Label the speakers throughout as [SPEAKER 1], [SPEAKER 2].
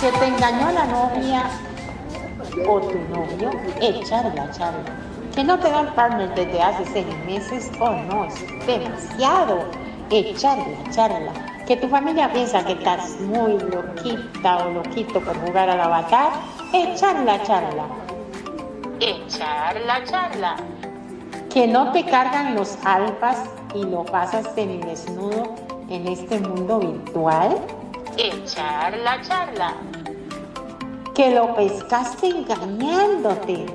[SPEAKER 1] que te engañó la novia o tu novio, echarla, charla. Que no te dan partner desde hace seis meses, o no, es demasiado. Echarla, charla. Que tu familia piensa que estás muy loquita o loquito por jugar al avatar, echarla, charla. Echarla, charla. Que no te cargan los alfas y lo pasas desnudo en este mundo virtual, echar la charla. Que lo pescaste engañándote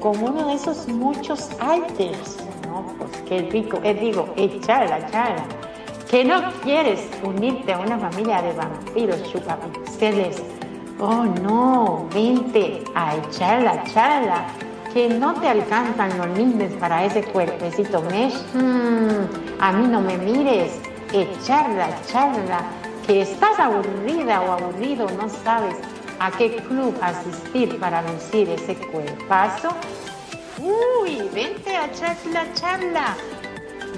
[SPEAKER 1] con uno de esos muchos alters. No, pues qué rico. Es digo, echar la charla. Que no quieres unirte a una familia de vampiros chupapixeles. Oh no, vente a echar la charla que no te alcanzan los lindes para ese cuerpecito mesh, mm, a mí no me mires, echarla, echarla, que estás aburrida o aburrido, no sabes a qué club asistir para lucir ese cuerpazo. Uy, vente a charla, charla.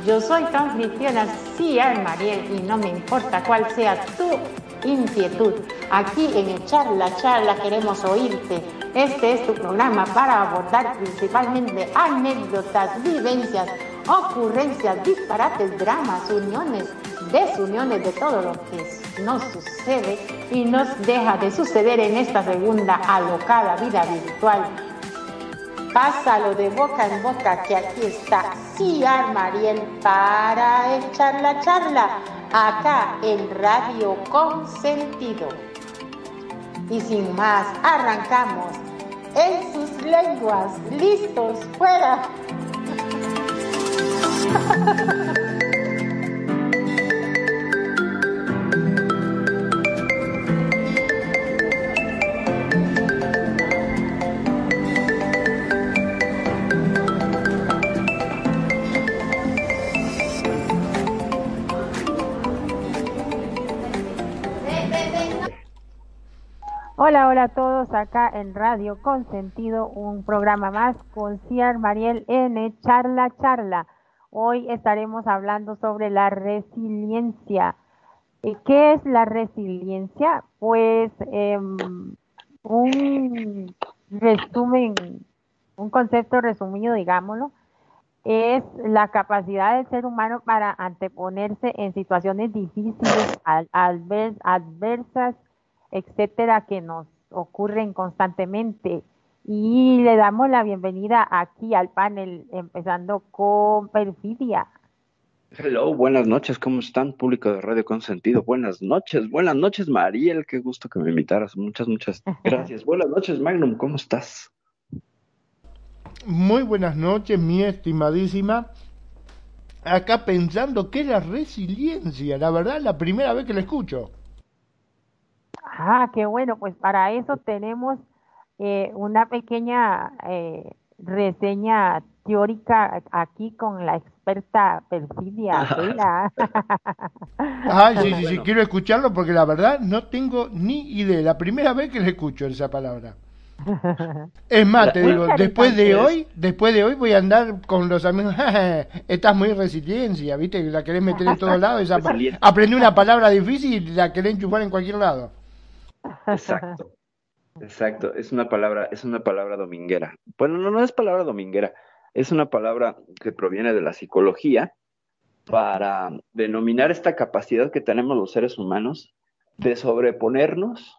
[SPEAKER 1] Yo soy tu anfitriona, sí, Mariel, y no me importa cuál sea tu inquietud. Aquí en Charla Charla queremos oírte. Este es tu programa para abordar principalmente anécdotas, vivencias, ocurrencias, disparates, dramas, uniones, desuniones de todo lo que nos sucede y nos deja de suceder en esta segunda alocada vida virtual. Pásalo de boca en boca que aquí está Ciar Mariel para echar la charla acá en Radio Consentido. Y sin más, arrancamos en sus lenguas, listos, fuera. Hola, hola a todos acá en Radio Consentido, un programa más con Ciar Mariel N. Charla Charla. Hoy estaremos hablando sobre la resiliencia. Eh, ¿Qué es la resiliencia? Pues em, un resumen, un concepto resumido, digámoslo, es la capacidad del ser humano para anteponerse en situaciones difíciles, adversas etcétera, que nos ocurren constantemente. Y le damos la bienvenida aquí al panel, empezando con Perfidia.
[SPEAKER 2] Hello, buenas noches, ¿cómo están? Público de Radio Consentido, buenas noches, buenas noches, Mariel, qué gusto que me invitaras, muchas, muchas gracias. buenas noches, Magnum, ¿cómo estás?
[SPEAKER 3] Muy buenas noches, mi estimadísima. Acá pensando que es la resiliencia, la verdad, la primera vez que la escucho.
[SPEAKER 1] Ah, qué bueno, pues para eso tenemos eh, una pequeña eh, reseña teórica aquí con la experta Perfidia.
[SPEAKER 3] Ay, sí, sí, sí, quiero escucharlo porque la verdad no tengo ni idea. La primera vez que le escucho esa palabra. Es más, te digo, después de hoy, después de hoy voy a andar con los amigos. Estás muy resiliencia, ¿viste? La querés meter en todos lados. Aprendí una palabra difícil y la querés enchufar en cualquier lado.
[SPEAKER 2] Exacto. Exacto, es una palabra, es una palabra dominguera. Bueno, no, no es palabra dominguera, es una palabra que proviene de la psicología para denominar esta capacidad que tenemos los seres humanos de sobreponernos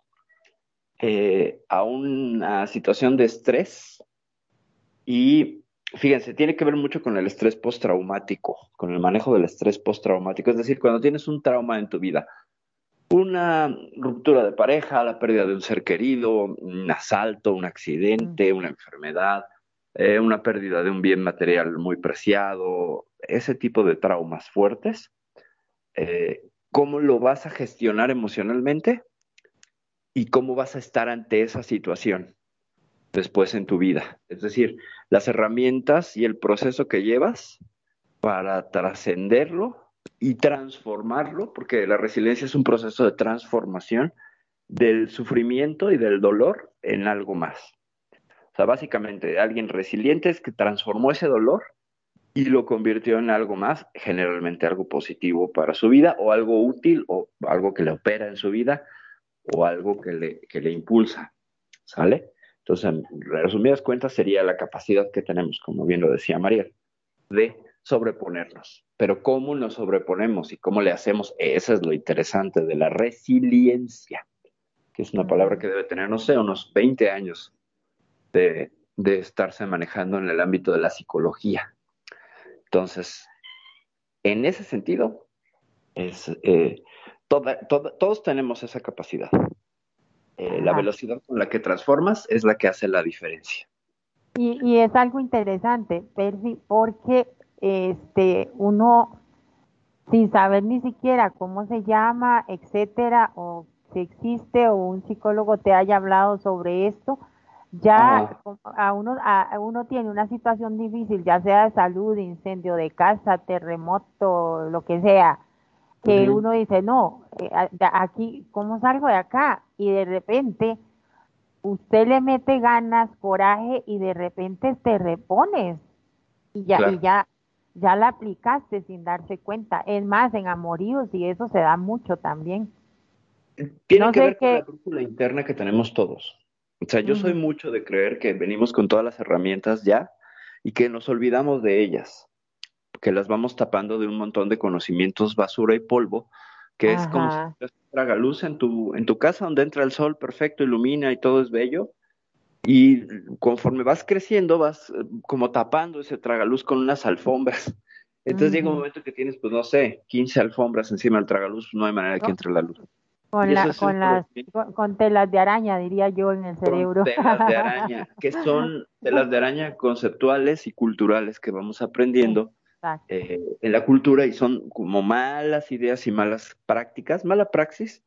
[SPEAKER 2] eh, a una situación de estrés y fíjense, tiene que ver mucho con el estrés postraumático, con el manejo del estrés postraumático, es decir, cuando tienes un trauma en tu vida, una ruptura de pareja, la pérdida de un ser querido, un asalto, un accidente, una enfermedad, eh, una pérdida de un bien material muy preciado, ese tipo de traumas fuertes, eh, ¿cómo lo vas a gestionar emocionalmente? ¿Y cómo vas a estar ante esa situación después en tu vida? Es decir, las herramientas y el proceso que llevas para trascenderlo y transformarlo, porque la resiliencia es un proceso de transformación del sufrimiento y del dolor en algo más. O sea, básicamente, alguien resiliente es que transformó ese dolor y lo convirtió en algo más, generalmente algo positivo para su vida o algo útil o algo que le opera en su vida o algo que le, que le impulsa, ¿sale? Entonces, en resumidas cuentas, sería la capacidad que tenemos, como bien lo decía María, de sobreponernos. Pero ¿cómo nos sobreponemos y cómo le hacemos? Eso es lo interesante de la resiliencia, que es una palabra que debe tener, no sé, unos 20 años de, de estarse manejando en el ámbito de la psicología. Entonces, en ese sentido, es, eh, todos tenemos esa capacidad. Eh, la velocidad con la que transformas es la que hace la diferencia.
[SPEAKER 1] Y, y es algo interesante, Percy, porque este, uno, sin saber ni siquiera cómo se llama, etcétera, o si existe o un psicólogo te haya hablado sobre esto, ya a uno, a uno tiene una situación difícil, ya sea de salud, incendio de casa, terremoto, lo que sea, que uno dice, no, eh, aquí, ¿cómo salgo de acá? Y de repente usted le mete ganas, coraje y de repente te repones. Y ya, y ya, ya la aplicaste sin darse cuenta. Es más, en amoríos y eso se da mucho también.
[SPEAKER 2] Tiene que ver con la brújula interna que tenemos todos. O sea, yo soy mucho de creer que venimos con todas las herramientas ya y que nos olvidamos de ellas, que las vamos tapando de un montón de conocimientos, basura y polvo, que es como si traga luz en tu, en tu casa donde entra el sol perfecto, ilumina y todo es bello. Y conforme vas creciendo, vas eh, como tapando ese tragaluz con unas alfombras. Entonces llega un momento que tienes, pues no sé, 15 alfombras encima del tragaluz, no hay manera que entre la luz.
[SPEAKER 1] Con, con, las, con, telas de araña, diría yo, en el cerebro.
[SPEAKER 2] telas de araña, que son telas de araña conceptuales y culturales que vamos aprendiendo eh, en la cultura y son como malas ideas y malas prácticas, mala praxis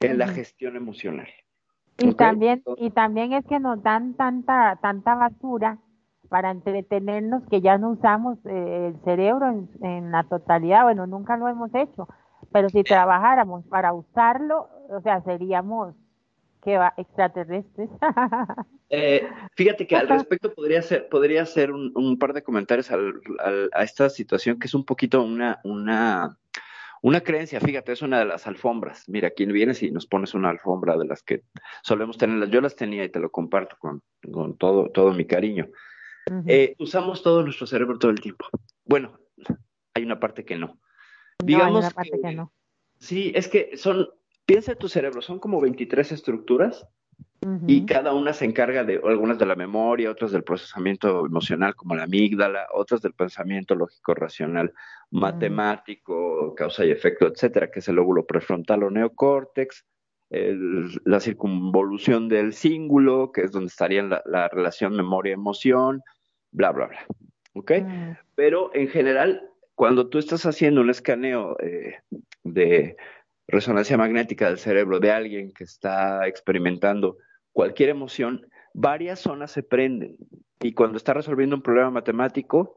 [SPEAKER 2] en la gestión emocional.
[SPEAKER 1] Y también y también es que nos dan tanta tanta basura para entretenernos que ya no usamos eh, el cerebro en, en la totalidad, bueno, nunca lo hemos hecho pero si trabajáramos para usarlo, o sea, seríamos que va extraterrestres.
[SPEAKER 2] eh, fíjate que al respecto podría ser, podría ser un, par de comentarios a esta situación que es un poquito una, una, una creencia. Fíjate, es una de las alfombras. Mira, aquí vienes y nos pones una alfombra de las que solemos tenerlas. Yo las tenía y te lo comparto con, con todo, todo mi cariño. Eh, usamos todo nuestro cerebro todo el tiempo. Bueno, hay una parte que no. Digamos que, no. Sí, es que son, piensa en tu cerebro, son como 23 estructuras y cada una se encarga de algunas de la memoria, otras del procesamiento emocional como la amígdala, otras del pensamiento lógico racional, matemático, causa y efecto, etcétera, que es el lóbulo prefrontal o neocórtex, la circunvolución del cíngulo, que es donde estaría la, la relación memoria-emoción, bla, bla, bla. ¿Ok? Mm. Pero en general cuando tú estás haciendo un escaneo eh, de resonancia magnética del cerebro de alguien que está experimentando cualquier emoción, varias zonas se prenden. Y cuando está resolviendo un problema matemático,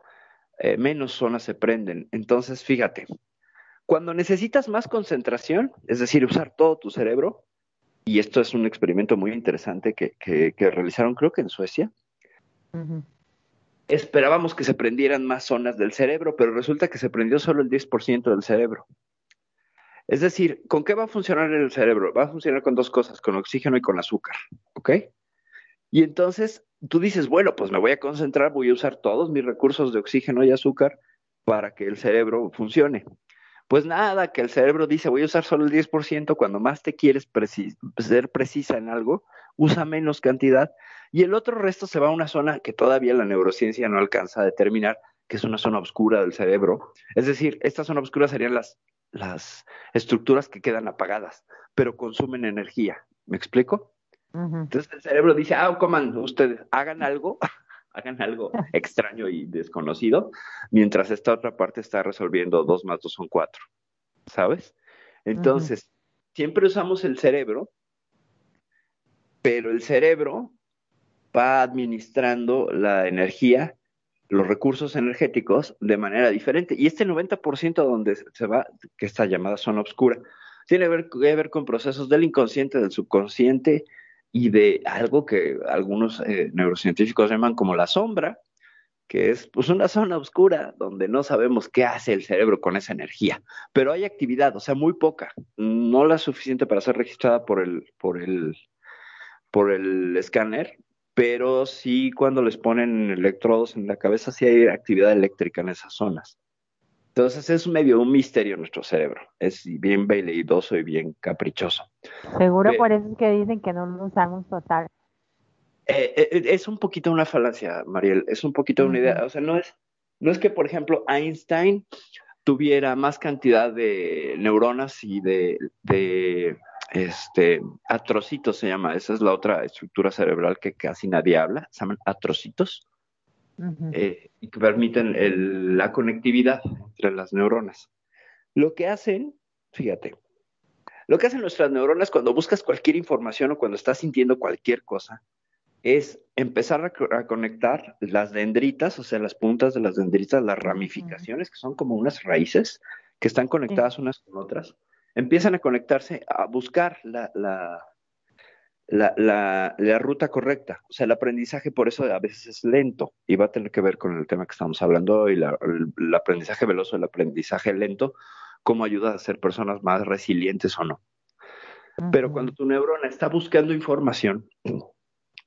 [SPEAKER 2] eh, menos zonas se prenden. Entonces, fíjate, cuando necesitas más concentración, es decir, usar todo tu cerebro, y esto es un experimento muy interesante que, realizaron creo que en Suecia, esperábamos que se prendieran más zonas del cerebro, pero resulta que se prendió solo el 10% del cerebro. Es decir, ¿con qué va a funcionar el cerebro? Va a funcionar con dos cosas, con oxígeno y con azúcar, ¿ok? Y entonces tú dices, bueno, pues me voy a concentrar, voy a usar todos mis recursos de oxígeno y azúcar para que el cerebro funcione. Pues nada, que el cerebro dice, voy a usar solo el 10%, cuando más te quieres ser precisa en algo, usa menos cantidad y el otro resto se va a una zona que todavía la neurociencia no alcanza a determinar, que es una zona oscura del cerebro. Es decir, esta zona oscura serían las, las estructuras que quedan apagadas, pero consumen energía. ¿Me explico? Entonces el cerebro dice, ah, coman ustedes, hagan algo, hagan algo extraño y desconocido, mientras esta otra parte está resolviendo dos más dos son cuatro. ¿Sabes? Entonces, siempre usamos el cerebro, pero el cerebro va administrando la energía, los recursos energéticos de manera diferente. Y este 90% donde se va, que esta llamada zona oscura, tiene que ver, con procesos del inconsciente, del subconsciente y de algo que algunos eh, neurocientíficos llaman como la sombra, que es pues una zona oscura donde no sabemos qué hace el cerebro con esa energía, pero hay actividad, o sea, muy poca, no la suficiente para ser registrada por el por el por el escáner, pero sí cuando les ponen electrodos en la cabeza sí hay actividad eléctrica en esas zonas. Entonces es medio un misterio nuestro cerebro, es bien veleidoso y bien caprichoso.
[SPEAKER 1] Seguro por eso es que dicen que no lo usamos total.
[SPEAKER 2] Eh, eh, es un poquito una falacia, Mariel, es un poquito una idea, o sea, no es, no es que, por ejemplo, Einstein tuviera más cantidad de neuronas y de, de este, atrocitos se llama, esa es la otra estructura cerebral que casi nadie habla, se llaman atrocitos, eh, y que permiten la conectividad entre las neuronas. Lo que hacen, fíjate, lo que hacen nuestras neuronas cuando buscas cualquier información o cuando estás sintiendo cualquier cosa, es empezar a, conectar las dendritas, o sea, las puntas de las dendritas, las ramificaciones, que son como unas raíces que están conectadas unas con otras, empiezan a conectarse a buscar la, la, la, ruta correcta. O sea, el aprendizaje por eso a veces es lento y va a tener que ver con el tema que estamos hablando hoy, el, aprendizaje veloz o el aprendizaje lento, cómo ayuda a ser personas más resilientes o no. Pero cuando tu neurona está buscando información,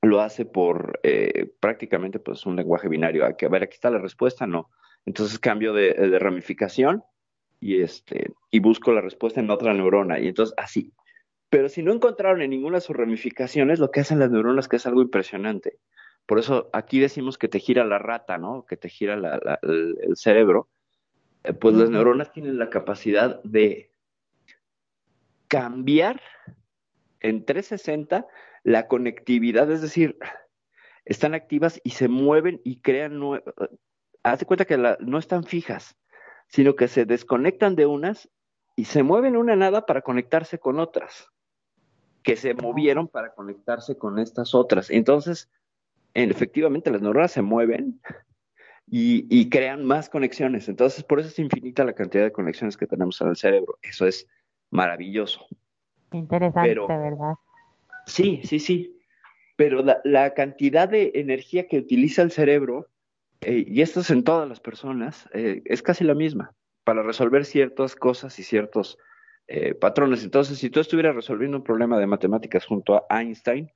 [SPEAKER 2] lo hace por eh, prácticamente pues un lenguaje binario. Hay que a ver, aquí está la respuesta, no. Entonces cambio de, ramificación y este y busco la respuesta en otra neurona y entonces así. Pero si no encontraron en ninguna de sus ramificaciones, lo que hacen las neuronas que es algo impresionante. Por eso aquí decimos que te gira la rata, ¿no? Que te gira el, cerebro. Eh, pues las neuronas tienen la capacidad de cambiar en 360 la conectividad, es decir, están activas y se mueven y crean, haz de cuenta que no están fijas, sino que se desconectan de unas y se mueven una nada para conectarse con otras, que se movieron para conectarse con estas otras. Entonces, efectivamente, las neuronas se mueven y, crean más conexiones. Entonces, por eso es infinita la cantidad de conexiones que tenemos en el cerebro. Eso es maravilloso.
[SPEAKER 1] Interesante, ¿verdad?
[SPEAKER 2] Sí, sí, sí. Pero la, cantidad de energía que utiliza el cerebro, eh, y esto es en todas las personas, eh, es casi la misma para resolver ciertas cosas y ciertos eh, patrones. Entonces, si tú estuvieras resolviendo un problema de matemáticas junto a Einstein,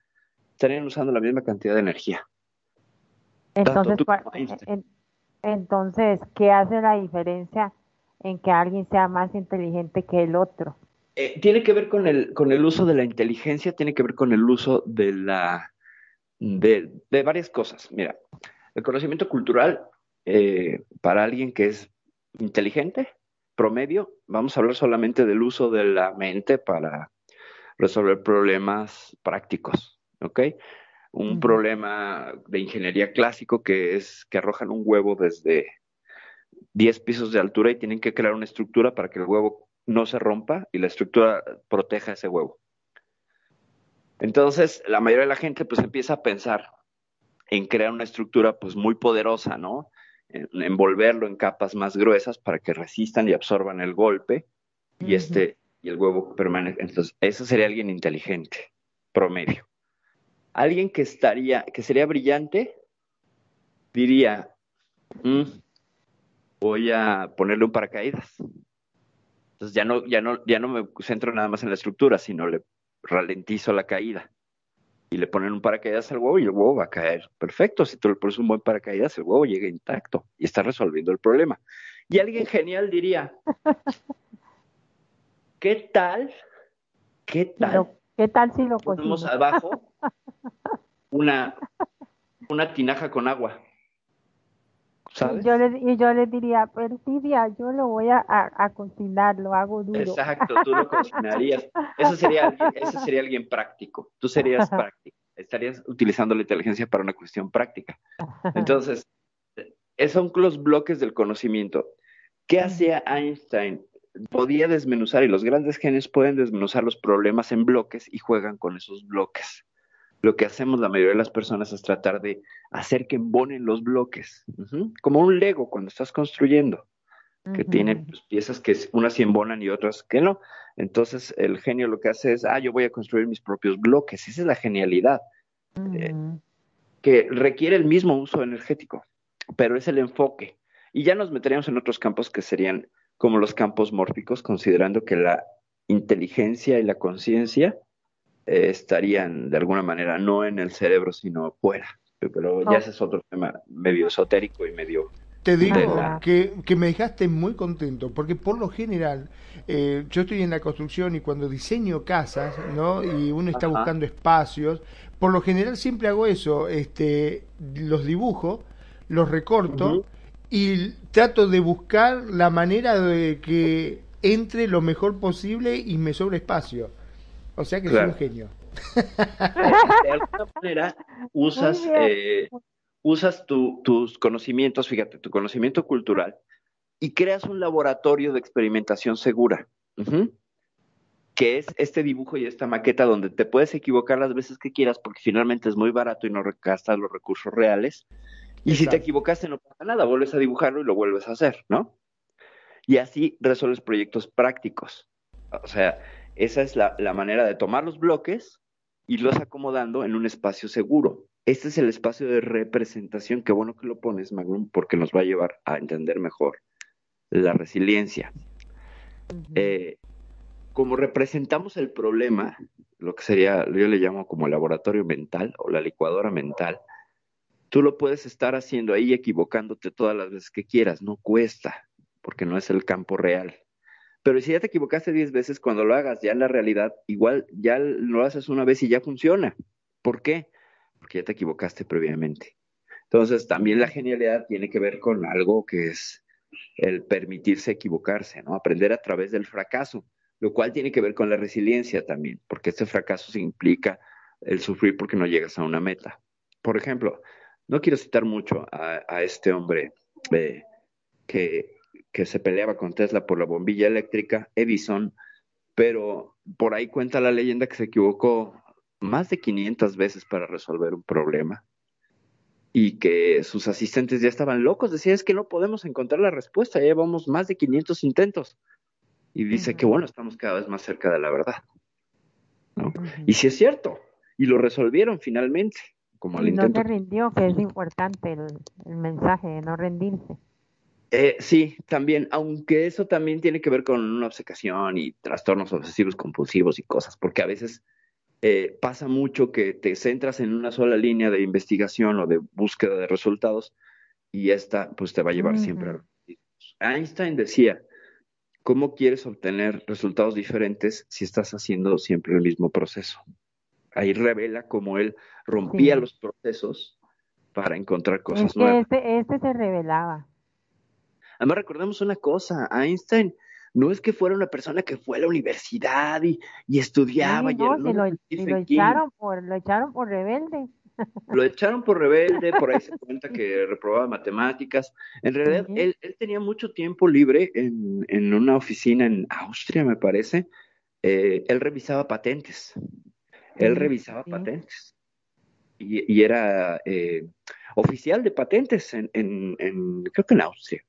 [SPEAKER 2] estarían usando la misma cantidad de energía.
[SPEAKER 1] Entonces, entonces, ¿qué hace la diferencia en que alguien sea más inteligente que el otro?
[SPEAKER 2] Eh, tiene que ver con el, con el uso de la inteligencia, tiene que ver con el uso de la de, varias cosas. Mira, el conocimiento cultural eh, para alguien que es inteligente, promedio, vamos a hablar solamente del uso de la mente para resolver problemas prácticos, ¿ok? Un problema de ingeniería clásico que es que arrojan un huevo desde 10 pisos de altura y tienen que crear una estructura para que el huevo no se rompa y la estructura proteja ese huevo. Entonces, la mayoría de la gente pues empieza a pensar en crear una estructura pues muy poderosa, ¿no? envolverlo en capas más gruesas para que resistan y absorban el golpe y este y el huevo permanece. Entonces, eso sería alguien inteligente, promedio. Alguien que estaría, que sería brillante, diría, mm, voy a ponerle un paracaídas. Entonces ya no, ya no, ya no me centro nada más en la estructura, sino le ralentizo la caída. Y le ponen un paracaídas al huevo y el huevo va a caer. Perfecto, si tú le pones un buen paracaídas, el huevo llega intacto y está resolviendo el problema. Y alguien genial diría, ¿qué tal? ¿Qué tal?
[SPEAKER 1] ¿Qué tal si lo
[SPEAKER 2] ponemos abajo una, una tinaja con agua?
[SPEAKER 1] Y yo, le, y yo le diría, pero Silvia, yo lo voy a, a, cocinar, lo hago duro.
[SPEAKER 2] Exacto, tú lo cocinarías. Eso sería, eso sería alguien práctico. Tú serías práctico. Estarías utilizando la inteligencia para una cuestión práctica. Entonces, esos son los bloques del conocimiento. ¿Qué hacía Einstein? Podía desmenuzar, y los grandes genios pueden desmenuzar los problemas en bloques y juegan con esos bloques lo que hacemos la mayoría de las personas es tratar de hacer que embonen los bloques, como un Lego cuando estás construyendo, que tiene pues, piezas que unas sí embonan y otras que no. Entonces el genio lo que hace es, ah, yo voy a construir mis propios bloques. Esa es la genialidad, eh, que requiere el mismo uso energético. pero es el enfoque. Y ya nos meteríamos en otros campos que serían como los campos mórficos, considerando que la inteligencia y la conciencia eh, estarían de alguna manera no en el cerebro, sino fuera. Pero ya ese es otro tema medio esotérico y medio...
[SPEAKER 3] Te digo que, que, me dejaste muy contento, porque por lo general eh, yo estoy en la construcción y cuando diseño casas, ¿no? Y uno está buscando espacios, por lo general siempre hago eso, este, los dibujo, los recorto y trato de buscar la manera de que entre lo mejor posible y me sobre espacio. O sea que soy un genio.
[SPEAKER 2] De alguna manera usas, eh, usas tus conocimientos, fíjate, tu conocimiento cultural y creas un laboratorio de experimentación segura, que es este dibujo y esta maqueta donde te puedes equivocar las veces que quieras porque finalmente es muy barato y no gastas los recursos reales. Y si te equivocaste no pasa nada, vuelves a dibujarlo y lo vuelves a hacer, ¿no? Y así resuelves proyectos prácticos. O sea, esa es la, manera de tomar los bloques, y los acomodando en un espacio seguro. Este es el espacio de representación. Qué bueno que lo pones, Magnum, porque nos va a llevar a entender mejor la resiliencia. Eh, como representamos el problema, lo que sería, yo le llamo como laboratorio mental o la licuadora mental, tú lo puedes estar haciendo ahí equivocándote todas las veces que quieras, no cuesta, porque no es el campo real. Pero si ya te equivocaste 10 veces, cuando lo hagas ya en la realidad, igual ya lo haces una vez y ya funciona. ¿Por qué? Porque ya te equivocaste previamente. Entonces, también la genialidad tiene que ver con algo que es el permitirse equivocarse, ¿no? Aprender a través del fracaso, lo cual tiene que ver con la resiliencia también, porque este fracaso se implica el sufrir porque no llegas a una meta. Por ejemplo, no quiero citar mucho a, este hombre eh, que que se peleaba con Tesla por la bombilla eléctrica, Edison, pero por ahí cuenta la leyenda que se equivocó más de 500 veces para resolver un problema y que sus asistentes ya estaban locos, decían es que no podemos encontrar la respuesta, ya llevamos más de 500 intentos. Y dice que bueno, estamos cada vez más cerca de la verdad. Y si es cierto, y lo resolvieron finalmente. Como
[SPEAKER 1] y no se rindió, que es importante el, el mensaje de no rendirse.
[SPEAKER 2] Eh, sí, también, aunque eso también tiene que ver con una obsecación y trastornos obsesivos compulsivos y cosas, porque a veces eh, pasa mucho que te centras en una sola línea de investigación o de búsqueda de resultados y esta pues te va a llevar siempre a... Einstein decía, ¿cómo quieres obtener resultados diferentes si estás haciendo siempre el mismo proceso? Ahí revela cómo él rompía los procesos para encontrar cosas nuevas.
[SPEAKER 1] Este, este se revelaba.
[SPEAKER 2] Además, recordemos una cosa, Einstein no es que fuera una persona que fue a la universidad y, estudiaba.
[SPEAKER 1] y lo, echaron por, lo echaron por rebelde.
[SPEAKER 2] Lo echaron por rebelde, por ahí se cuenta que reprobaba matemáticas. En realidad, él, tenía mucho tiempo libre en, una oficina en Austria, me parece. Eh, él revisaba patentes. Él revisaba patentes. Y, era eh, oficial de patentes en, en, creo que en Austria.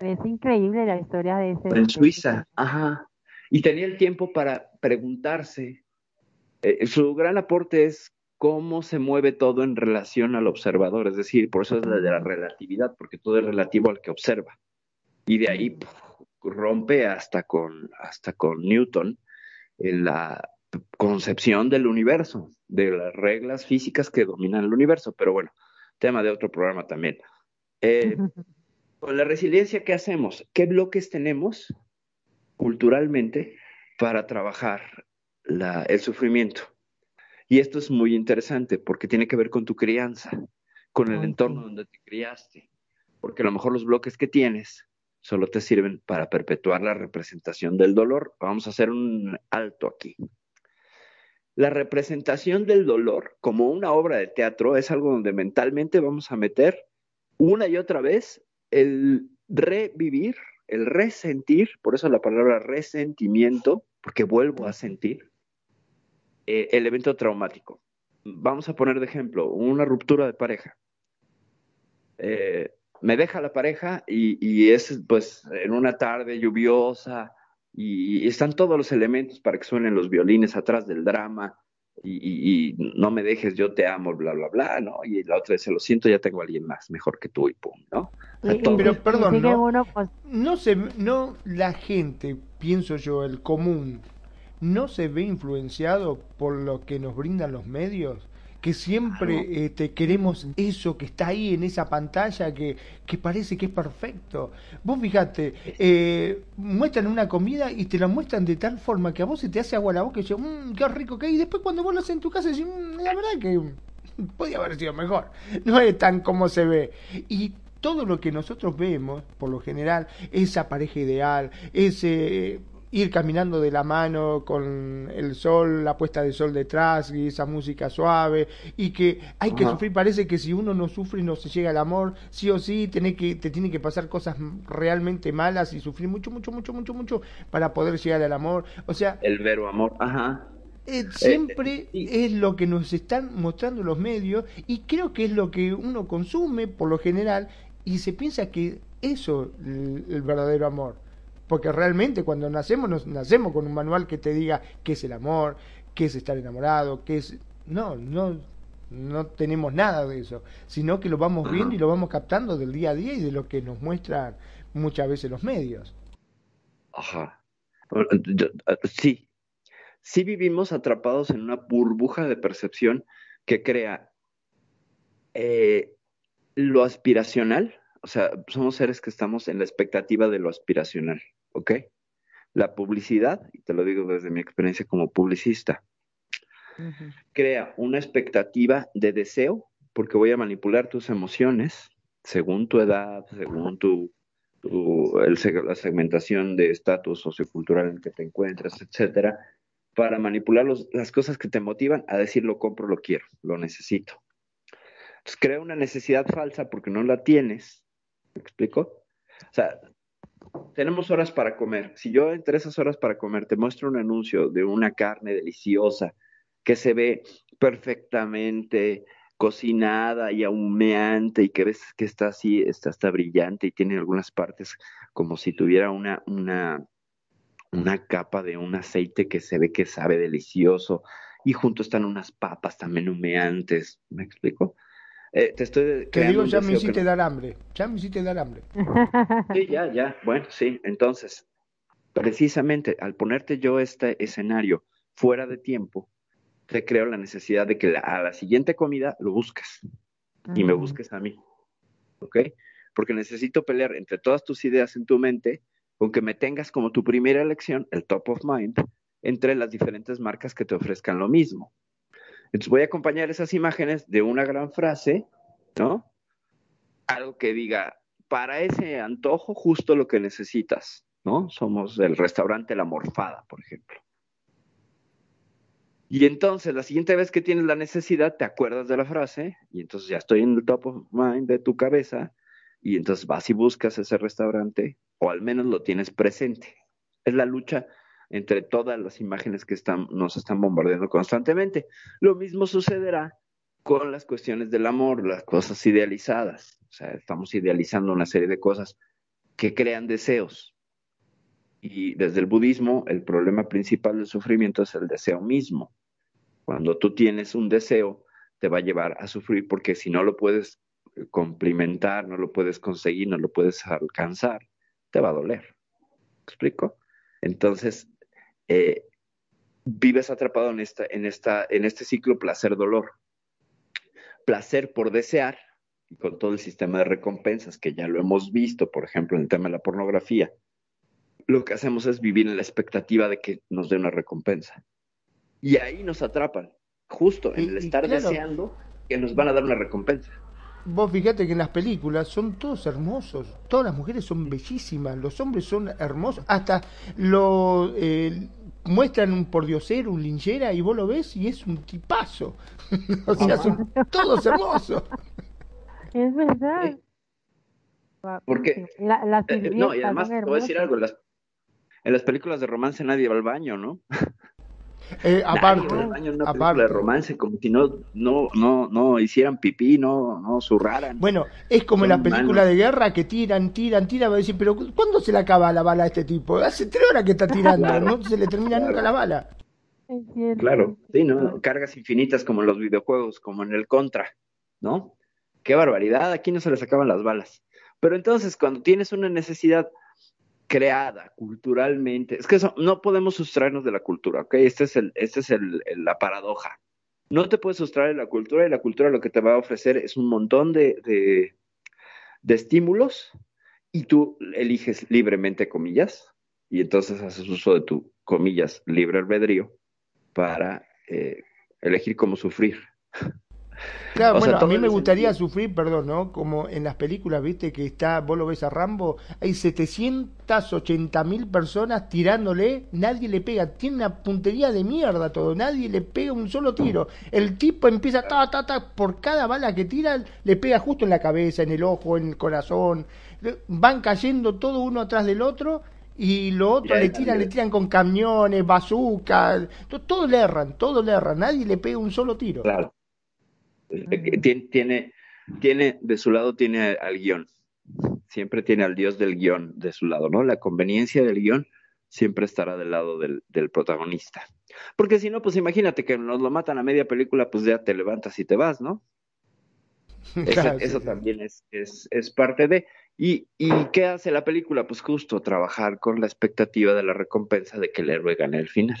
[SPEAKER 1] Es increíble la historia de ese.
[SPEAKER 2] En Suiza, ajá. Y tenía el tiempo para preguntarse. Eh, su gran aporte es cómo se mueve todo en relación al observador, es decir, por eso es la de la relatividad, porque todo es relativo al que observa. Y de ahí rompe hasta con, hasta con Newton en la concepción del universo, de las reglas físicas que dominan el universo. Pero bueno, tema de otro programa también. Eh, Con la resiliencia, ¿qué hacemos? ¿Qué bloques tenemos culturalmente para trabajar el sufrimiento? Y esto es muy interesante porque tiene que ver con tu crianza, con el entorno donde te criaste, porque a lo mejor los bloques que tienes solo te sirven para perpetuar la representación del dolor. Vamos a hacer un alto aquí. La representación del dolor como una obra de teatro es algo donde mentalmente vamos a meter una y otra vez el revivir, el resentir, por eso la palabra resentimiento, porque vuelvo a sentir, eh, el evento traumático. Vamos a poner de ejemplo una ruptura de pareja. Eh, me deja la pareja y, es pues en una tarde lluviosa y, están todos los elementos para que suenen los violines atrás del drama. Y, no me dejes, yo te amo, bla, bla, bla, ¿no? Y la otra vez se lo siento, ya tengo a alguien más mejor que tú y pum, ¿no?
[SPEAKER 3] pero perdón, no, pues no, se, no la gente, pienso yo, el común, no se ve influenciado por lo que nos brindan los medios que siempre este, queremos eso que está ahí en esa pantalla que, que parece que es perfecto. Vos fijate, eh, muestran una comida y te la muestran de tal forma que a vos se te hace agua la boca y dices, mmm, qué rico que hay. Y después cuando vos lo haces en tu casa, decís, mmm, la verdad que podía haber sido mejor. No es tan como se ve. Y todo lo que nosotros vemos, por lo general, esa pareja ideal, ese ir caminando de la mano con el sol, la puesta de sol detrás y esa música suave y que hay que sufrir, parece que si uno no sufre no se llega al amor, sí o sí tiene que, te tiene que pasar cosas realmente malas y sufrir mucho, mucho, mucho, mucho, mucho para poder llegar al amor, o sea...
[SPEAKER 2] El vero amor, ajá.
[SPEAKER 3] Eh, siempre eh, es lo que nos están mostrando los medios y creo que es lo que uno consume por lo general y se piensa que eso es el verdadero amor porque realmente cuando nacemos, nos, nacemos con un manual que te diga qué es el amor, qué es estar enamorado, qué es... No, no, no tenemos nada de eso, sino que lo vamos viendo y lo vamos captando del día a día y de lo que nos muestran muchas veces los medios.
[SPEAKER 2] Ajá. Sí, sí vivimos atrapados en una burbuja de percepción que crea eh, lo aspiracional, o sea, somos seres que estamos en la expectativa de lo aspiracional. ¿Ok? La publicidad, y te lo digo desde mi experiencia como publicista, crea una expectativa de deseo porque voy a manipular tus emociones según tu edad, según tu, la segmentación de estatus sociocultural en el que te encuentras, etcétera, para manipular las cosas que te motivan a decir lo compro, lo quiero, lo necesito. Entonces crea una necesidad falsa porque no la tienes. ¿Me explico? O sea, tenemos horas para comer. Si yo entre esas horas para comer te muestro un anuncio de una carne deliciosa que se ve perfectamente cocinada y ahumeante y que ves que está así, está, está brillante y tiene algunas partes como si tuviera una, una, una capa de un aceite que se ve que sabe delicioso y junto están unas papas también humeantes, ¿me explico? Eh, te estoy
[SPEAKER 3] Te digo, ya me hiciste dar hambre. Ya me hiciste dar hambre.
[SPEAKER 2] Sí, ya, ya. Bueno, sí. Entonces, precisamente al ponerte yo este escenario fuera de tiempo, te creo la necesidad de que a la siguiente comida lo busques y me busques a mí. ¿Ok? Porque necesito pelear entre todas tus ideas en tu mente con que me tengas como tu primera elección, el top of mind, entre las diferentes marcas que te ofrezcan lo mismo. Entonces voy a acompañar esas imágenes de una gran frase, ¿no? Algo que diga, para ese antojo justo lo que necesitas, ¿no? Somos el restaurante La Morfada, por ejemplo. Y entonces la siguiente vez que tienes la necesidad, te acuerdas de la frase y entonces ya estoy en el top of mind de tu cabeza y entonces vas y buscas ese restaurante o al menos lo tienes presente. Es la lucha entre todas las imágenes que están, nos están bombardeando constantemente. Lo mismo sucederá con las cuestiones del amor, las cosas idealizadas. O sea, estamos idealizando una serie de cosas que crean deseos. Y desde el budismo, el problema principal del sufrimiento es el deseo mismo. Cuando tú tienes un deseo, te va a llevar a sufrir porque si no lo puedes complementar, no lo puedes conseguir, no lo puedes alcanzar, te va a doler. explico? Entonces, eh, vives atrapado en, esta, en, esta, en este ciclo placer-dolor. Placer por desear, con todo el sistema de recompensas que ya lo hemos visto, por ejemplo, en el tema de la pornografía, lo que hacemos es vivir en la expectativa de que nos dé una recompensa. Y ahí nos atrapan, justo en el estar deseando que nos van a dar una recompensa.
[SPEAKER 3] Vos fíjate que en las películas son todos hermosos, todas las mujeres son bellísimas, los hombres son hermosos, hasta lo, eh, muestran un pordiosero, un linchera, y vos lo ves y es un tipazo. o sea, son todos hermosos.
[SPEAKER 1] Es verdad.
[SPEAKER 2] Porque, la, eh, no, y además te voy a decir algo, en las, en las películas de romance nadie va al baño, ¿no?
[SPEAKER 3] Eh, aparte,
[SPEAKER 2] aparte. de romance, como si no, no, no, no hicieran pipí, no, no zurraran.
[SPEAKER 3] Bueno, es como en la película de guerra que tiran, tiran, tiran, va a decir, pero ¿cuándo se le acaba la bala a este tipo? Hace tres horas que está tirando, no se le termina nunca la bala.
[SPEAKER 2] Claro, sí, ¿no? Cargas infinitas como en los videojuegos, como en el Contra, ¿no? Qué barbaridad, aquí no se les acaban las balas. Pero entonces, cuando tienes una necesidad creada culturalmente, es que eso, no podemos sustraernos de la cultura, ¿ok? Este es, este la paradoja. No te puedes sustraer de la cultura y la cultura lo que te va a ofrecer es un montón de estímulos y tú eliges libremente comillas y entonces haces uso de tu comillas libre albedrío para eh, elegir cómo sufrir.
[SPEAKER 3] Claro, bueno, a mí me gustaría sufrir, perdón, ¿no? Como en las películas, viste, que está, vos lo ves a Rambo, hay 780 mil personas tirándole, nadie le pega, tiene una puntería de mierda todo, nadie le pega un solo tiro. El tipo empieza, ta, ta, ta, por cada bala que tira, le pega justo en la cabeza, en el ojo, en el corazón, van cayendo todo uno atrás del otro y lo otro le tiran, le tiran con camiones, bazucas, todo, le erran, todo le erran, nadie le pega un solo tiro.
[SPEAKER 2] Claro. Tiene, tiene, de su lado tiene al guion, siempre tiene al dios del guion de su lado, ¿no? La conveniencia del guion siempre estará del lado del, protagonista. Porque si no, pues imagínate que nos lo matan a media película, pues ya te levantas y te vas, ¿no? eso, también es, es, es, parte de... ¿Y, ¿Y qué hace la película? Pues justo trabajar con la expectativa de la recompensa de que el héroe gane el final.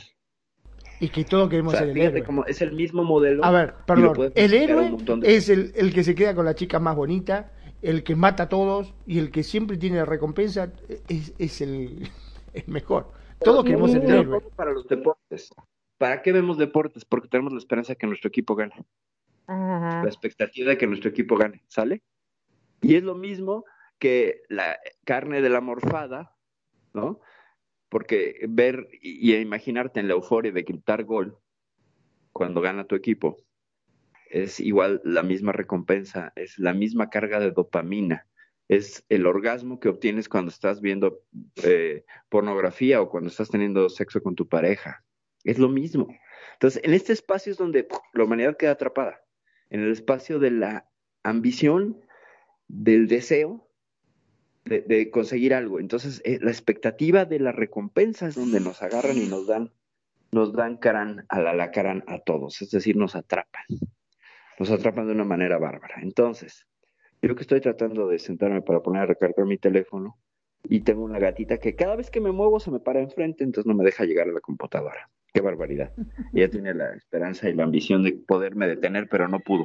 [SPEAKER 3] Y que todo queremos ser el héroe.
[SPEAKER 2] Como es el mismo modelo.
[SPEAKER 3] A ver, perdón. El héroe es el, el, que se queda con la chica más bonita, el que mata a todos y el que siempre tiene recompensa es, es el, mejor. Todos queremos ser el héroe.
[SPEAKER 2] Para los deportes. ¿Para qué vemos deportes? Porque tenemos la esperanza de que nuestro equipo gane. La expectativa de que nuestro equipo gane, ¿sale? Y es lo mismo que la carne de la morfada, ¿no? Porque ver y, imaginarte en la euforia de gritar gol cuando gana tu equipo es igual la misma recompensa, es la misma carga de dopamina, es el orgasmo que obtienes cuando estás viendo eh, pornografía o cuando estás teniendo sexo con tu pareja. Es lo mismo. Entonces, en este espacio es donde la humanidad queda atrapada, en el espacio de la ambición, del deseo de, conseguir algo. Entonces, eh, la expectativa de la recompensa es donde nos agarran y nos dan, nos dan caran a la lacaran a todos, es decir, nos atrapan. Nos atrapan de una manera bárbara. Entonces, yo que estoy tratando de sentarme para poner a recargar mi teléfono y tengo una gatita que cada vez que me muevo se me para enfrente, entonces no me deja llegar a la computadora. Qué barbaridad. Ella tiene la esperanza y la ambición de poderme detener, pero no pudo.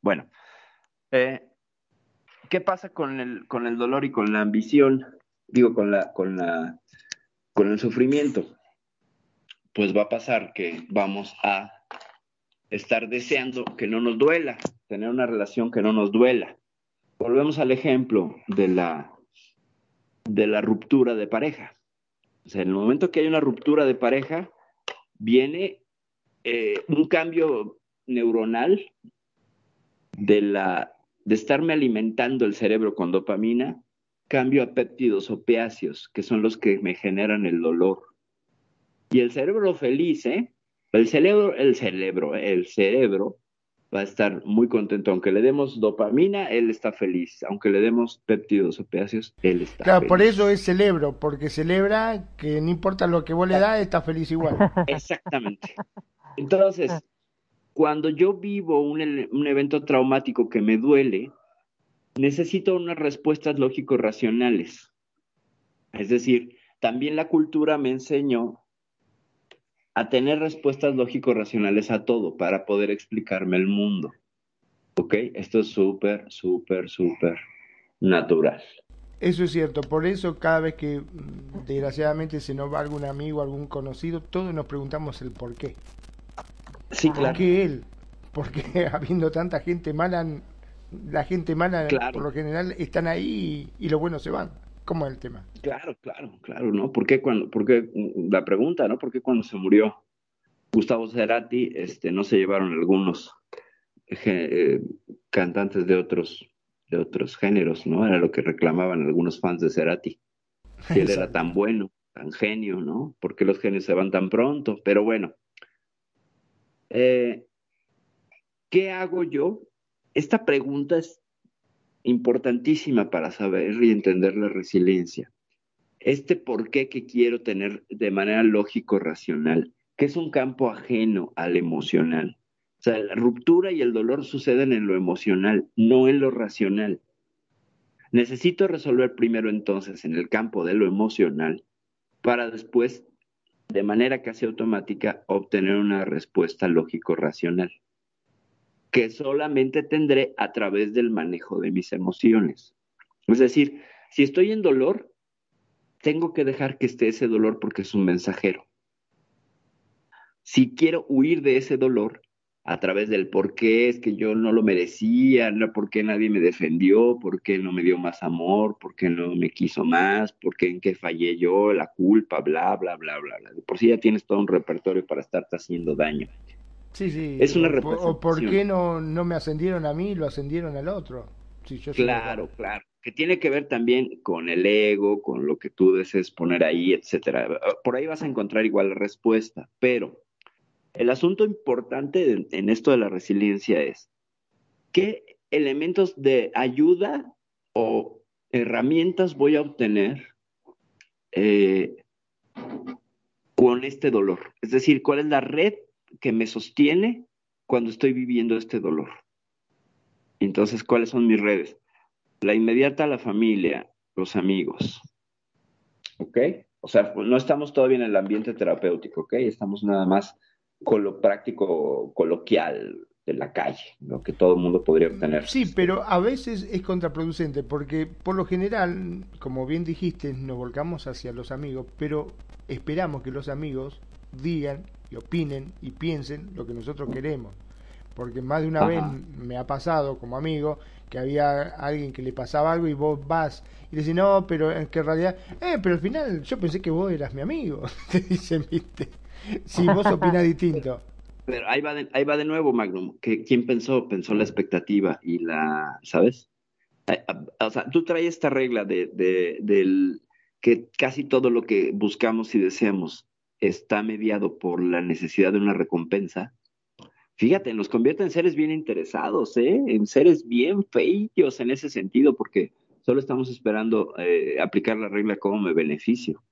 [SPEAKER 2] Bueno, eh, ¿qué pasa con el, con el dolor y con la ambición? Digo, con la, con la, con el sufrimiento. Pues va a pasar que vamos a estar deseando que no nos duela, tener una relación que no nos duela. Volvemos al ejemplo de la, de la ruptura de pareja. O sea, en el momento que hay una ruptura de pareja, viene eh, un cambio neuronal de la de estarme alimentando el cerebro con dopamina, cambio a péptidos opiáceos, que son los que me generan el dolor. Y el cerebro feliz, ¿eh? El cerebro, el cerebro, el cerebro va a estar muy contento. Aunque le demos dopamina, él está feliz. Aunque le demos péptidos opiáceos, él está
[SPEAKER 3] claro, por eso es cerebro, porque celebra que no importa lo que vos le das, está feliz igual.
[SPEAKER 2] Exactamente. Entonces, cuando yo vivo un, evento traumático que me duele, necesito unas respuestas lógico-racionales. Es decir, también la cultura me enseñó a tener respuestas lógico-racionales a todo para poder explicarme el mundo. ¿Ok? Esto es súper, súper, súper natural.
[SPEAKER 3] Eso es cierto, por eso cada vez que mm, desgraciadamente se nos va algún amigo, algún conocido, todos nos preguntamos el por qué.
[SPEAKER 2] Sí, claro.
[SPEAKER 3] ¿Por qué él? Porque habiendo tanta gente mala, la gente mala por lo general están ahí y, los buenos se van. ¿Cómo es el tema?
[SPEAKER 2] Claro, claro, claro, ¿no? ¿Por qué cuando, porque la pregunta, ¿no? ¿Por qué cuando se murió Gustavo Cerati, este, no se llevaron algunos eh, cantantes de otros, de otros géneros, ¿no? Era lo que reclamaban algunos fans de Cerati. Que él era tan bueno, tan genio, ¿no? ¿Por qué los genios se van tan pronto? Pero bueno, eh, ¿Qué hago yo? Esta pregunta es importantísima para saber y entender la resiliencia. Este por qué que quiero tener de manera lógico-racional que es un campo ajeno al emocional. O sea, la ruptura y el dolor suceden en lo emocional, no en lo racional. Necesito resolver primero entonces en el campo de lo emocional para después, de manera casi automática, obtener una respuesta lógico-racional, que solamente tendré a través del manejo de mis emociones. Es decir, si estoy en dolor, tengo que dejar que esté ese dolor porque es un mensajero. Si quiero huir de ese dolor a través del por qué es que yo no lo merecía, por qué nadie me defendió, por qué no me dio más amor, por qué no me quiso más, por qué en qué fallé yo, la culpa, bla, bla, bla, bla, bla. por sí ya tienes todo un repertorio para estarte haciendo daño.
[SPEAKER 3] Sí, sí. Es una o, por qué no, no me ascendieron a mí lo ascendieron al otro.
[SPEAKER 2] claro, claro que tiene que ver también con el ego, con lo que tú desees poner ahí, etcétera. Por ahí vas a encontrar igual la respuesta, pero el asunto importante en esto de la resiliencia es qué elementos de ayuda o herramientas voy a obtener eh, con este dolor. Es decir, cuál es la red que me sostiene cuando estoy viviendo este dolor. Entonces, ¿cuáles son mis redes? La inmediata, la familia, los amigos. ¿Ok? O sea, no estamos todavía en el ambiente terapéutico, ¿ok? Estamos nada más con lo práctico coloquial de la calle, lo que todo el mundo podría obtener.
[SPEAKER 3] Sí, pero a veces es contraproducente porque por lo general, como bien dijiste, nos volcamos hacia los amigos, pero esperamos que los amigos digan y opinen y piensen lo que nosotros queremos. Porque más de una vez me ha pasado como amigo que había alguien que le pasaba algo y vos vas y le dices, no, pero en que en realidad, eh, pero al final yo pensé que vos eras mi amigo, te dicen, viste, si vos opinás distinto.
[SPEAKER 2] Pero ahí va de, ahí va de nuevo, Magnum, que ¿quién pensó? Pensó la expectativa y la, ¿sabes? O sea, tú traes esta regla de, de, del que casi todo lo que buscamos y deseamos está mediado por la necesidad de una recompensa fíjate, nos convierte en seres bien interesados, ¿eh? en seres bien feillos en ese sentido, porque solo estamos esperando eh, aplicar la regla como me beneficio.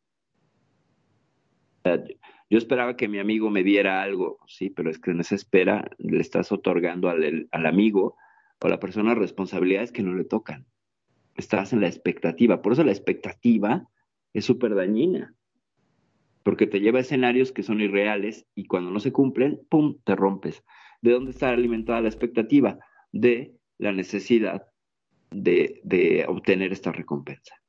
[SPEAKER 2] Yo esperaba que mi amigo me diera algo, sí, pero es que en esa espera le estás otorgando al, amigo o a la persona responsabilidades que no le tocan. Estás en la expectativa. Por eso la expectativa es súper dañina porque te lleva a escenarios que son irreales y cuando no se cumplen, ¡pum!, te rompes. ¿De dónde está alimentada la expectativa? De la necesidad de, obtener esta recompensa.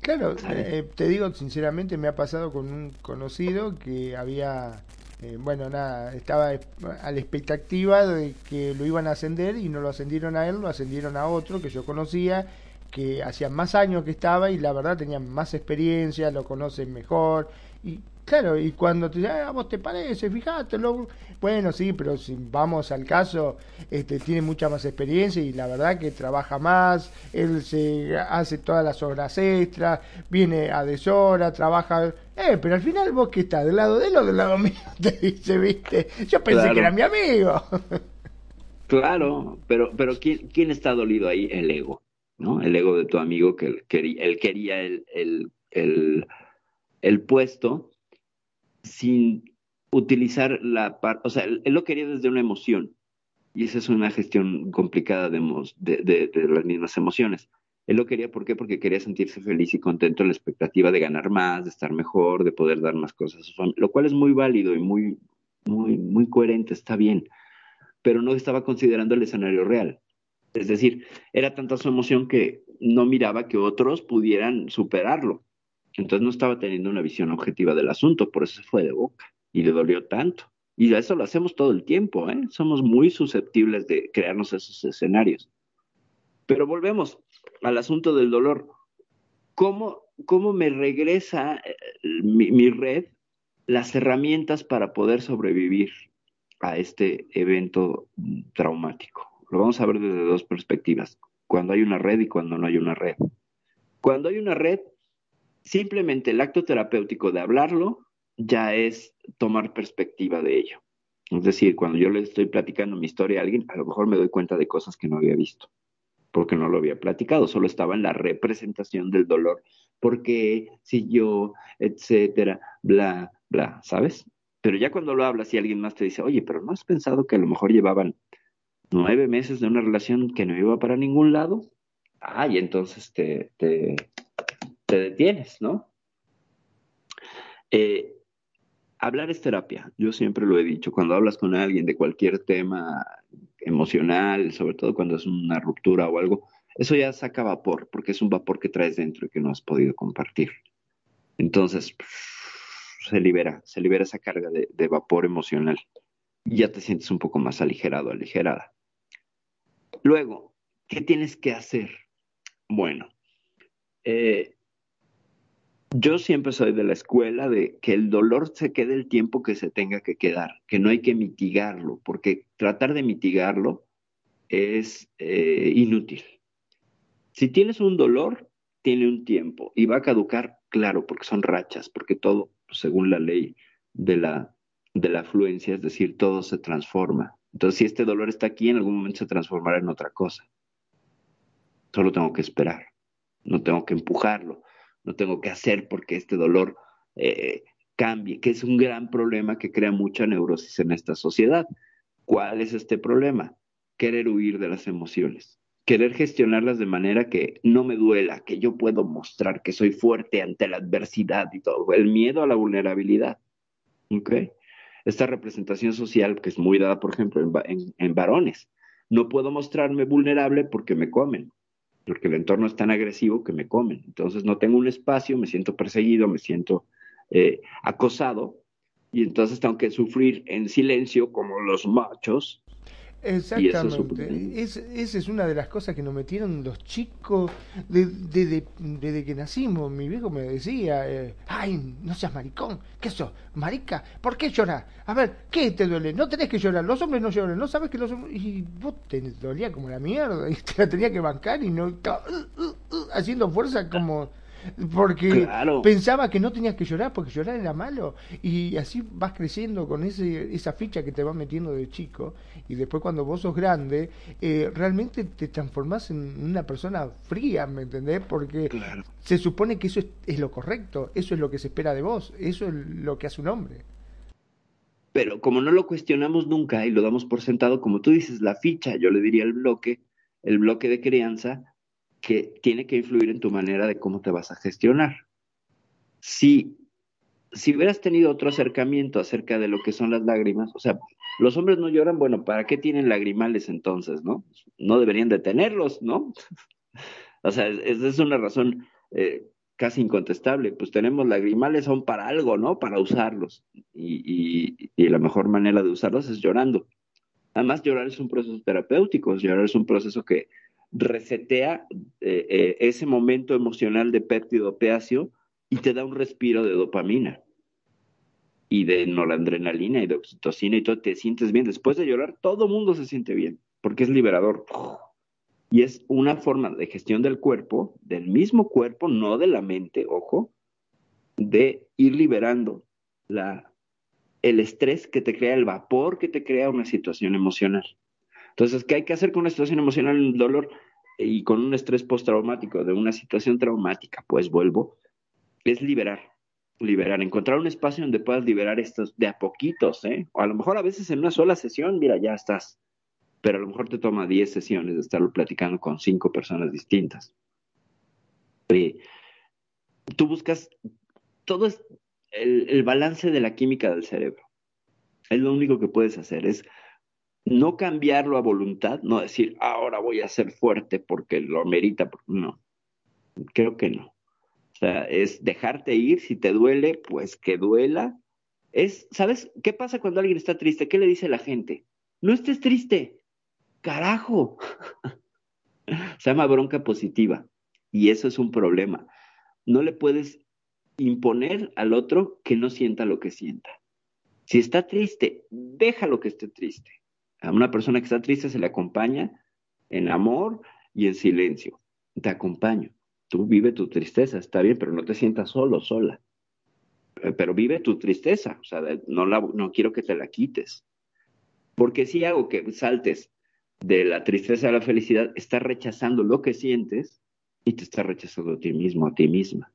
[SPEAKER 3] Claro, eh, te digo sinceramente, me ha pasado con un conocido que había, eh, bueno, nada, estaba a la expectativa de que lo iban a ascender y no lo ascendieron a él, lo ascendieron a otro que yo conocía, que hacía más años que estaba y la verdad tenía más experiencia, lo conocen mejor y Claro, y cuando te dicen, ah, vos te parece, fíjate, bueno, sí, pero si vamos al caso, este, tiene mucha más experiencia y la verdad que trabaja más, él se hace todas las horas extras, viene a deshora, trabaja, eh, pero al final vos que estás, del lado de él o del lado mío, te dice, viste, yo pensé que era mi amigo.
[SPEAKER 2] Claro, pero, pero ¿quién, ¿quién está dolido ahí? El ego, ¿no? El ego de tu amigo que él quería, él quería el, el, el, el puesto sin utilizar la parte, o sea, él, lo quería desde una emoción, y esa es una gestión complicada de, de, las mismas emociones. Él lo quería, ¿por qué? Porque quería sentirse feliz y contento en la expectativa de ganar más, de estar mejor, de poder dar más cosas a su familia, lo cual es muy válido y muy, muy, muy coherente, está bien, pero no estaba considerando el escenario real. Es decir, era tanta su emoción que no miraba que otros pudieran superarlo. Entonces no estaba teniendo una visión objetiva del asunto, por eso se fue de boca y le dolió tanto. Y eso lo hacemos todo el tiempo, ¿eh? Somos muy susceptibles de crearnos esos escenarios. Pero volvemos al asunto del dolor. ¿Cómo, cómo me regresa eh, mi, mi red las herramientas para poder sobrevivir a este evento traumático? Lo vamos a ver desde dos perspectivas, cuando hay una red y cuando no hay una red. Cuando hay una red, Simplemente el acto terapéutico de hablarlo ya es tomar perspectiva de ello. Es decir, cuando yo le estoy platicando mi historia a alguien, a lo mejor me doy cuenta de cosas que no había visto, porque no lo había platicado, solo estaba en la representación del dolor, porque si yo, etcétera, bla, bla, ¿sabes? Pero ya cuando lo hablas y alguien más te dice, oye, pero ¿no has pensado que a lo mejor llevaban nueve meses de una relación que no iba para ningún lado? Ah, y entonces te, te, te detienes, ¿no? Eh, hablar es terapia. Yo siempre lo he dicho. Cuando hablas con alguien de cualquier tema emocional, sobre todo cuando es una ruptura o algo, eso ya saca vapor, porque es un vapor que traes dentro y que no has podido compartir. Entonces, se libera, se libera esa carga de, vapor emocional ya te sientes un poco más aligerado, aligerada. Luego, ¿qué tienes que hacer? Bueno, eh, yo siempre soy de la escuela de que el dolor se quede el tiempo que se tenga que quedar, que no hay que mitigarlo, porque tratar de mitigarlo es eh, inútil. Si tienes un dolor, tiene un tiempo y va a caducar, claro, porque son rachas, porque todo, según la ley de la, de la afluencia, es decir, todo se transforma. Entonces, si este dolor está aquí, en algún momento se transformará en otra cosa. Solo tengo que esperar, no tengo que empujarlo, no tengo que hacer porque este dolor eh, cambie, que es un gran problema que crea mucha neurosis en esta sociedad. ¿Cuál es este problema? Querer huir de las emociones querer gestionarlas de manera que no me duela, que yo puedo mostrar que soy fuerte ante la adversidad y todo, el miedo a la vulnerabilidad. ¿Ok? Esta representación social que es muy dada, por ejemplo, en, varones. No puedo mostrarme vulnerable porque me comen, porque el entorno es tan agresivo que me comen. Entonces no tengo un espacio, me siento perseguido, me siento eh, acosado y entonces tengo que sufrir en silencio como los machos
[SPEAKER 3] Exactamente. Es, esa es una de las cosas que nos metieron los chicos desde, desde que nacimos. Mi viejo me decía, eh, ay, no seas maricón. ¿Qué sos? ¿Marica? ¿Por qué lloras? A ver, ¿qué te duele? No tenés que llorar. Los hombres no lloran. No sabes que los hombres... Y vos te dolía como la mierda. Y te la tenía que bancar y no... Uh, uh, uh, haciendo fuerza como porque pensaba que no tenías que llorar porque llorar era malo y así vas creciendo con ese, esa ficha que te va metiendo de chico y después cuando vos sos grande eh, realmente te transformás en una persona fría, ¿me entendés? Porque se supone que eso es, lo correcto, eso es lo que se espera de vos, eso es lo que hace un hombre.
[SPEAKER 2] Pero como no lo cuestionamos nunca y lo damos por sentado, como tú dices, la ficha, yo le diría el bloque, el bloque de crianza, que tiene que influir en tu manera de cómo te vas a gestionar. Si, si hubieras tenido otro acercamiento acerca de lo que son las lágrimas, o sea, los hombres no lloran, bueno, ¿para qué tienen lagrimales entonces, no? No deberían de tenerlos, ¿no? o sea, esa es una razón eh, casi incontestable. Pues tenemos lagrimales, son para algo, ¿no? Para usarlos. Y, la mejor manera de usarlos es llorando. Además, llorar es un proceso terapéutico, llorar es un proceso que resetea eh, eh, ese momento emocional de péptido-opiáceo y te da un respiro de dopamina y de noradrenalina y de oxitocina y todo, te sientes bien. Después de llorar, todo mundo se siente bien, porque es liberador. Y es una forma de gestión del cuerpo, del mismo cuerpo, no de la mente, ojo, de ir liberando la, el estrés que te crea, el vapor que te crea una situación emocional. Entonces, ¿qué hay que hacer con una situación emocional, el dolor y con un estrés postraumático de una situación traumática? Pues vuelvo, es liberar, liberar, encontrar un espacio donde puedas liberar estos de a poquitos, ¿eh? O a lo mejor a veces en una sola sesión, mira, ya estás, pero a lo mejor te toma 10 sesiones de estarlo platicando con cinco personas distintas. tú buscas, todo es el, el balance de la química del cerebro. Es lo único que puedes hacer, es no cambiarlo a voluntad, no decir, ahora voy a ser fuerte porque lo amerita, no, creo que no. O sea, es dejarte ir, si te duele, pues que duela. Es, ¿sabes qué pasa cuando alguien está triste? ¿Qué le dice la gente? No estés triste, carajo. Se llama bronca positiva y eso es un problema. No le puedes imponer al otro que no sienta lo que sienta. Si está triste, déjalo que esté triste. A una persona que está triste se le acompaña en amor y en silencio. Te acompaño. Tú vive tu tristeza, está bien, pero no te sientas solo, sola. Eh, pero vive tu tristeza, o sea, no, la, no quiero que te la quites. Porque si hago que saltes de la tristeza a la felicidad, estás rechazando lo que sientes y te estás rechazando a ti mismo, a ti misma.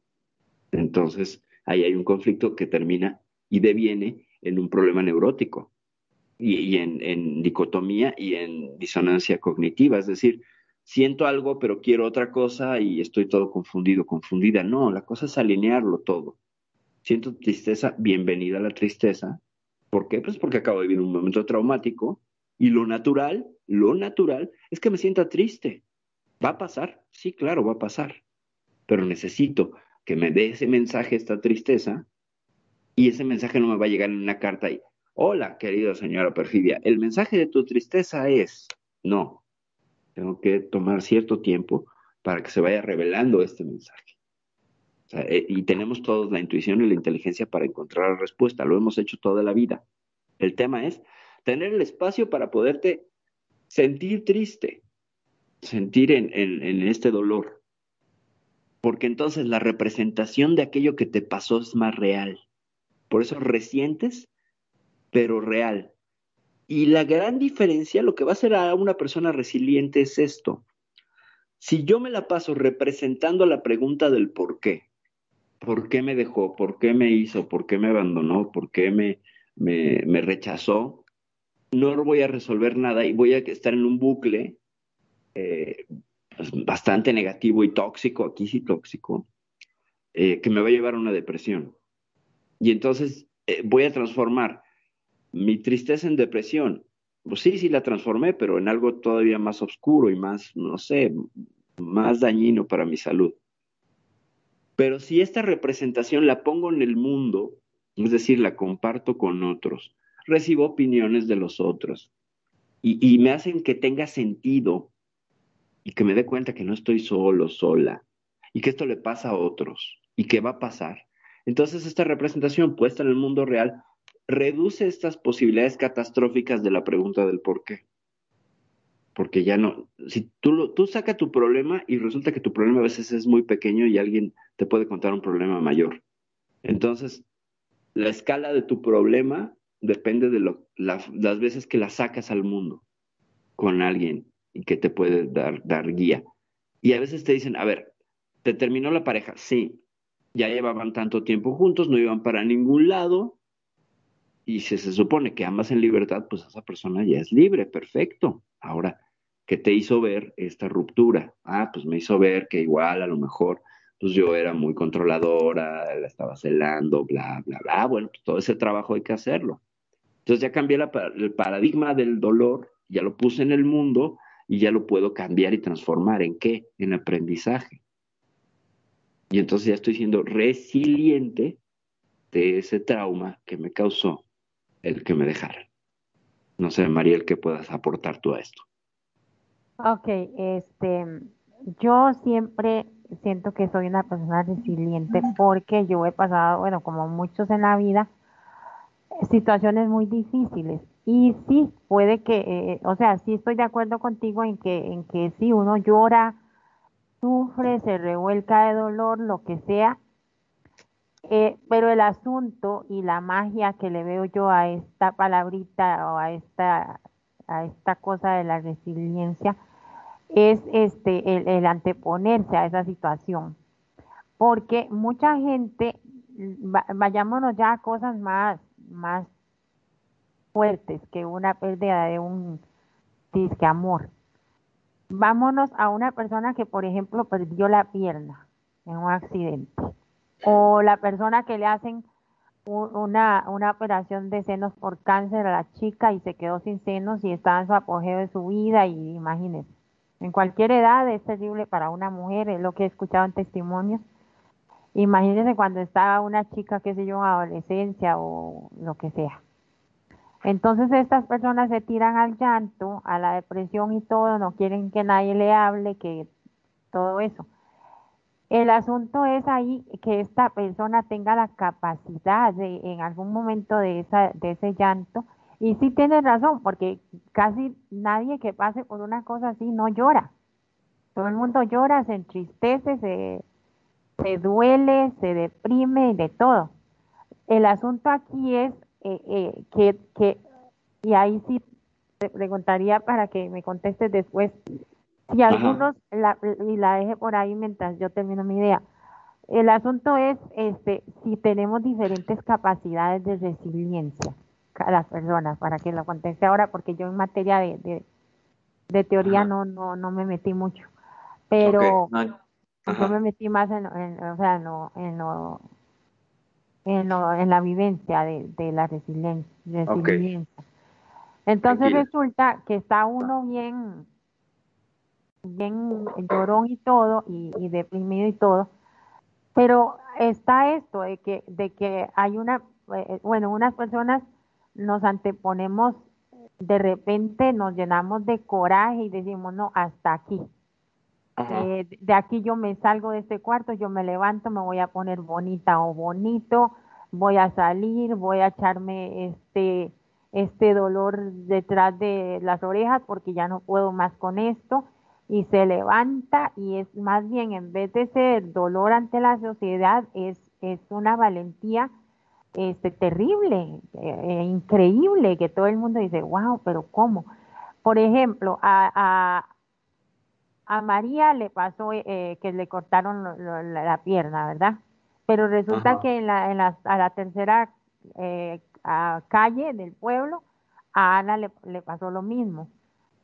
[SPEAKER 2] Entonces, ahí hay un conflicto que termina y deviene en un problema neurótico y, en, dicotomía y en disonancia cognitiva. Es decir, siento algo pero quiero otra cosa y estoy todo confundido, confundida. No, la cosa es alinearlo todo. Siento tristeza, bienvenida a la tristeza. ¿Por qué? Pues porque acabo de vivir un momento traumático y lo natural, lo natural es que me sienta triste. ¿Va a pasar? Sí, claro, va a pasar. Pero necesito que me dé ese mensaje, esta tristeza, y ese mensaje no me va a llegar en una carta y, hola, querida señora Perfidia, el mensaje de tu tristeza es, no, tengo que tomar cierto tiempo para que se vaya revelando este mensaje. Eh, y tenemos todos la intuición y la inteligencia para encontrar la respuesta, lo hemos hecho toda la vida. El tema es tener el espacio para poderte sentir triste, sentir en, en este dolor, porque entonces la representación de aquello que te pasó es más real. Por eso recientes, pero real. Y la gran diferencia, lo que va a hacer a una persona resiliente es esto. Si yo me la paso representando la pregunta del por qué, por qué me dejó, por qué me hizo, por qué me abandonó, por qué me, me, rechazó, no voy a resolver nada y voy a estar en un bucle eh, pues, bastante negativo y tóxico, aquí sí tóxico, eh, que me va a llevar a una depresión. Y entonces eh, voy a transformar mi tristeza en depresión. Pues sí, sí la transformé, pero en algo todavía más oscuro y más, no sé, más dañino para mi salud. Pero si esta representación la pongo en el mundo, es decir, la comparto con otros, recibo opiniones de los otros y, me hacen que tenga sentido y que me dé cuenta que no estoy solo, sola, y que esto le pasa a otros y que va a pasar. Entonces, esta representación puesta en el mundo real reduce estas posibilidades catastróficas de la pregunta del por qué. Porque ya no, si tú, lo, tú tu problema y resulta que tu problema a veces es muy pequeño y alguien te puede contar un problema mayor. Entonces, la escala de tu problema depende de lo, las veces que la sacas al mundo con alguien y que te puede dar, dar guía. Y a veces te dicen, a ver, ¿te terminó la pareja? Sí, ya llevaban tanto tiempo juntos, no iban para ningún lado, y si se supone que amas en libertad, pues esa persona ya es libre, perfecto. Ahora, ¿qué te hizo ver esta ruptura? Ah, pues me hizo ver que igual a lo mejor pues yo era muy controladora, la estaba celando, bla, bla, bla. Bueno, pues todo ese trabajo hay que hacerlo. Entonces ya cambié el paradigma del dolor, ya lo puse en el mundo y ya lo puedo cambiar y transformar. ¿En qué? En aprendizaje. Y entonces ya estoy siendo resiliente de ese trauma que me causó el que me dejara. No sé, Mariel, ¿qué puedas aportar tú a esto?
[SPEAKER 1] Ok, este, yo siempre siento que soy una persona resiliente porque yo he pasado, bueno, como muchos en la vida, situaciones muy difíciles. Y sí, puede que, eh, o sea, sí estoy de acuerdo contigo en que, en que sí, uno llora, sufre, se revuelca de dolor, lo que sea, eh, pero el asunto y la magia que le veo yo a esta palabrita o a esta, a esta cosa de la resiliencia es este el, anteponerse a esa situación. Porque mucha gente, vayámonos ya a cosas más, más fuertes que una pérdida de un disque amor. Vámonos a una persona que, por ejemplo, perdió la pierna en un accidente o la persona que le hacen una, una operación de senos por cáncer a la chica y se quedó sin senos y está en su apogeo de su vida y imagínense, en cualquier edad es terrible para una mujer, es lo que he escuchado en testimonios. Imagínense cuando está una chica, qué sé yo, en adolescencia o lo que sea. Entonces estas personas se tiran al llanto, a la depresión y todo, no quieren que nadie le hable, que todo eso. El asunto es ahí que esta persona tenga la capacidad de en algún momento de, esa, de ese llanto. Y sí tiene razón, porque casi nadie que pase por una cosa así no llora. Todo el mundo llora, se entristece, se, se duele, se deprime y de todo. El asunto aquí es eh, eh, que, que, y ahí sí te preguntaría para que me contestes después, si algunos, la, y la deje por ahí mientras yo termino mi idea, El asunto es este, si tenemos diferentes capacidades de resiliencia, cada persona, para que lo conteste ahora, porque yo en materia de, de, teoría no, no, no me metí mucho, pero yo me metí más en, o sea, no, en, lo, en, lo, en la vivencia de, de la resiliencia. resiliencia. Entonces resulta que está uno bien, bien llorón y todo, y, y deprimido y todo, pero está esto de que, de que hay una, eh, bueno, unas personas nos anteponemos, de repente nos llenamos de coraje y decimos, no, hasta aquí. Eh, de aquí yo me salgo de este cuarto, yo me levanto, me voy a poner bonita o bonito, voy a salir, voy a echarme este, este dolor detrás de las orejas porque ya no puedo más con esto y se levanta y es más bien en vez de ser dolor ante la sociedad es, es una valentía este, terrible, eh, increíble, que todo el mundo dice, wow, pero ¿cómo? Por ejemplo, a, a, María le pasó eh, que le cortaron la, pierna, ¿verdad? Pero resulta que en la, en la, a la tercera eh, calle del pueblo, a Ana le, le pasó lo mismo.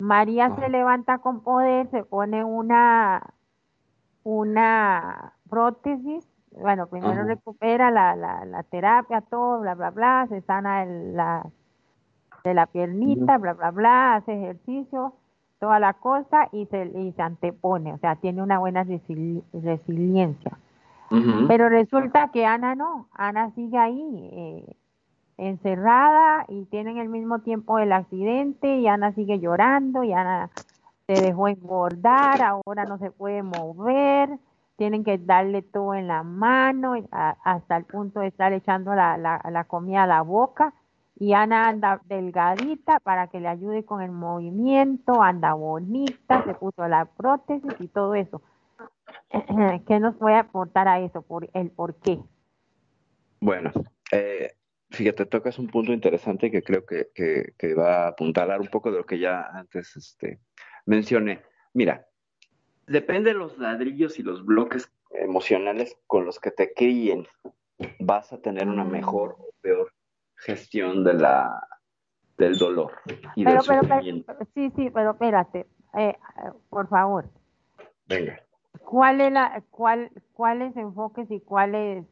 [SPEAKER 1] María se levanta con poder, se pone una, una prótesis, bueno, primero recupera la, la, la, terapia, todo, bla, bla, bla, se sana el, la, de la piernita, bla, bla, bla, hace ejercicio, toda la cosa y se, y se antepone, o sea, tiene una buena resiliencia. Pero resulta que Ana no, Ana sigue ahí, eh, encerrada y tienen el mismo tiempo el accidente y Ana sigue llorando y Ana se dejó engordar, ahora no se puede mover, tienen que darle todo en la mano hasta el punto de estar echando la, la, comida a la boca y Ana anda delgadita para que le ayude con el movimiento, anda bonita, se puso la prótesis y todo eso. ¿Qué nos puede aportar a eso? Por el por qué.
[SPEAKER 2] Bueno, eh, Fíjate, tocas un punto interesante que creo que, va a apuntalar un poco de lo que ya antes este, mencioné. Mira, depende de los ladrillos y los bloques emocionales con los que te críen, vas a tener una mejor o peor gestión de la del dolor y del sufrimiento.
[SPEAKER 1] sí, sí, pero espérate, eh, por favor.
[SPEAKER 2] Venga.
[SPEAKER 1] ¿Cuál es la, cuál, ¿Cuáles enfoques y cuáles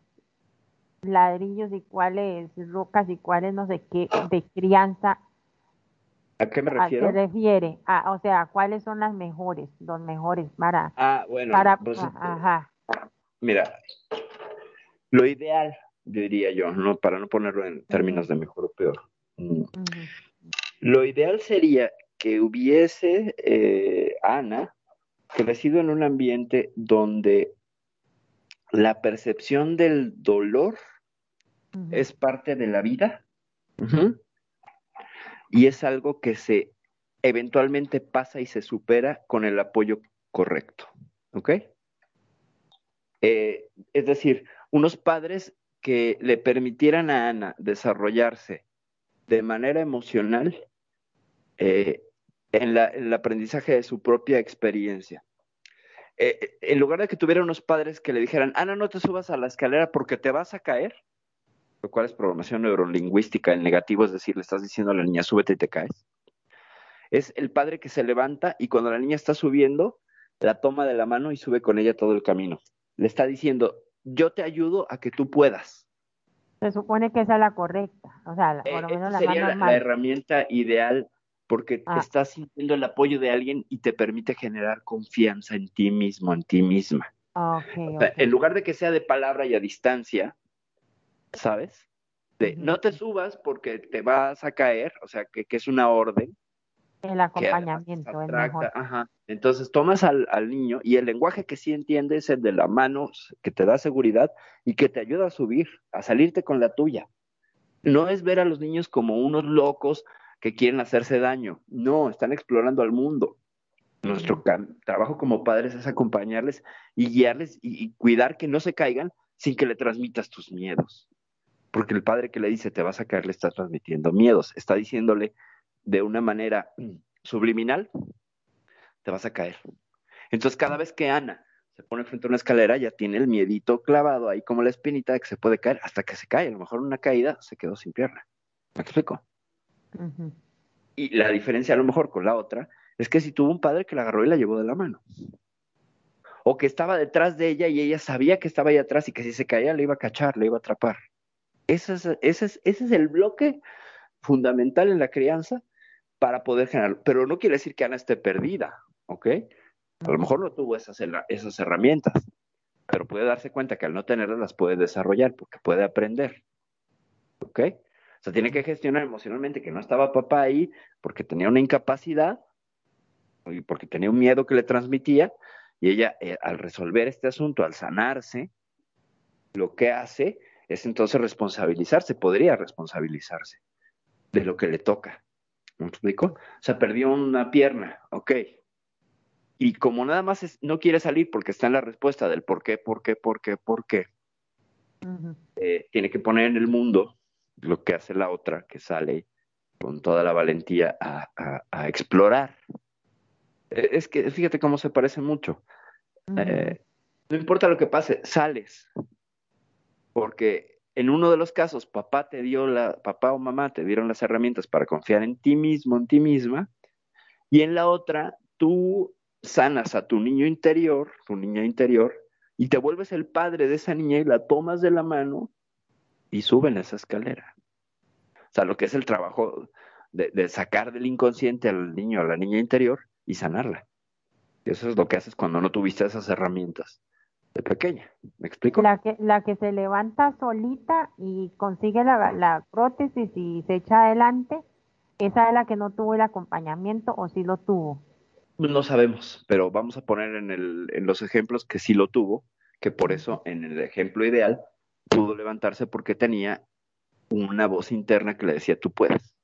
[SPEAKER 1] ladrillos y cuáles rocas y cuáles no sé qué de crianza.
[SPEAKER 2] ¿A qué me refiero?
[SPEAKER 1] ¿A qué refiere? A, o sea, ¿cuáles son las mejores, los mejores para...
[SPEAKER 2] Ah, bueno.
[SPEAKER 1] Para, pues, ajá.
[SPEAKER 2] Mira, lo ideal, diría yo, no para no ponerlo en términos de mejor o peor. Mm. Lo ideal sería que hubiese eh, Ana crecido en un ambiente donde la percepción del dolor es parte de la vida y es algo que se eventualmente pasa y se supera con el apoyo correcto. ¿Ok? Eh, es decir, unos padres que le permitieran a Ana desarrollarse de manera emocional eh, en, la, en el aprendizaje de su propia experiencia eh, en lugar de que tuviera unos padres que le dijeran, Ana, no te subas a la escalera porque te vas a caer, lo cual es programación neurolingüística, el negativo es decir, le estás diciendo a la niña, súbete y te caes. Es el padre que se levanta y cuando la niña está subiendo, la toma de la mano y sube con ella todo el camino. Le está diciendo, yo te ayudo a que tú puedas.
[SPEAKER 1] Se supone que esa es la correcta, o sea, por lo eh, menos la
[SPEAKER 2] sería la, herramienta ideal porque ah. estás sintiendo el apoyo de alguien y te permite generar confianza en ti mismo, en ti misma. En lugar de que sea de palabra y a distancia, ¿sabes? De no te subas porque te vas a caer, o sea, que, es una orden.
[SPEAKER 1] El acompañamiento es mejor.
[SPEAKER 2] Ajá. Entonces tomas al, al, niño y el lenguaje que sí entiende es el de la mano, que te da seguridad y que te ayuda a subir, a salirte con la tuya. No es ver a los niños como unos locos que quieren hacerse daño. No, están explorando al mundo. Nuestro trabajo como padres es acompañarles y guiarles y, cuidar que no se caigan sin que le transmitas tus miedos. Porque el padre que le dice te vas a caer le está transmitiendo miedos, está diciéndole de una manera subliminal, te vas a caer. Entonces cada vez que Ana se pone frente a una escalera, ya tiene el miedito clavado ahí como la espinita de que se puede caer hasta que se cae. A lo mejor una caída se quedó sin pierna. ¿Me explico? Y la diferencia a lo mejor con la otra es que si tuvo un padre que la agarró y la llevó de la mano. O que estaba detrás de ella y ella sabía que estaba ahí atrás y que si se caía le iba a cachar, le iba a atrapar. Ese es, ese es, ese es el bloque fundamental en la crianza para poder generar. Pero no quiere decir que Ana esté perdida, ¿ok? A lo mejor no tuvo esas, esas herramientas, pero puede darse cuenta que al no tenerlas las puede desarrollar porque puede aprender. ¿Ok? O sea, tiene que gestionar emocionalmente que no estaba papá ahí porque tenía una incapacidad y porque tenía un miedo que le transmitía y ella eh, al resolver este asunto, al sanarse, lo que hace es entonces responsabilizarse, podría responsabilizarse de lo que le toca. ¿Me explico? O sea, perdió una pierna, ok, y como nada más no quiere salir porque está en la respuesta del por qué, por qué, por qué, por qué, eh, tiene que poner en el mundo lo que hace la otra, que sale con toda la valentía a, explorar. Eh, es que fíjate cómo se parece mucho. Eh, no importa lo que pase, sales. Porque en uno de los casos, papá te dio la, papá o mamá te dieron las herramientas para confiar en ti mismo, en ti misma, y en la otra, tú sanas a tu niño interior, tu niña interior, y te vuelves el padre de esa niña y la tomas de la mano y suben esa escalera. O sea, lo que es el trabajo de, sacar del inconsciente al niño, a la niña interior y sanarla. Y eso es lo que haces cuando no tuviste esas herramientas de pequeña. ¿Me explico?
[SPEAKER 1] La que, la que se levanta solita y consigue la, la prótesis y se echa adelante, esa es la que no tuvo el acompañamiento o sí lo tuvo.
[SPEAKER 2] No sabemos, pero vamos a poner en, el, en los ejemplos que sí lo tuvo, que por eso en el ejemplo ideal pudo levantarse porque tenía una voz interna que le decía tú puedes.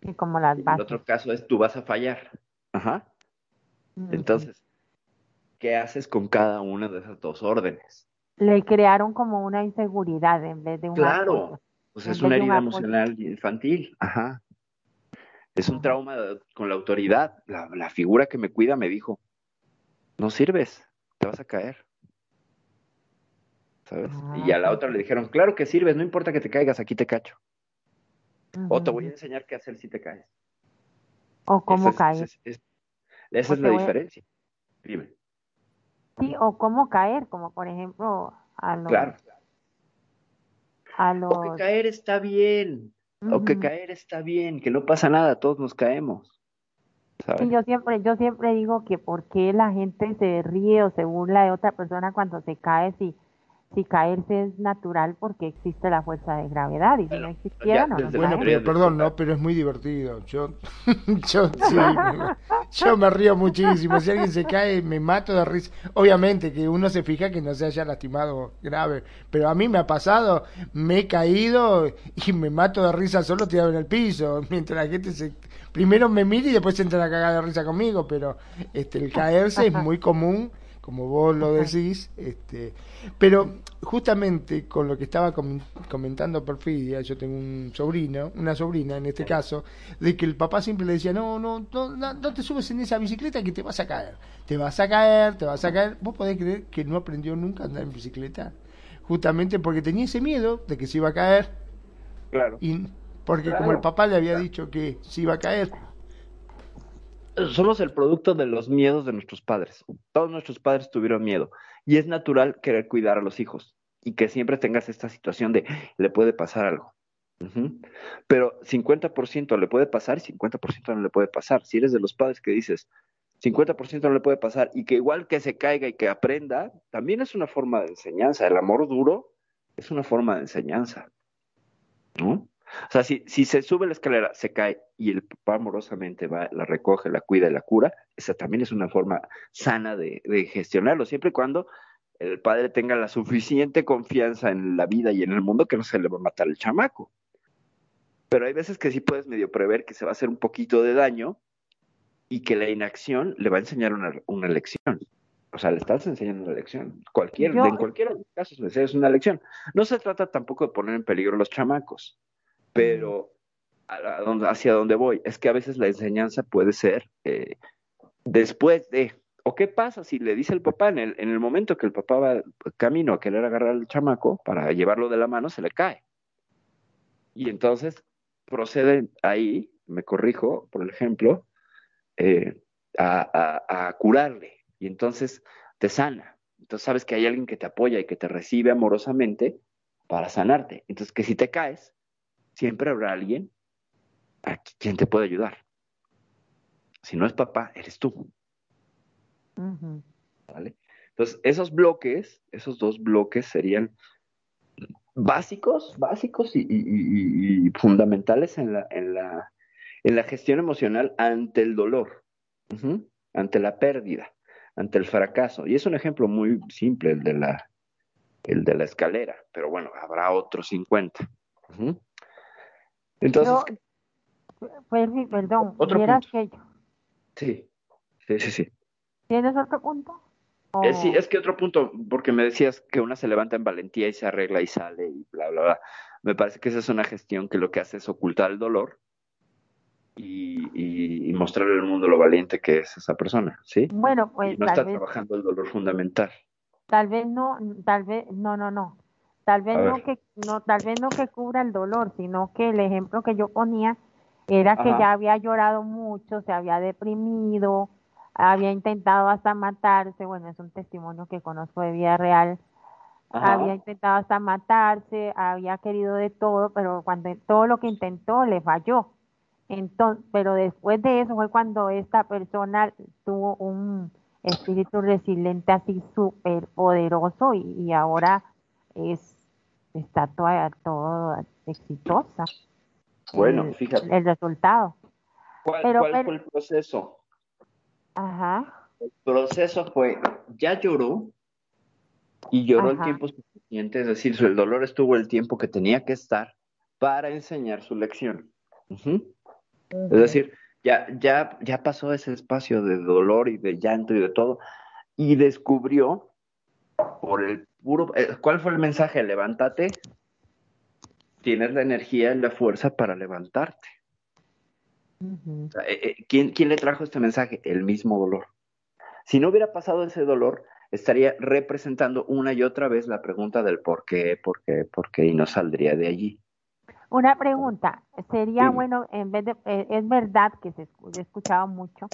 [SPEAKER 1] Y como las
[SPEAKER 2] El otro caso es tú vas a fallar. Ajá. Entonces, ¿qué haces con cada una de esas dos órdenes?
[SPEAKER 1] Le crearon como una inseguridad en vez de una.
[SPEAKER 2] Claro, pues es una herida emocional infantil. Ajá. Es un trauma con la autoridad. La, figura que me cuida me dijo, no sirves, te vas a caer. ¿Sabes? y a la ah, otra le dijeron, claro que sirves, no importa que te caigas, aquí te cacho. O te voy a enseñar qué hacer si te caes.
[SPEAKER 1] O cómo caer.
[SPEAKER 2] esa es la diferencia. Dime.
[SPEAKER 1] Sí, o cómo caer, como por ejemplo a los...
[SPEAKER 2] Claro. A los... O que caer está bien. O que caer está bien, que no pasa nada, todos nos caemos.
[SPEAKER 1] Sí, yo siempre, yo siempre digo que por qué la gente se ríe o se burla de otra persona cuando se cae si si caerse es natural porque existe la fuerza de gravedad y si no existiera no
[SPEAKER 3] bueno pero, perdón no pero es muy divertido. Yo yo sí, yo me río muchísimo. Si alguien se cae me mato de risa. Obviamente que uno se fija que no se haya lastimado grave pero a mí me ha pasado me he caído y me mato de risa solo tirado en el piso mientras la gente se primero me mira y después se entra a cagar de risa conmigo pero este el caerse es muy común como vos lo decís, este, pero justamente con lo que estaba comentando Perfidia, yo tengo un sobrino, una sobrina en este caso, de que el papá siempre le decía, no, no, no, no te subes en esa bicicleta que te vas a caer, te vas a caer, te vas a caer. ¿Vos podés creer que no aprendió nunca a andar en bicicleta? Justamente porque tenía ese miedo de que se iba a caer.
[SPEAKER 2] Claro.
[SPEAKER 3] Y porque como el papá le había dicho que se iba a caer,
[SPEAKER 2] somos el producto de los miedos de nuestros padres. Todos nuestros padres tuvieron miedo y es natural querer cuidar a los hijos y que siempre tengas esta situación de le puede pasar algo. Pero 50% le puede pasar y 50% no le puede pasar. Si eres de los padres que dices 50% no le puede pasar y que igual que se caiga y que aprenda, también es una forma de enseñanza. El amor duro es una forma de enseñanza. ¿no? O sea, si, si se sube la escalera, se cae y el papá amorosamente va, la recoge, la cuida y la cura, esa también es una forma sana de, gestionarlo, siempre y cuando el padre tenga la suficiente confianza en la vida y en el mundo que no se le va a matar el chamaco. Pero hay veces que sí puedes medio prever que se va a hacer un poquito de daño y que la inacción le va a enseñar una, una lección. O sea, le estás enseñando una lección. Cualquier, en cualquier caso es una lección. No se trata tampoco de poner en peligro a los chamacos pero hacia dónde voy es que a veces la enseñanza puede ser eh, después de, ¿O qué pasa si le dice el papá en el, en el momento que el papá va camino a querer agarrar al chamaco para llevarlo de la mano, se le cae? Y entonces procede ahí, me corrijo, por ejemplo, eh, a, curarle. Y entonces te sana. Entonces sabes que hay alguien que te apoya y que te recibe amorosamente para sanarte. Entonces que si te caes, siempre habrá alguien a quien te puede ayudar. Si no es papá, eres tú. ¿Vale? Entonces, esos bloques, esos dos bloques serían básicos, básicos y, fundamentales en la, en, la, en la gestión emocional ante el dolor, ante la pérdida, ante el fracaso. Y es un ejemplo muy simple el de la, el de la escalera, pero bueno, habrá otros 50.
[SPEAKER 1] Entonces... pues, perdón,
[SPEAKER 2] otro que Sí, sí, sí, sí.
[SPEAKER 1] ¿Tienes otro punto?
[SPEAKER 2] Eh, sí, es que otro punto, porque me decías que una se levanta en valentía y se arregla y sale y bla, bla, bla. Me parece que esa es una gestión que lo que hace es ocultar el dolor y, y, mostrarle al mundo lo valiente que es esa persona, ¿sí?
[SPEAKER 1] Bueno, pues.
[SPEAKER 2] no está trabajando el dolor fundamental.
[SPEAKER 1] Tal vez no, tal vez, no, no, no. Tal vez no que, no, tal vez no que cubra el dolor, sino que el ejemplo que yo ponía era que ya había llorado mucho, se había deprimido, había intentado hasta matarse, bueno, es un testimonio que conozco de vida real, había intentado hasta matarse, había querido de todo, pero cuando todo lo que intentó le falló. Entonces, pero después de eso fue cuando esta persona tuvo un espíritu resiliente así súper poderoso y, ahora es está toda, todo exitosa.
[SPEAKER 2] Bueno, fíjate.
[SPEAKER 1] El resultado.
[SPEAKER 2] ¿Cuál, fue el proceso?
[SPEAKER 1] Ajá.
[SPEAKER 2] El proceso fue, ya lloró y lloró el tiempo suficiente, es decir, el dolor estuvo el tiempo que tenía que estar para enseñar su lección. Es decir, ya, ya, ya pasó ese espacio de dolor y de llanto y de todo, y descubrió por el puro... Eh, ¿Cuál fue el mensaje? Levántate. Tienes la energía y la fuerza para levantarte. Eh, eh, ¿quién, le trajo este mensaje? El mismo dolor. Si no hubiera pasado ese dolor, estaría representando una y otra vez la pregunta del por qué, por qué, por qué, y no saldría de allí.
[SPEAKER 1] Una pregunta, sería bueno, en vez de, es verdad que se he escuchado mucho,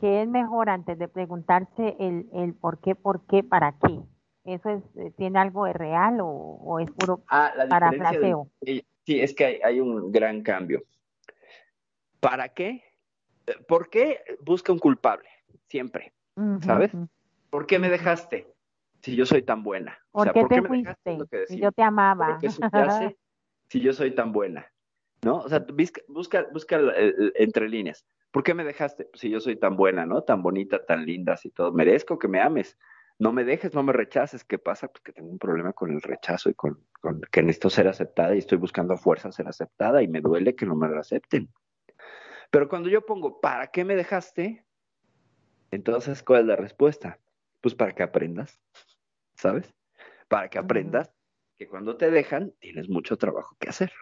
[SPEAKER 1] que es mejor antes de preguntarse el, el por qué, por qué, para qué. ¿Eso es, tiene algo de real o, es puro
[SPEAKER 2] ah, parafraseo? sí, es que hay un gran cambio. ¿Para qué? ¿Por qué busca un culpable? Siempre, ¿sabes? ¿Por qué me dejaste si yo soy tan buena?
[SPEAKER 1] ¿Por qué te fuiste? Si yo te amaba.
[SPEAKER 2] si yo soy tan buena? ¿No? O sea, busca, busca, entre líneas. ¿Por qué me dejaste? Si yo soy tan buena, ¿no? Tan bonita, tan linda, así todo. Merezco que me ames. No me dejes, no me rechaces. ¿Qué pasa? Pues que tengo un problema con el rechazo y con, con que necesito ser aceptada y estoy buscando a fuerza ser aceptada y me duele que no me lo acepten. Pero cuando yo pongo, ¿para qué me dejaste? Entonces, ¿cuál es la respuesta? Pues para que aprendas, ¿sabes? Para que aprendas que cuando te dejan, tienes mucho trabajo que hacer.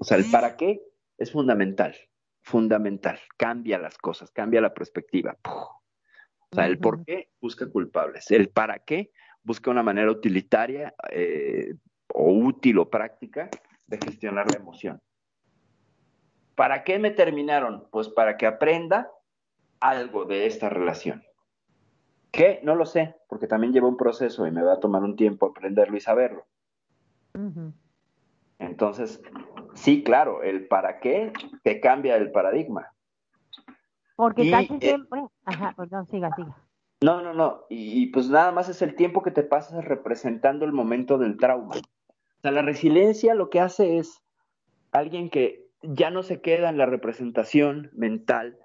[SPEAKER 2] O sea, el para qué es fundamental, fundamental. Cambia las cosas, cambia la perspectiva. O sea, el por qué busca culpables. El para qué busca una manera utilitaria eh, o útil o práctica de gestionar la emoción. ¿Para qué me terminaron? Pues para que aprenda algo de esta relación. ¿Qué? No lo sé, porque también lleva un proceso y me va a tomar un tiempo aprenderlo y saberlo. Entonces, sí, claro, el para qué te cambia el paradigma.
[SPEAKER 1] Porque casi eh, siempre... Ajá, perdón, siga, siga.
[SPEAKER 2] No, no, no. Y, y, pues nada más es el tiempo que te pasas representando el momento del trauma. O sea, la resiliencia lo que hace es alguien que ya no se queda en la representación mental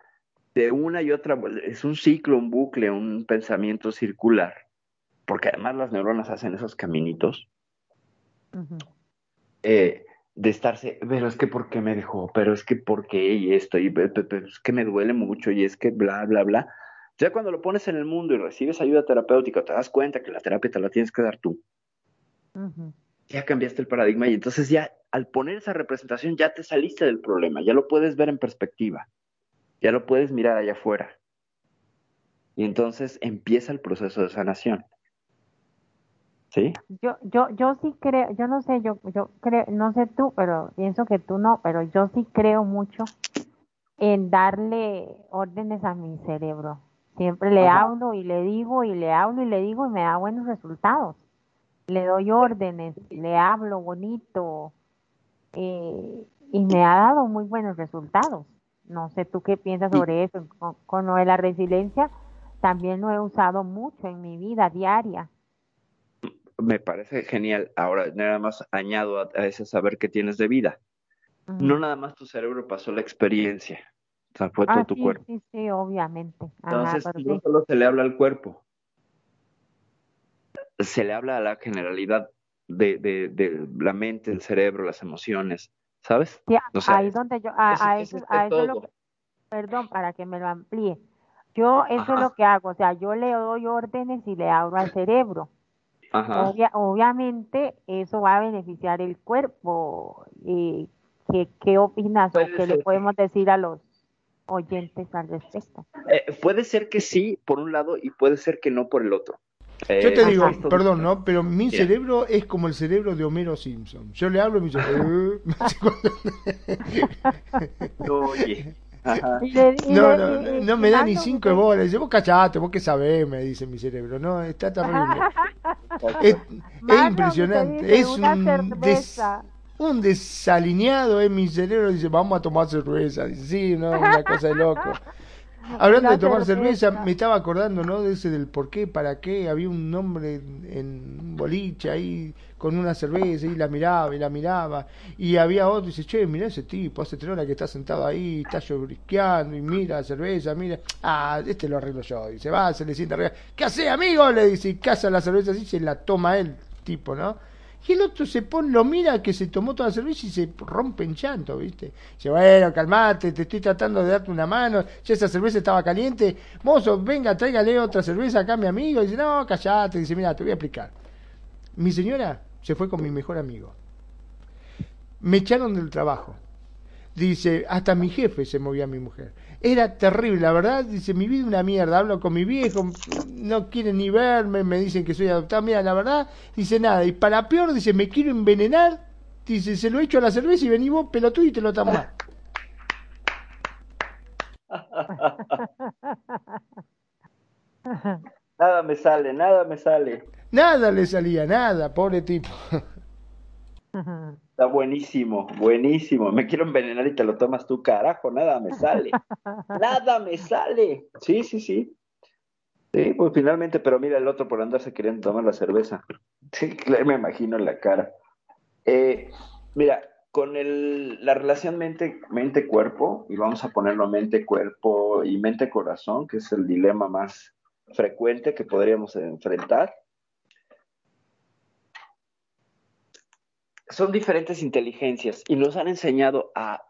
[SPEAKER 2] de una y otra, es un ciclo, un bucle, un pensamiento circular, porque además las neuronas hacen esos caminitos eh, de estarse, pero es que por qué me dejó, pero es que por qué y esto, y es que me duele mucho y es que bla, bla, bla. Ya cuando lo pones en el mundo y recibes ayuda terapéutica, te das cuenta que la terapia te la tienes que dar tú. Ya cambiaste el paradigma y entonces ya al poner esa representación ya te saliste del problema, ya lo puedes ver en perspectiva, ya lo puedes mirar allá afuera. Y entonces empieza el proceso de sanación. ¿Sí?
[SPEAKER 1] Yo, yo, yo sí creo, yo no sé, yo, yo creo, no sé tú, pero pienso que tú no, pero yo sí creo mucho en darle órdenes a mi cerebro. Siempre le hablo y le digo y le hablo y le digo y me da buenos resultados. Le doy órdenes, le hablo bonito eh, y me ha dado muy buenos resultados. No sé tú qué piensas sobre eso. Con, con lo de la resiliencia, también lo he usado mucho en mi vida diaria
[SPEAKER 2] me parece genial. Ahora, nada más añado a, ese saber que tienes de vida. No nada más tu cerebro pasó la experiencia, o sea, fue todo ah, tu cuerpo.
[SPEAKER 1] Sí, sí, obviamente.
[SPEAKER 2] Entonces, no solo se le habla al cuerpo, se le habla a la generalidad de, de, de la mente, el cerebro, las emociones, ¿sabes?
[SPEAKER 1] Sí, ahí donde yo, a, eso, lo perdón, para que me lo amplíe. Yo eso es lo que hago, o sea, yo le doy órdenes y le hablo al cerebro obviamente eso va a beneficiar el cuerpo. ¿Y ¿qué, ¿Qué opinas o qué le podemos decir a los oyentes al respecto?
[SPEAKER 2] Eh, puede ser que sí, por un lado, y puede ser que no por el otro.
[SPEAKER 3] Yo te eh, digo, perdón, ¿no? Pero mi cerebro es como el cerebro de Homero Simpson. Yo le hablo y me dice...
[SPEAKER 2] Oye,
[SPEAKER 3] no, no, no, me da ni cinco de bola. Dice, vos cachate, vos que sabés, me dice mi cerebro. No, está terrible. es, impresionante. Es un, un desalineado en mi cerebro. Dice, vamos a tomar cerveza. Dice, sí, no, una cosa de loco. Hablando de tomar cerveza, me estaba acordando, ¿no? De ese del por qué, para qué. Había un nombre en un boliche ahí con una cerveza y la miraba y la miraba. Y había otro y dice, che, mira ese tipo, hace tres horas que está sentado ahí, está llorisqueando y mira la cerveza, mira. Ah, este lo arreglo yo. Y se va, se le sienta arriba. ¿Qué hace, amigo? Le dice, y caza la cerveza así, se la toma él, tipo, ¿no? Y el otro se pone, lo mira que se tomó toda la cerveza y se rompe en llanto, ¿viste? Dice, bueno, calmate, te estoy tratando de darte una mano, ya esa cerveza estaba caliente, mozo, venga, tráigale otra cerveza acá a mi amigo. dice, no, callate, dice, mira, te voy a explicar. Mi señora se fue con mi mejor amigo. Me echaron del trabajo. Dice, hasta mi jefe se movía a mi mujer. Era terrible, la verdad, dice, mi vida es una mierda, hablo con mi viejo, no quieren ni verme, me dicen que soy adoptado, mira, la verdad, dice nada, y para peor, dice, me quiero envenenar, dice, se lo echo a la cerveza y vení vos pelotudo y te lo tomas.
[SPEAKER 2] nada me sale, nada me sale.
[SPEAKER 3] Nada le salía, nada, pobre tipo.
[SPEAKER 2] Buenísimo, buenísimo. Me quiero envenenar y te lo tomas tú, carajo, nada me sale. nada me sale. Sí, sí, sí. Sí, pues finalmente, pero mira el otro por andarse queriendo tomar la cerveza. Sí, me imagino en la cara. Eh, mira, con el, la relación mente-cuerpo, y vamos a ponerlo mente-cuerpo y mente-corazón, que es el dilema más frecuente que podríamos enfrentar, son diferentes inteligencias y nos han enseñado a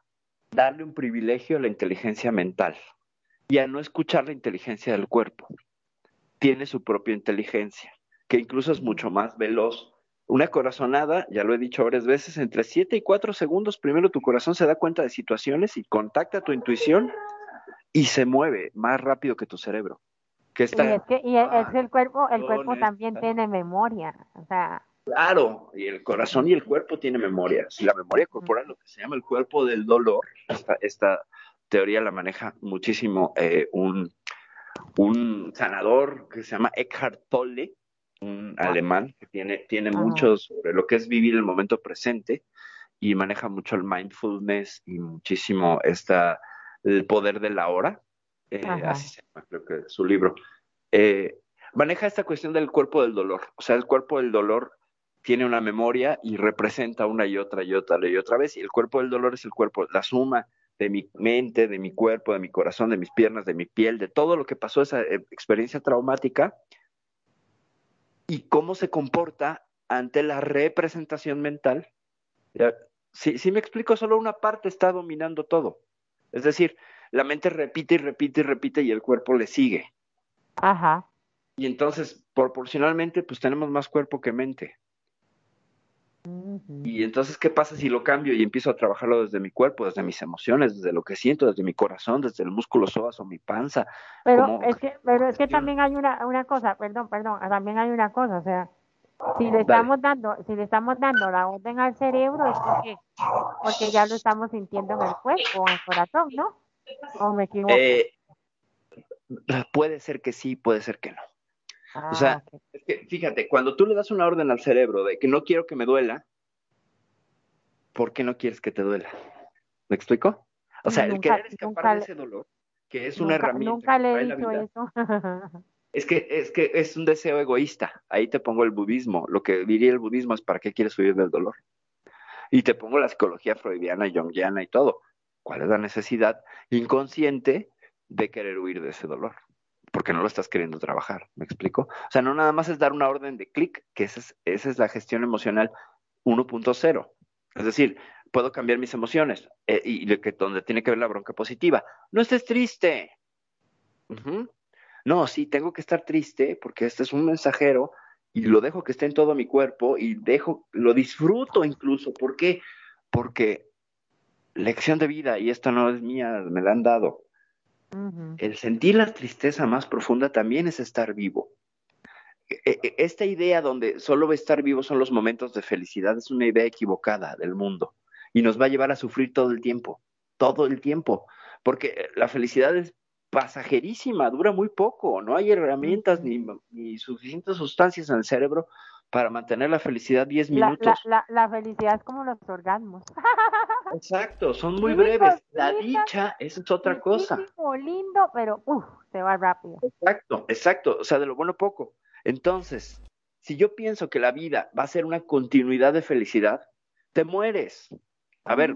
[SPEAKER 2] darle un privilegio a la inteligencia mental y a no escuchar la inteligencia del cuerpo. Tiene su propia inteligencia, que incluso es mucho más veloz. Una corazonada, ya lo he dicho varias veces, entre 7 y 4 segundos, primero tu corazón se da cuenta de situaciones y contacta tu intuición y se mueve más rápido que tu cerebro.
[SPEAKER 1] Que está, y es que, y es que el cuerpo, el cuerpo también tiene memoria, o sea,
[SPEAKER 2] Claro, y el corazón y el cuerpo tienen memoria. Si la memoria corporal, lo que se llama el cuerpo del dolor, esta, teoría la maneja muchísimo eh, un, un sanador que se llama Eckhart Tolle, un alemán que tiene, tiene mucho sobre lo que es vivir el momento presente y maneja mucho el mindfulness y muchísimo esta, el poder de la hora, eh, así se llama, creo que su libro. Eh, maneja esta cuestión del cuerpo del dolor, o sea, el cuerpo del dolor tiene una memoria y representa una y otra y otra y otra vez. Y el cuerpo del dolor es el cuerpo, la suma de mi mente, de mi cuerpo, de mi corazón, de mis piernas, de mi piel, de todo lo que pasó esa eh, experiencia traumática y cómo se comporta ante la representación mental. Si, si me explico, solo una parte está dominando todo. Es decir, la mente repite y repite y repite y el cuerpo le sigue.
[SPEAKER 1] Ajá.
[SPEAKER 2] Y entonces, proporcionalmente, pues tenemos más cuerpo que mente. Y entonces, ¿qué pasa si lo cambio y empiezo a trabajarlo desde mi cuerpo, desde mis emociones, desde lo que siento, desde mi corazón, desde el músculo psoas o mi panza?
[SPEAKER 1] Pero es que, pero es que también hay una, una cosa, perdón, perdón, también hay una cosa, o sea, si le estamos dando, si le estamos dando la orden al cerebro es porque, porque ya lo estamos sintiendo en el cuerpo, en el corazón, ¿no? ¿O me equivoco?
[SPEAKER 2] Eh, puede ser que sí, puede ser que no. o sea, ah, es que, fíjate, cuando tú le das una orden al cerebro de que no quiero que me duela, ¿por qué no quieres que te duela? ¿Me explico? O sea, el querer escapar de ese dolor, que es una herramienta.
[SPEAKER 1] Nunca le he dicho eso.
[SPEAKER 2] Es que, es que es un deseo egoísta. Ahí te pongo el budismo. Lo que diría el budismo es para qué quieres huir del dolor. Y te pongo la psicología freudiana, jungiana y todo. ¿Cuál es la necesidad inconsciente de querer huir de ese dolor? Porque no lo estás queriendo trabajar. ¿Me explico? O sea, no nada más es dar una orden de clic, que esa es, esa es la gestión emocional 1.0. Es decir, puedo cambiar mis emociones eh, y que, donde tiene que ver la bronca positiva. No estés triste. No, sí, tengo que estar triste porque este es un mensajero y lo dejo que esté en todo mi cuerpo y dejo, lo disfruto incluso. ¿Por qué? Porque lección de vida, y esta no es mía, me la han dado. El sentir la tristeza más profunda también es estar vivo. E, e, esta idea donde solo estar vivo son los momentos de felicidad es una idea equivocada del mundo y nos va a llevar a sufrir todo el tiempo, todo el tiempo, porque la felicidad es pasajerísima, dura muy poco, no hay herramientas ni, ni suficientes sustancias en el cerebro para mantener la felicidad 10 minutos.
[SPEAKER 1] La, felicidad es como los orgasmos.
[SPEAKER 2] Exacto, son muy breves. La dicha, es otra cosa.
[SPEAKER 1] lindo, pero se va rápido.
[SPEAKER 2] Exacto, exacto, o sea, de lo bueno poco. Entonces, si yo pienso que la vida va a ser una continuidad de felicidad, te mueres. A ver,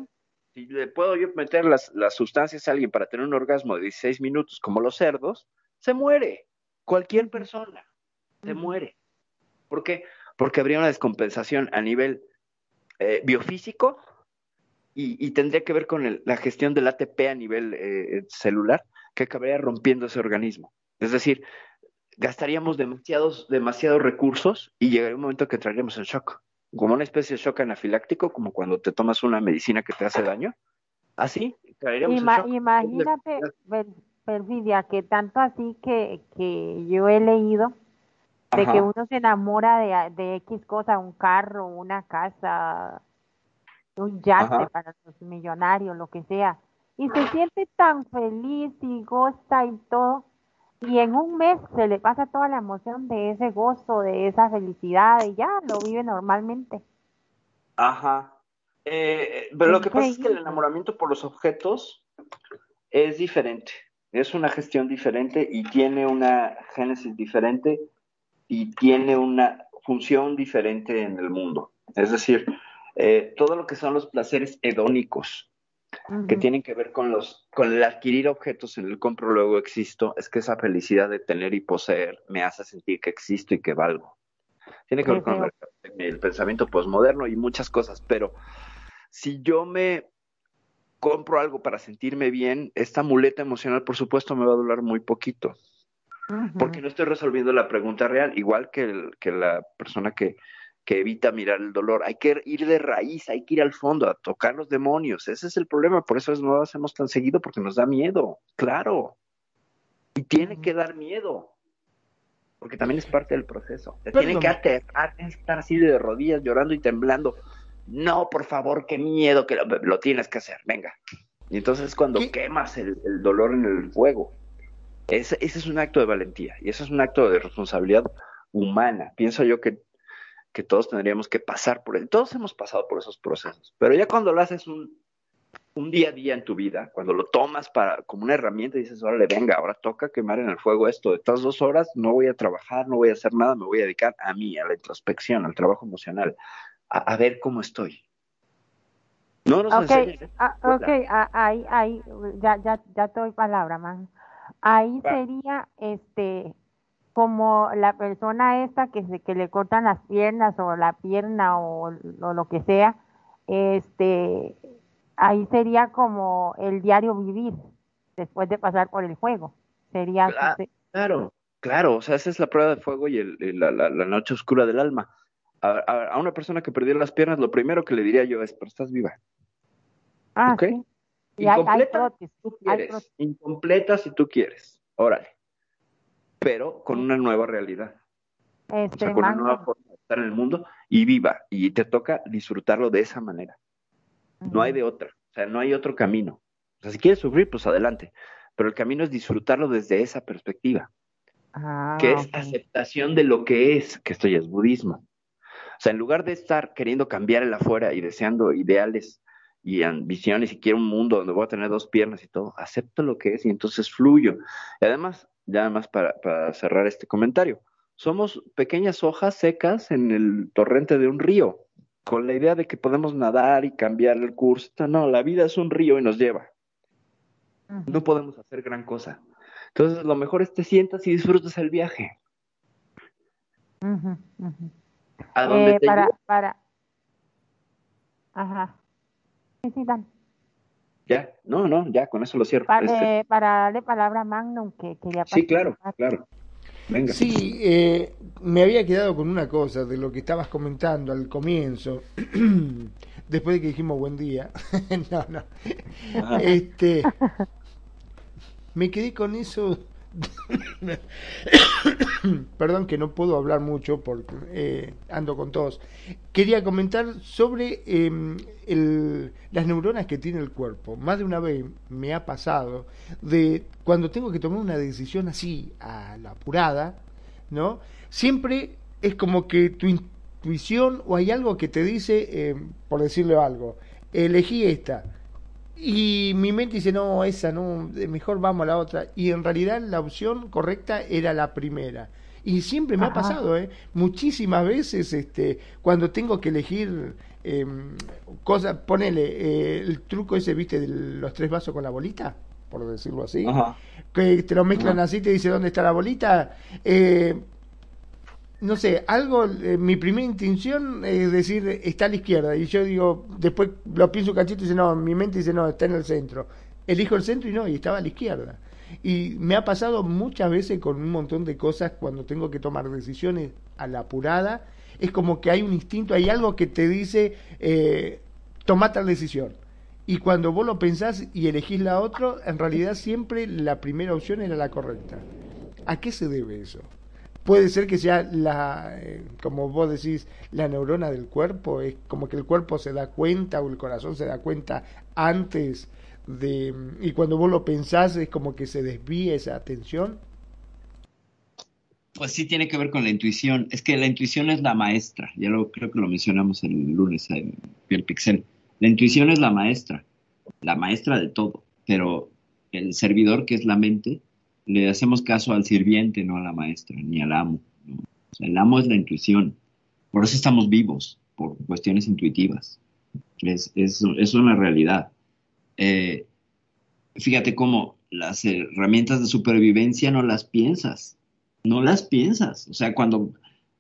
[SPEAKER 2] si le puedo yo meter las, sustancias a alguien para tener un orgasmo de 16 minutos como los cerdos, se muere. Cualquier persona se muere. ¿Por qué? Porque habría una descompensación a nivel eh, biofísico y, tendría que ver con la gestión del ATP a nivel eh, celular que acabaría rompiendo ese organismo. Es decir, gastaríamos demasiados, demasiados recursos y llegaría un momento que entraríamos en shock. Como una especie de shock anafiláctico, como cuando te tomas una medicina que te hace daño. Así, caeríamos
[SPEAKER 1] en Imagínate, Perfidia, que tanto así que, que yo he leído de que uno se enamora de, de, X cosa, un carro, una casa, un yate para los millonarios, lo que sea, y se siente tan feliz y goza y todo, y en un mes se le pasa toda la emoción de ese gozo, de esa felicidad y ya lo vive normalmente.
[SPEAKER 2] Ajá. Eh, pero lo que pasa es que el enamoramiento por los objetos es diferente, es una gestión diferente y tiene una génesis diferente y tiene una función diferente en el mundo. Es decir, eh, todo lo que son los placeres hedónicos, que tienen que ver con los con el adquirir objetos en el compro luego existo, es que esa felicidad de tener y poseer me hace sentir que existo y que valgo. Tiene que ver con el, pensamiento posmoderno y muchas cosas, pero si yo me compro algo para sentirme bien, esta muleta emocional, por supuesto, me va a durar muy poquito. Porque no estoy resolviendo la pregunta real, igual que, que la persona que, que evita mirar el dolor. Hay que ir de raíz, hay que ir al fondo, a tocar los demonios. Ese es el problema, por eso no lo hacemos tan seguido, porque nos da miedo, claro. Y tiene que dar miedo, porque también es parte del proceso. Te tiene que aterrar, estar así de rodillas, llorando y temblando. No, por favor, qué miedo, que lo, tienes que hacer, venga. Y entonces es cuando quemas el, dolor en el fuego. ese es un acto de valentía y ese es un acto de responsabilidad humana. Pienso yo que que todos tendríamos que pasar por él. Todos hemos pasado por esos procesos, pero ya cuando lo haces un, día a día en tu vida, cuando lo tomas para, como una herramienta y dices, órale, venga, ahora toca quemar en el fuego esto, de estas dos horas no voy a trabajar, no voy a hacer nada, me voy a dedicar a mí, a la introspección, al trabajo emocional, a, ver cómo estoy.
[SPEAKER 1] No nos okay. Ah, ok, ah, ahí, ahí, ya, ya, ya te doy palabra, man. Ahí sería, este, como la persona esta que se que le cortan las piernas o la pierna o, lo que sea, este ahí sería como el diario vivir después de pasar por el juego. Sería
[SPEAKER 2] claro, claro, o sea, esa es la prueba de fuego y la, noche oscura del alma. a, una persona que perdió las piernas, lo primero que le diría yo es, pero estás viva.
[SPEAKER 1] Ah, ¿Ok?
[SPEAKER 2] Incompleta, si tú quieres. Incompleta si tú quieres. Órale. Pero con una nueva realidad. o sea, con una nueva forma de estar en el mundo y viva. Y te toca disfrutarlo de esa manera. No hay de otra. O sea, no hay otro camino. O sea, si quieres sufrir, pues adelante. Pero el camino es disfrutarlo desde esa perspectiva. Ah, que es aceptación de lo que es, que esto ya es budismo. O sea, en lugar de estar queriendo cambiar el afuera y deseando ideales y ambiciones y quiero un mundo donde voy a tener dos piernas y todo, acepto lo que es y entonces fluyo. Y además, ya más para, para cerrar este comentario, somos pequeñas hojas secas en el torrente de un río, con la idea de que podemos nadar y cambiar el curso. No, la vida es un río y nos lleva. No podemos hacer gran cosa. Entonces, lo mejor es te sientas y disfrutas el viaje.
[SPEAKER 1] A donde eh, para, para. Ajá. Sí,
[SPEAKER 2] Ya, no, no, ya, con eso lo cierro.
[SPEAKER 1] Para, este... para darle palabra a Magnum, que quería
[SPEAKER 2] Sí, claro, claro.
[SPEAKER 3] Venga. Sí, eh, me había quedado con una cosa de lo que estabas comentando al comienzo, después de que dijimos buen día. no, no. Este, me quedé con eso. Perdón que no puedo hablar mucho porque eh, ando con todos. Quería comentar sobre em, las neuronas que tiene el cuerpo. Más de una vez me ha pasado de cuando tengo que tomar una decisión así, a la apurada, ¿no? Siempre es como que tu intuición o hay algo que te dice, em, por decirle algo, elegí esta y mi mente dice, no, esa no, mejor vamos a la otra. Y en realidad la opción correcta era la primera. Y siempre me ha pasado, ¿eh? Muchísimas veces, este, cuando tengo que elegir eh, cosas, ponele eh, el truco ese, viste, de los tres vasos con la bolita, por decirlo así, que te lo mezclan así, te dice dónde está la bolita. Eh, no sé, algo, eh, mi primera intención es decir, está a la izquierda. Y yo digo, después lo pienso un cachito y dice, no, mi mente dice, no, está en el centro. Elijo el centro y no, y estaba a la izquierda. Y me ha pasado muchas veces con un montón de cosas cuando tengo que tomar decisiones a la apurada. Es como que hay un instinto, hay algo que te dice, eh, toma tal decisión. Y cuando vos lo pensás y elegís la otra, en realidad siempre la primera opción era la correcta. ¿A qué se debe eso? Puede ser que sea la, eh, como vos decís, la neurona del cuerpo, es como que el cuerpo se da cuenta o el corazón se da cuenta antes de, y cuando vos lo pensás es como que se desvía esa atención.
[SPEAKER 2] Pues sí tiene que ver con la intuición, es que la intuición es la maestra, ya lo creo que lo mencionamos el lunes en Piel Pixel, la intuición es la maestra, la maestra de todo, pero el servidor que es la mente le hacemos caso al sirviente, no a la maestra, ni al amo. el amo es la intuición. Por eso estamos vivos, por cuestiones intuitivas. Es, es, es una realidad. Eh, fíjate cómo las herramientas de supervivencia no las piensas. No las piensas. O sea, cuando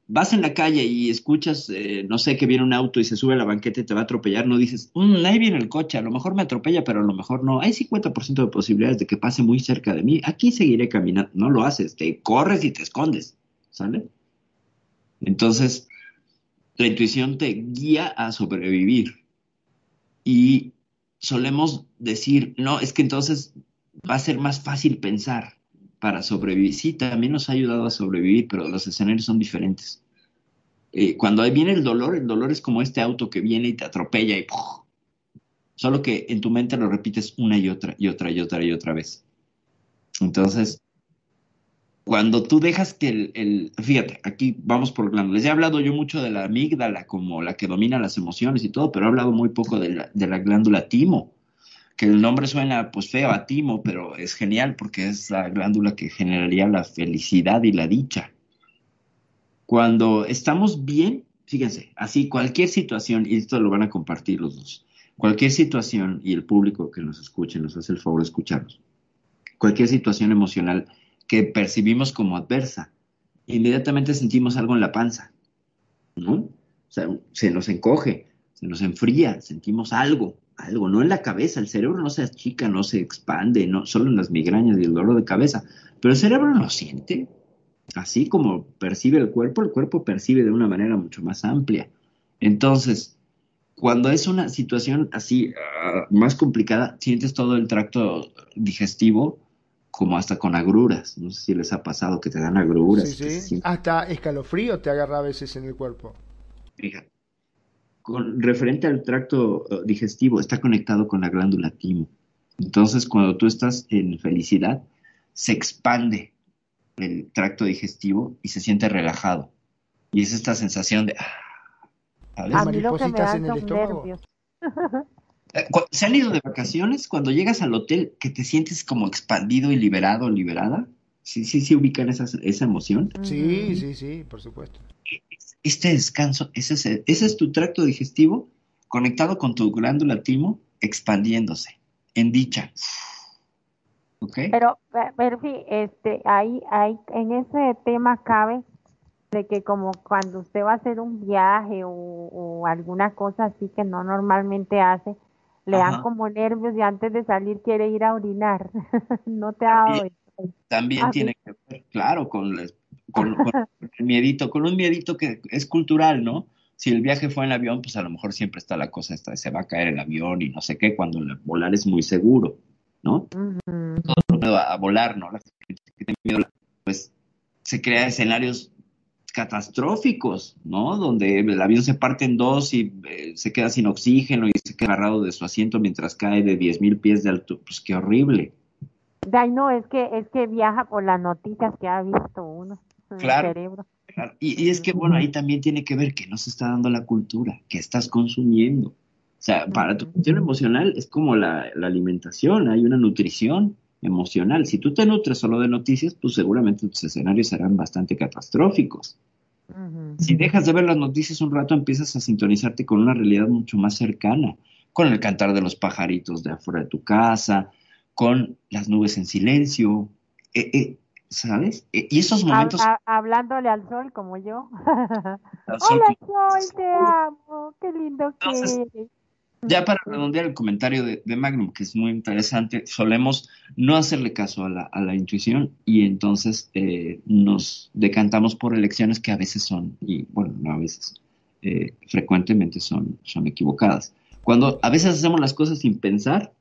[SPEAKER 2] vas en la calle y escuchas, eh, no sé, que viene un auto y se sube a la banqueta y te va a atropellar, no dices, mm, ahí viene el coche, a lo mejor me atropella, pero a lo mejor no. Hay 50% de posibilidades de que pase muy cerca de mí. Aquí seguiré caminando. No lo haces, te corres y te escondes, ¿sale? Entonces, la intuición te guía a sobrevivir. Y solemos decir, no, es que entonces va a ser más fácil pensar para sobrevivir. Sí, también nos ha ayudado a sobrevivir, pero los escenarios son diferentes. Eh, cuando viene el dolor, el dolor es como este auto que viene y te atropella y solo que en tu mente lo repites una y otra y otra y otra y otra vez. Entonces, cuando tú dejas que el, fíjate, aquí vamos por glándulas. Ya he hablado yo mucho de la amígdala como la que domina las emociones y todo, pero he hablado muy poco de la, de la glándula timo que el nombre suena pues feo a timo, pero es genial porque es la glándula que generaría la felicidad y la dicha. Cuando estamos bien, fíjense, así cualquier situación, y esto lo van a compartir los dos, cualquier situación, y el público que nos escuche nos hace el favor de escucharnos, cualquier situación emocional que percibimos como adversa, inmediatamente sentimos algo en la panza, ¿no? O sea, se nos encoge, se nos enfría, sentimos algo, algo, no en la cabeza, el cerebro no se achica, no se expande, no, solo en las migrañas y el dolor de cabeza, pero el cerebro lo siente. así como percibe el cuerpo, el cuerpo percibe de una manera mucho más amplia. Entonces, cuando es una situación así ah, más complicada, sientes todo el tracto digestivo como hasta con agruras. No sé si les ha pasado que te dan agruras.
[SPEAKER 3] Sí, sí. Hasta escalofrío te agarra a veces en el cuerpo.
[SPEAKER 2] Fíjate. Con, referente al tracto uh, digestivo, está conectado con la glándula timo. Entonces, cuando tú estás en felicidad, se expande el tracto digestivo y se siente relajado. Y es esta sensación de...
[SPEAKER 1] Ah, maripositas en el estómago.
[SPEAKER 2] Eh, ¿Se han ido de vacaciones? Cuando llegas al hotel, que te sientes como expandido y liberado, liberada. Sí, sí, sí, ubican esa, esa emoción.
[SPEAKER 3] Sí, sí, sí, por supuesto.
[SPEAKER 2] Este descanso, ese es, ese es tu tracto digestivo conectado con tu glándula timo, expandiéndose en dicha.
[SPEAKER 1] Pero, pero sí, este, ahí, ahí, en ese tema cabe de que como cuando usted va a hacer un viaje o, alguna cosa así que no normalmente hace, le dan como nervios y antes de salir quiere ir a orinar. ¿No te ha dado
[SPEAKER 2] eso? También ah, tiene que ver, claro, con, con, el miedito, con un miedito que es cultural, ¿no? Si el viaje fue en avión, pues a lo mejor siempre está la cosa esta, se va a caer el avión y no sé qué, cuando volar es muy seguro, ¿no? Todo a, volar, ¿no? La gente que tiene miedo, pues se crean escenarios catastróficos, ¿no? Donde el avión se parte en dos y eh, se queda sin oxígeno y se queda agarrado de su asiento mientras cae de 10.000 pies de alto. Pues qué horrible.
[SPEAKER 1] Ay, no, es que, es que viaja por las noticias que ha visto uno
[SPEAKER 2] claro, cerebro. Y, es que, bueno, ahí también tiene que ver que no se está dando la cultura, que estás consumiendo. O sea, para tu cuestión emocional es como la, la alimentación, hay una nutrición emocional. Si tú te nutres solo de noticias, pues seguramente tus escenarios serán bastante catastróficos. Si dejas de ver las noticias un rato, empiezas a sintonizarte con una realidad mucho más cercana, con el cantar de los pajaritos de afuera de tu casa, con las nubes en silencio, eh, eh, ¿sabes? Eh, y esos momentos...
[SPEAKER 1] hablándole al sol como yo. Hola sol, te amo, qué lindo que eres.
[SPEAKER 2] Ya para redondear el comentario de, Magnum, que es muy interesante, solemos no hacerle caso a la, intuición y entonces eh, nos decantamos por elecciones que a veces son, y bueno, no a veces, eh, frecuentemente son, son equivocadas. Cuando a veces hacemos las cosas sin pensar,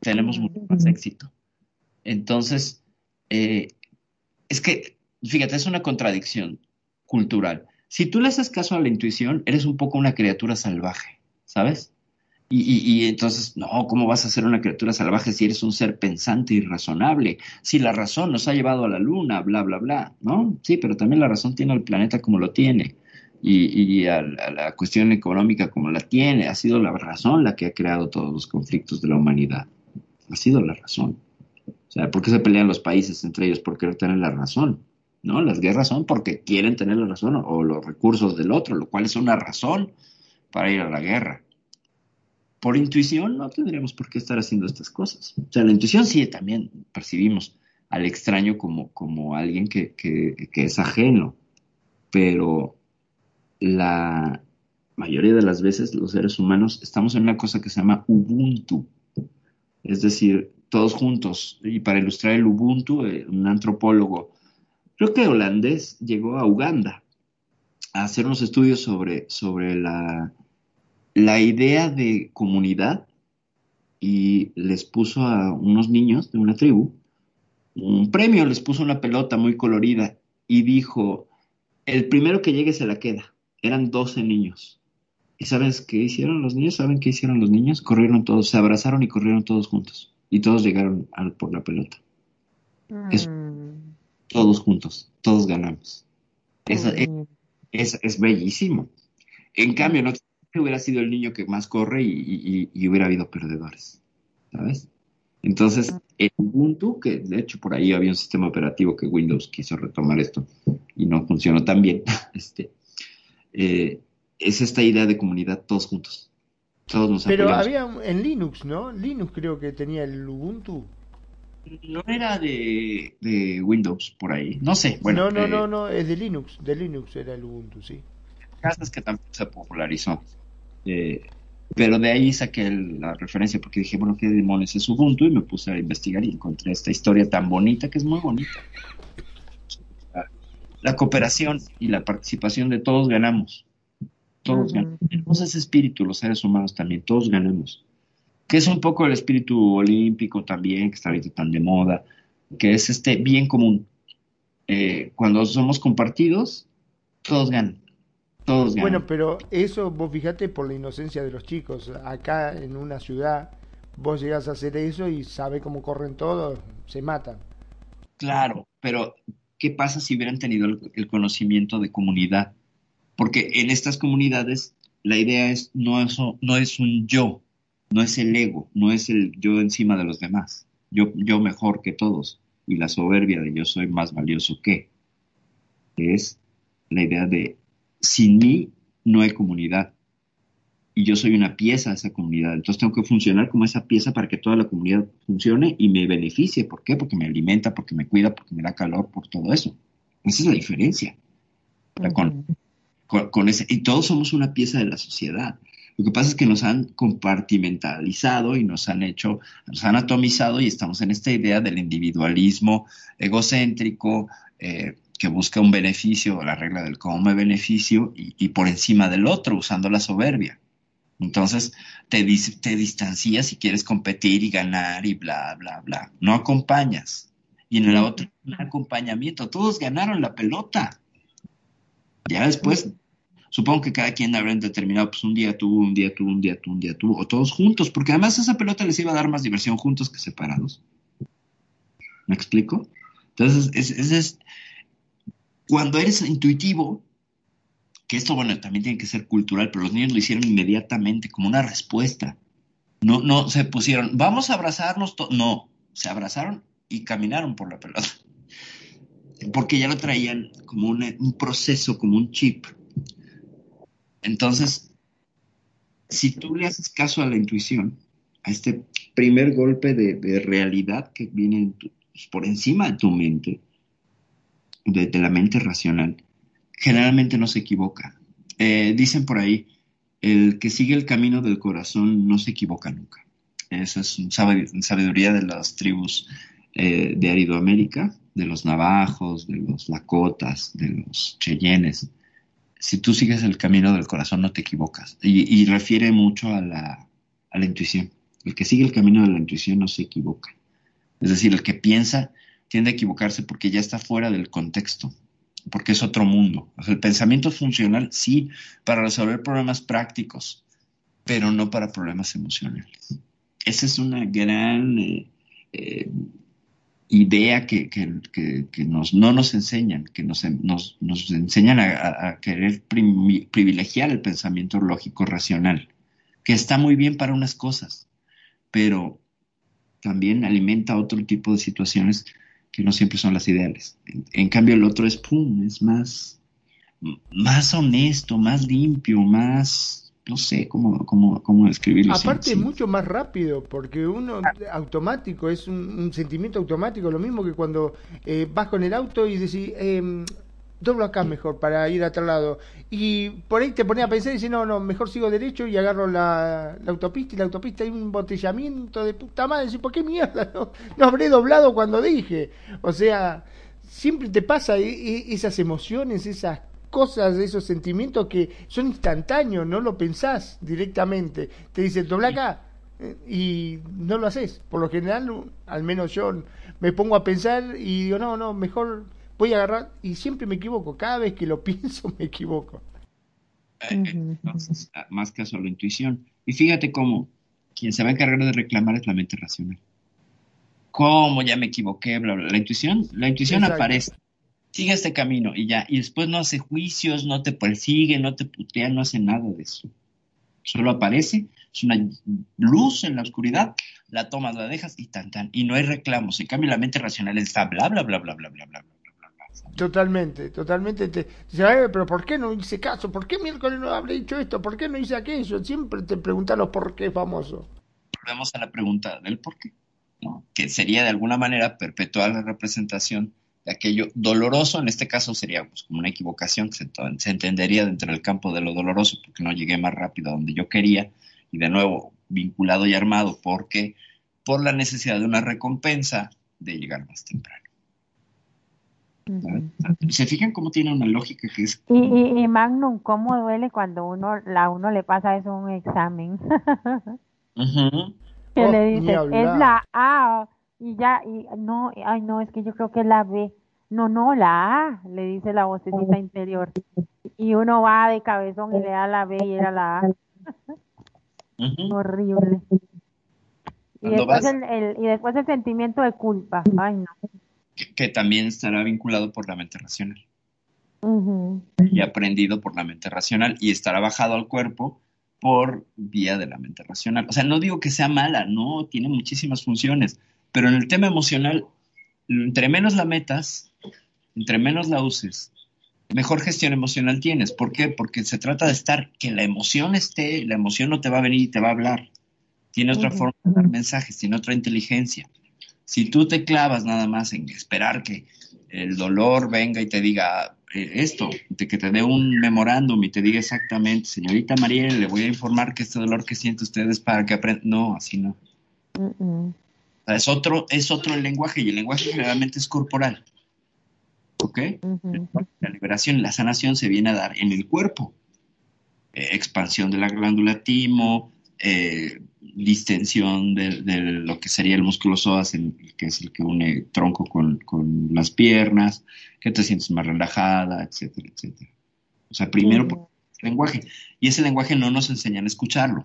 [SPEAKER 2] tenemos mucho más éxito. Entonces, eh, es que, fíjate, es una contradicción cultural. Si tú le haces caso a la intuición, eres un poco una criatura salvaje ¿sabes? Y, entonces, no, ¿cómo vas a ser una criatura salvaje si eres un ser pensante y razonable? Si la razón nos ha llevado a la luna, bla, bla, bla, ¿no? Sí, pero también la razón tiene al planeta como lo tiene y, a, la cuestión económica como la tiene. Ha sido la razón la que ha creado todos los conflictos de la humanidad. Ha sido la razón. O sea, ¿por qué se pelean los países entre ellos? Por querer tener la razón. ¿No? Las guerras son porque quieren tener la razón o los recursos del otro, lo cual es una razón para ir a la guerra. Por intuición no tendríamos por qué estar haciendo estas cosas. O sea, la intuición sí también percibimos al extraño como, como alguien que, es ajeno, pero la mayoría de las veces los seres humanos estamos en una cosa que se llama Ubuntu, es decir, todos juntos. Y para ilustrar el Ubuntu, eh, un antropólogo, creo que holandés, llegó a Uganda a hacer unos estudios sobre, sobre la la idea de comunidad y les puso a unos niños de una tribu un premio, les puso una pelota muy colorida y dijo, el primero que llegue se la queda. Eran 12 niños. ¿Y sabes qué hicieron los niños? ¿Saben qué hicieron los niños? Corrieron todos, se abrazaron y corrieron todos juntos. Y todos llegaron al, por la pelota. Mm. todos juntos, todos ganamos. Es, es, bellísimo. En cambio, no hubiera sido el niño que más corre y, hubiera habido perdedores, ¿sabes? Entonces, el Ubuntu, que de hecho por ahí había un sistema operativo que Windows quiso retomar esto y no funcionó tan bien, este, eh, es esta idea de comunidad todos juntos. Todos nos
[SPEAKER 3] Pero había en Linux, ¿no? Linux creo que tenía el Ubuntu.
[SPEAKER 2] No era de, Windows por ahí, no sé. Bueno,
[SPEAKER 3] no, no, eh, no, no, es de Linux, de Linux era el Ubuntu, sí.
[SPEAKER 2] Casas que tampoco se popularizó. Eh, pero de ahí saqué la referencia porque dije, bueno, ¿qué demonios es Ubuntu? Y me puse a investigar y encontré esta historia tan bonita, que es muy bonita. la cooperación y la participación de todos ganamos. Todos ganamos. Tenemos ese espíritu, los seres humanos también, todos ganamos. Que es un poco el espíritu olímpico también, que está ahorita tan de moda, que es este bien común. Eh, cuando somos compartidos, todos ganan. Todos ganan.
[SPEAKER 3] Bueno, pero eso vos fíjate por la inocencia de los chicos. Acá en una ciudad vos llegas a hacer eso y sabe cómo corren todos, se matan.
[SPEAKER 2] Claro, pero ¿qué pasa si hubieran tenido el, conocimiento de comunidad? Porque en estas comunidades la idea es no, es no es un yo, no es el ego, no es el yo encima de los demás, yo, yo mejor que todos y la soberbia de yo soy más valioso que. Es la idea de sin mí no hay comunidad y yo soy una pieza de esa comunidad. Entonces tengo que funcionar como esa pieza para que toda la comunidad funcione y me beneficie. ¿Por qué? Porque me alimenta, porque me cuida, porque me da calor, por todo eso. Esa es la diferencia. con, ese, y todos somos una pieza de la sociedad. Lo que pasa es que nos han compartimentalizado y nos han hecho, nos han atomizado y estamos en esta idea del individualismo egocéntrico, eh, que busca un beneficio, la regla del cómo me beneficio y por encima del otro, usando la soberbia. Entonces te, te distancias si quieres competir y ganar y bla, bla, bla. No acompañas. Y en la otra, un acompañamiento. Todos ganaron la pelota. Ya después, supongo que cada quien habrá determinado, pues un día tú, un día tú, un día tú, un día tú, o todos juntos, porque además esa pelota les iba a dar más diversión juntos que separados. ¿Me explico? Entonces, es, es cuando eres intuitivo, que esto, bueno, también tiene que ser cultural, pero los niños lo hicieron inmediatamente como una respuesta. No, no se pusieron, vamos a abrazarnos, no, se abrazaron y caminaron por la pelota. Porque ya lo traían como un, proceso, como un chip. Entonces, si tú le haces caso a la intuición, a este primer golpe de, realidad que viene por encima de tu mente, de, la mente racional, generalmente no se equivoca. Eh, dicen por ahí, el que sigue el camino del corazón no se equivoca nunca. Esa es una sabiduría de las tribus eh, de Aridoamérica, de los navajos, de los lakotas, de los cheyennes. Si tú sigues el camino del corazón no te equivocas. Y, refiere mucho a la, a la intuición. El que sigue el camino de la intuición no se equivoca. Es decir, el que piensa tiende a equivocarse porque ya está fuera del contexto porque es otro mundo. el pensamiento es funcional, sí, para resolver problemas prácticos, pero no para problemas emocionales. Esa es una gran eh, eh, idea que, nos, no nos enseñan, que nos, enseñan a, querer privilegiar el pensamiento lógico racional, que está muy bien para unas cosas, pero también alimenta otro tipo de situaciones que no siempre son las ideales. En, cambio, el otro es, pum, es más, más honesto, más limpio, más, no sé cómo, cómo, cómo describirlo.
[SPEAKER 3] Aparte, mucho más rápido, porque uno automático, es un, sentimiento automático, lo mismo que cuando eh, vas con el auto y decís, eh, doblo acá mejor para ir a otro lado. Y por ahí te ponía a pensar y dices, no, no, mejor sigo derecho y agarro la, autopista y la autopista hay un embotellamiento de puta madre. ¿por qué mierda? No, no habré doblado cuando dije. O sea, siempre te pasa esas emociones, esas cosas, esos sentimientos que son instantáneos, no lo pensás directamente. Te dice, dobla acá eh, y no lo haces. Por lo general, al menos yo me pongo a pensar y digo, no, no, mejor voy a agarrar y siempre me equivoco, cada vez que lo pienso me equivoco.
[SPEAKER 2] Entonces, más que solo intuición. Y fíjate cómo quien se va a encargar de reclamar es la mente racional. ¿Cómo ya me equivoqué? Bla, bla. La intuición, la intuición aparece. Sigue este camino y ya. Y después no hace juicios, no te persigue, no te putea, no hace nada de eso. Solo aparece, es una luz en la oscuridad, la tomas, la dejas y tan tan. Y no hay reclamos. En cambio, la mente racional está bla, bla, bla, bla, bla, bla, bla.
[SPEAKER 3] Totalmente, totalmente. Te, pero ¿por qué no hice caso? ¿Por qué miércoles no habré dicho esto? ¿Por qué no hice aquello? Siempre te preguntan los por qué famoso.
[SPEAKER 2] Volvemos a la pregunta del por qué, ¿no? que sería de alguna manera perpetuar la representación de aquello doloroso, en este caso sería pues, como una equivocación que se, se, entendería dentro del campo de lo doloroso porque no llegué más rápido a donde yo quería y de nuevo vinculado y armado porque por la necesidad de una recompensa de llegar más temprano. ¿Se fijan cómo tiene una lógica que es?
[SPEAKER 1] Y, y, Magnum, ¿cómo duele cuando uno la uno le pasa eso un examen? Que le oh, dice, es la A, y ya, y no, ay no, es que yo creo que es la B. No, no, la A, le dice la vocecita interior. Y uno va de cabezón y le da la B y era la A. Horrible. Y después, el, y después el sentimiento de culpa. Ay, no
[SPEAKER 2] que, también estará vinculado por la mente racional. Y aprendido por la mente racional y estará bajado al cuerpo por vía de la mente racional. O sea, no digo que sea mala, no, tiene muchísimas funciones, pero en el tema emocional, entre menos la metas, entre menos la uses, mejor gestión emocional tienes. ¿Por qué? Porque se trata de estar, que la emoción esté, la emoción no te va a venir y te va a hablar. Tiene otra forma de dar mensajes, tiene otra inteligencia. Si tú te clavas nada más en esperar que el dolor venga y te diga eh, esto, de que te dé un memorándum y te diga exactamente, señorita María, le voy a informar que este dolor que siente usted es para que aprenda. No, así no. Es otro, es otro el lenguaje y el lenguaje generalmente es corporal. ¿Ok? La liberación y la sanación se viene a dar en el cuerpo. Eh, expansión de la glándula timo, eh, distensión de, lo que sería el músculo psoas, que es el que une tronco con, las piernas, que te sientes más relajada, etcétera, etcétera. O sea, primero por el lenguaje. Y ese lenguaje no nos enseñan a escucharlo.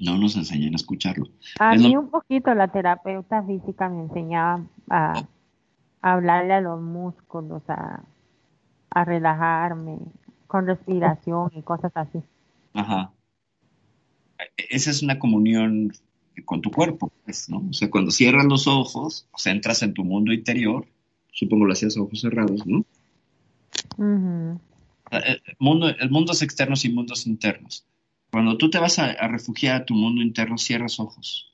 [SPEAKER 2] No nos enseñan a escucharlo.
[SPEAKER 1] A mí un poquito la terapeuta física me enseñaba a, hablarle a los músculos, a, a relajarme con respiración y cosas así.
[SPEAKER 2] Ajá esa es una comunión con tu cuerpo, pues, ¿no? O sea, cuando cierras los ojos, o sea, entras en tu mundo interior, supongo lo hacías ojos cerrados, ¿no? el, mundo, el mundo es externos y mundos internos. Cuando tú te vas a, refugiar a tu mundo interno, cierras ojos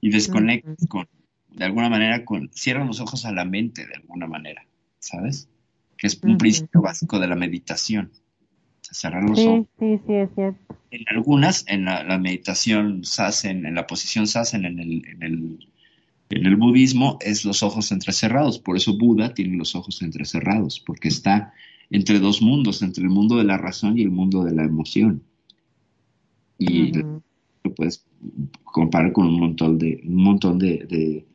[SPEAKER 2] y desconectas con, de alguna manera, con, cierras los ojos a la mente de alguna manera, ¿sabes? Que es un principio básico de la meditación cerrar los ojos.
[SPEAKER 1] Sí, sí, es cierto.
[SPEAKER 2] En algunas, en la, meditación sasen, en la posición sasen, en el, en el, en el budismo, es los ojos entrecerrados. Por eso Buda tiene los ojos entrecerrados, porque está entre dos mundos, entre el mundo de la razón y el mundo de la emoción. Y lo puedes comparar con un montón de, un montón de, de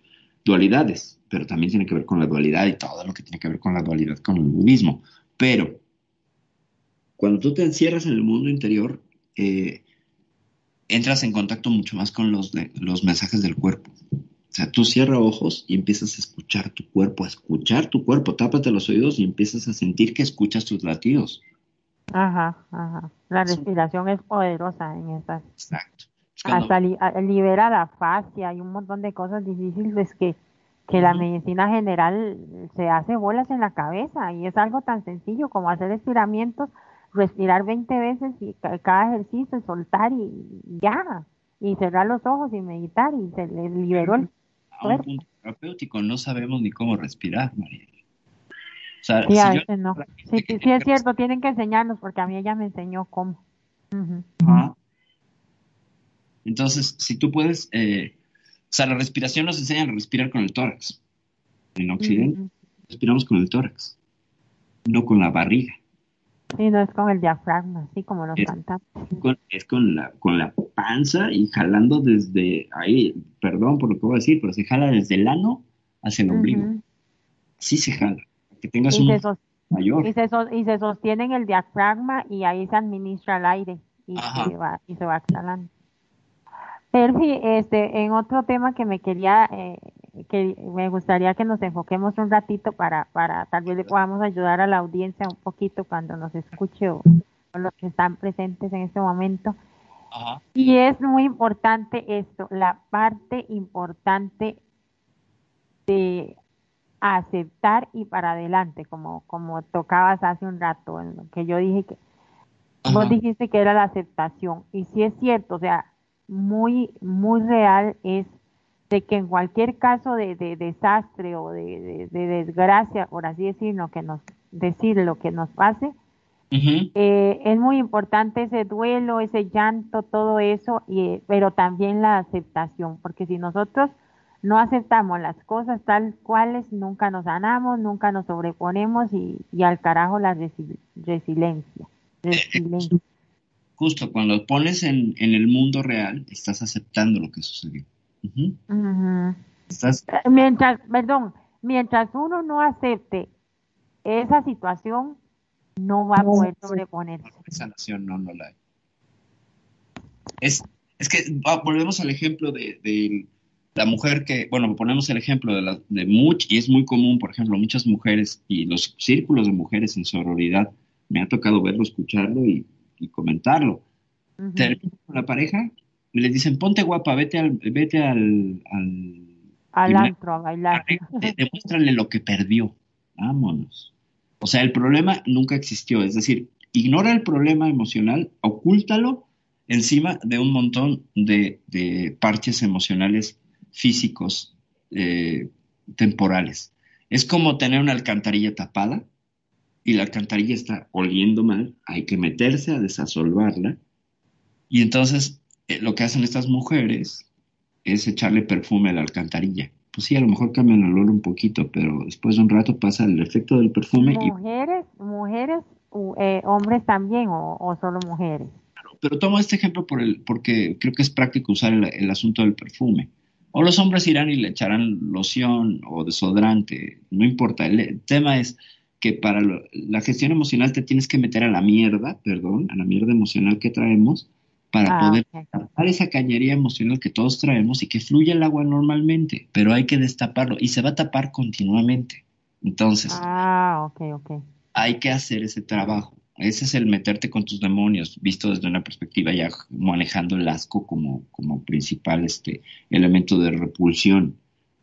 [SPEAKER 2] dualidades, pero también tiene que ver con la dualidad y todo lo que tiene que ver con la dualidad con el budismo. Pero cuando tú te encierras en el mundo interior, eh, entras en contacto mucho más con los, los mensajes del cuerpo. O sea, tú cierras ojos y empiezas a escuchar tu cuerpo, a escuchar tu cuerpo, tápate los oídos y empiezas a sentir que escuchas tus latidos.
[SPEAKER 1] Ajá, ajá. La respiración es poderosa en estas. Exacto. Hasta libera la fascia y un montón de cosas difíciles que, que la medicina general se hace bolas en la cabeza y es algo tan sencillo como hacer estiramientos respirar 20 veces y cada ejercicio, soltar y ya, y cerrar los ojos y meditar y se le liberó el
[SPEAKER 2] cuerpo. A un punto terapéutico no sabemos ni cómo respirar, María.
[SPEAKER 1] Sí, a veces no. Sí, sí, es cierto, tienen que enseñarnos porque a mí ella me enseñó cómo.
[SPEAKER 2] Entonces, si tú puedes, eh, o sea, la respiración nos enseña a respirar con el tórax. En Occidente, respiramos con el tórax, no con la barriga.
[SPEAKER 1] Sí, no es con el diafragma, así como nos cantamos.
[SPEAKER 2] es con la, con la panza y jalando desde ahí, perdón por lo que voy a decir, pero se jala desde el ano hacia el ombligo. Sí se jala, que tengas un mayor.
[SPEAKER 1] Y se, y se sostiene en el diafragma y ahí se administra el aire y, se va, y se va exhalando. Perfi, este, en otro tema que me quería eh, que me gustaría que nos enfoquemos un ratito para, para tal vez le podamos ayudar a la audiencia un poquito cuando nos escuche o, los que están presentes en este momento. Y es muy importante esto, la parte importante de aceptar y para adelante, como, como tocabas hace un rato, en lo que yo dije que vos dijiste que era la aceptación. Y si es cierto, o sea, muy, muy real es de que en cualquier caso de, desastre o de, desgracia, por así decirlo, que nos, decir lo que nos pase, eh, es muy importante ese duelo, ese llanto, todo eso, y, pero también la aceptación, porque si nosotros no aceptamos las cosas tal cuales, nunca nos sanamos, nunca nos sobreponemos y, al carajo la resiliencia.
[SPEAKER 2] Justo cuando pones en, el mundo real, estás aceptando lo que sucedió.
[SPEAKER 1] Eh, mientras, perdón, mientras uno no acepte esa situación, no va a poder sobreponerse.
[SPEAKER 2] Esa nación no, no la hay. Es, es que volvemos al ejemplo de, la mujer que, bueno, ponemos el ejemplo de, la, de much, y es muy común, por ejemplo, muchas mujeres y los círculos de mujeres en sororidad, me ha tocado verlo, escucharlo y, comentarlo. Terminan con la pareja y les dicen, ponte guapa, vete al, vete al,
[SPEAKER 1] al, antro a bailar.
[SPEAKER 2] Demuéstrale lo que perdió. Vámonos. O sea, el problema nunca existió. Es decir, ignora el problema emocional, ocúltalo encima de un montón de, de parches emocionales físicos eh, temporales. Es como tener una alcantarilla tapada y la alcantarilla está oliendo mal, hay que meterse a desasolvarla. Y entonces eh, lo que hacen estas mujeres es echarle perfume a la alcantarilla. Pues sí, a lo mejor cambian el olor un poquito, pero después de un rato pasa el efecto del perfume.
[SPEAKER 1] ¿Mujeres, mujeres, eh, hombres también o, solo mujeres?
[SPEAKER 2] Pero tomo este ejemplo por el, porque creo que es práctico usar el asunto del perfume. O los hombres irán y le echarán loción o desodorante, no importa. El, tema es que para la gestión emocional te tienes que meter a la mierda, perdón, a la mierda emocional que traemos para ah, poder tapar esa cañería emocional que todos traemos y que fluya el agua normalmente, pero hay que destaparlo y se va a tapar continuamente. Entonces,
[SPEAKER 1] ah,
[SPEAKER 2] hay que hacer ese trabajo. Ese es el meterte con tus demonios, visto desde una perspectiva ya manejando el asco como, como principal este, elemento de repulsión.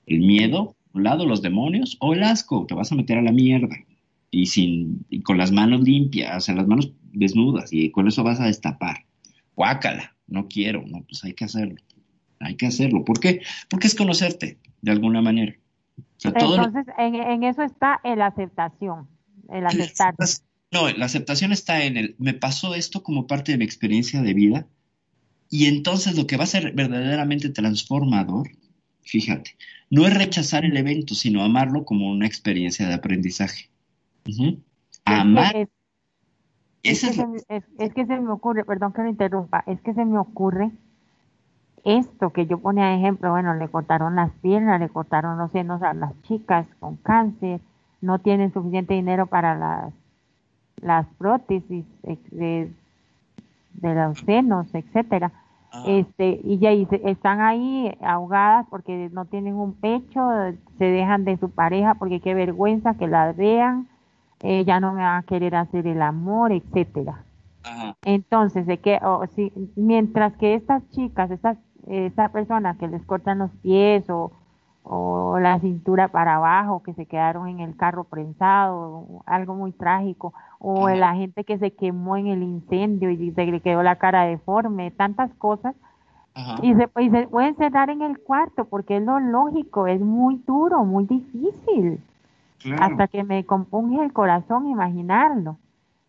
[SPEAKER 2] El miedo, un lado los demonios, o el asco, te vas a meter a la mierda. Y, sin, y con las manos limpias, o sea, las manos desnudas, y con eso vas a destapar. Guácala, no quiero, no, pues hay que hacerlo. Hay que hacerlo. ¿Por qué? Porque es conocerte, de alguna manera.
[SPEAKER 1] Entonces, en, en, eso está el aceptación, el aceptar.
[SPEAKER 2] No, la aceptación está en el, me pasó esto como parte de mi experiencia de vida y entonces lo que va a ser verdaderamente transformador, fíjate, no es rechazar el evento, sino amarlo como una experiencia de aprendizaje. Amar.
[SPEAKER 1] Es, que se, me ocurre, perdón que lo interrumpa, es que se me ocurre esto que yo ponía de ejemplo, bueno, le cortaron las piernas, le cortaron los senos a las chicas con cáncer, no tienen suficiente dinero para las las prótesis de, los senos, etcétera. Ah. Este, y ya están ahí ahogadas porque no tienen un pecho, se dejan de su pareja porque qué vergüenza que la vean, ya no me van a querer hacer el amor, etcétera. Entonces, de que, si, mientras que estas chicas, estas, esta persona que les cortan los pies o, o la cintura para abajo, que se quedaron en el carro prensado, algo muy trágico, o la gente que se quemó en el incendio y se le quedó la cara deforme, tantas cosas. Y se, y se pueden cerrar en el cuarto porque es lo lógico, es muy duro, muy difícil. Hasta que me compunge el corazón imaginarlo.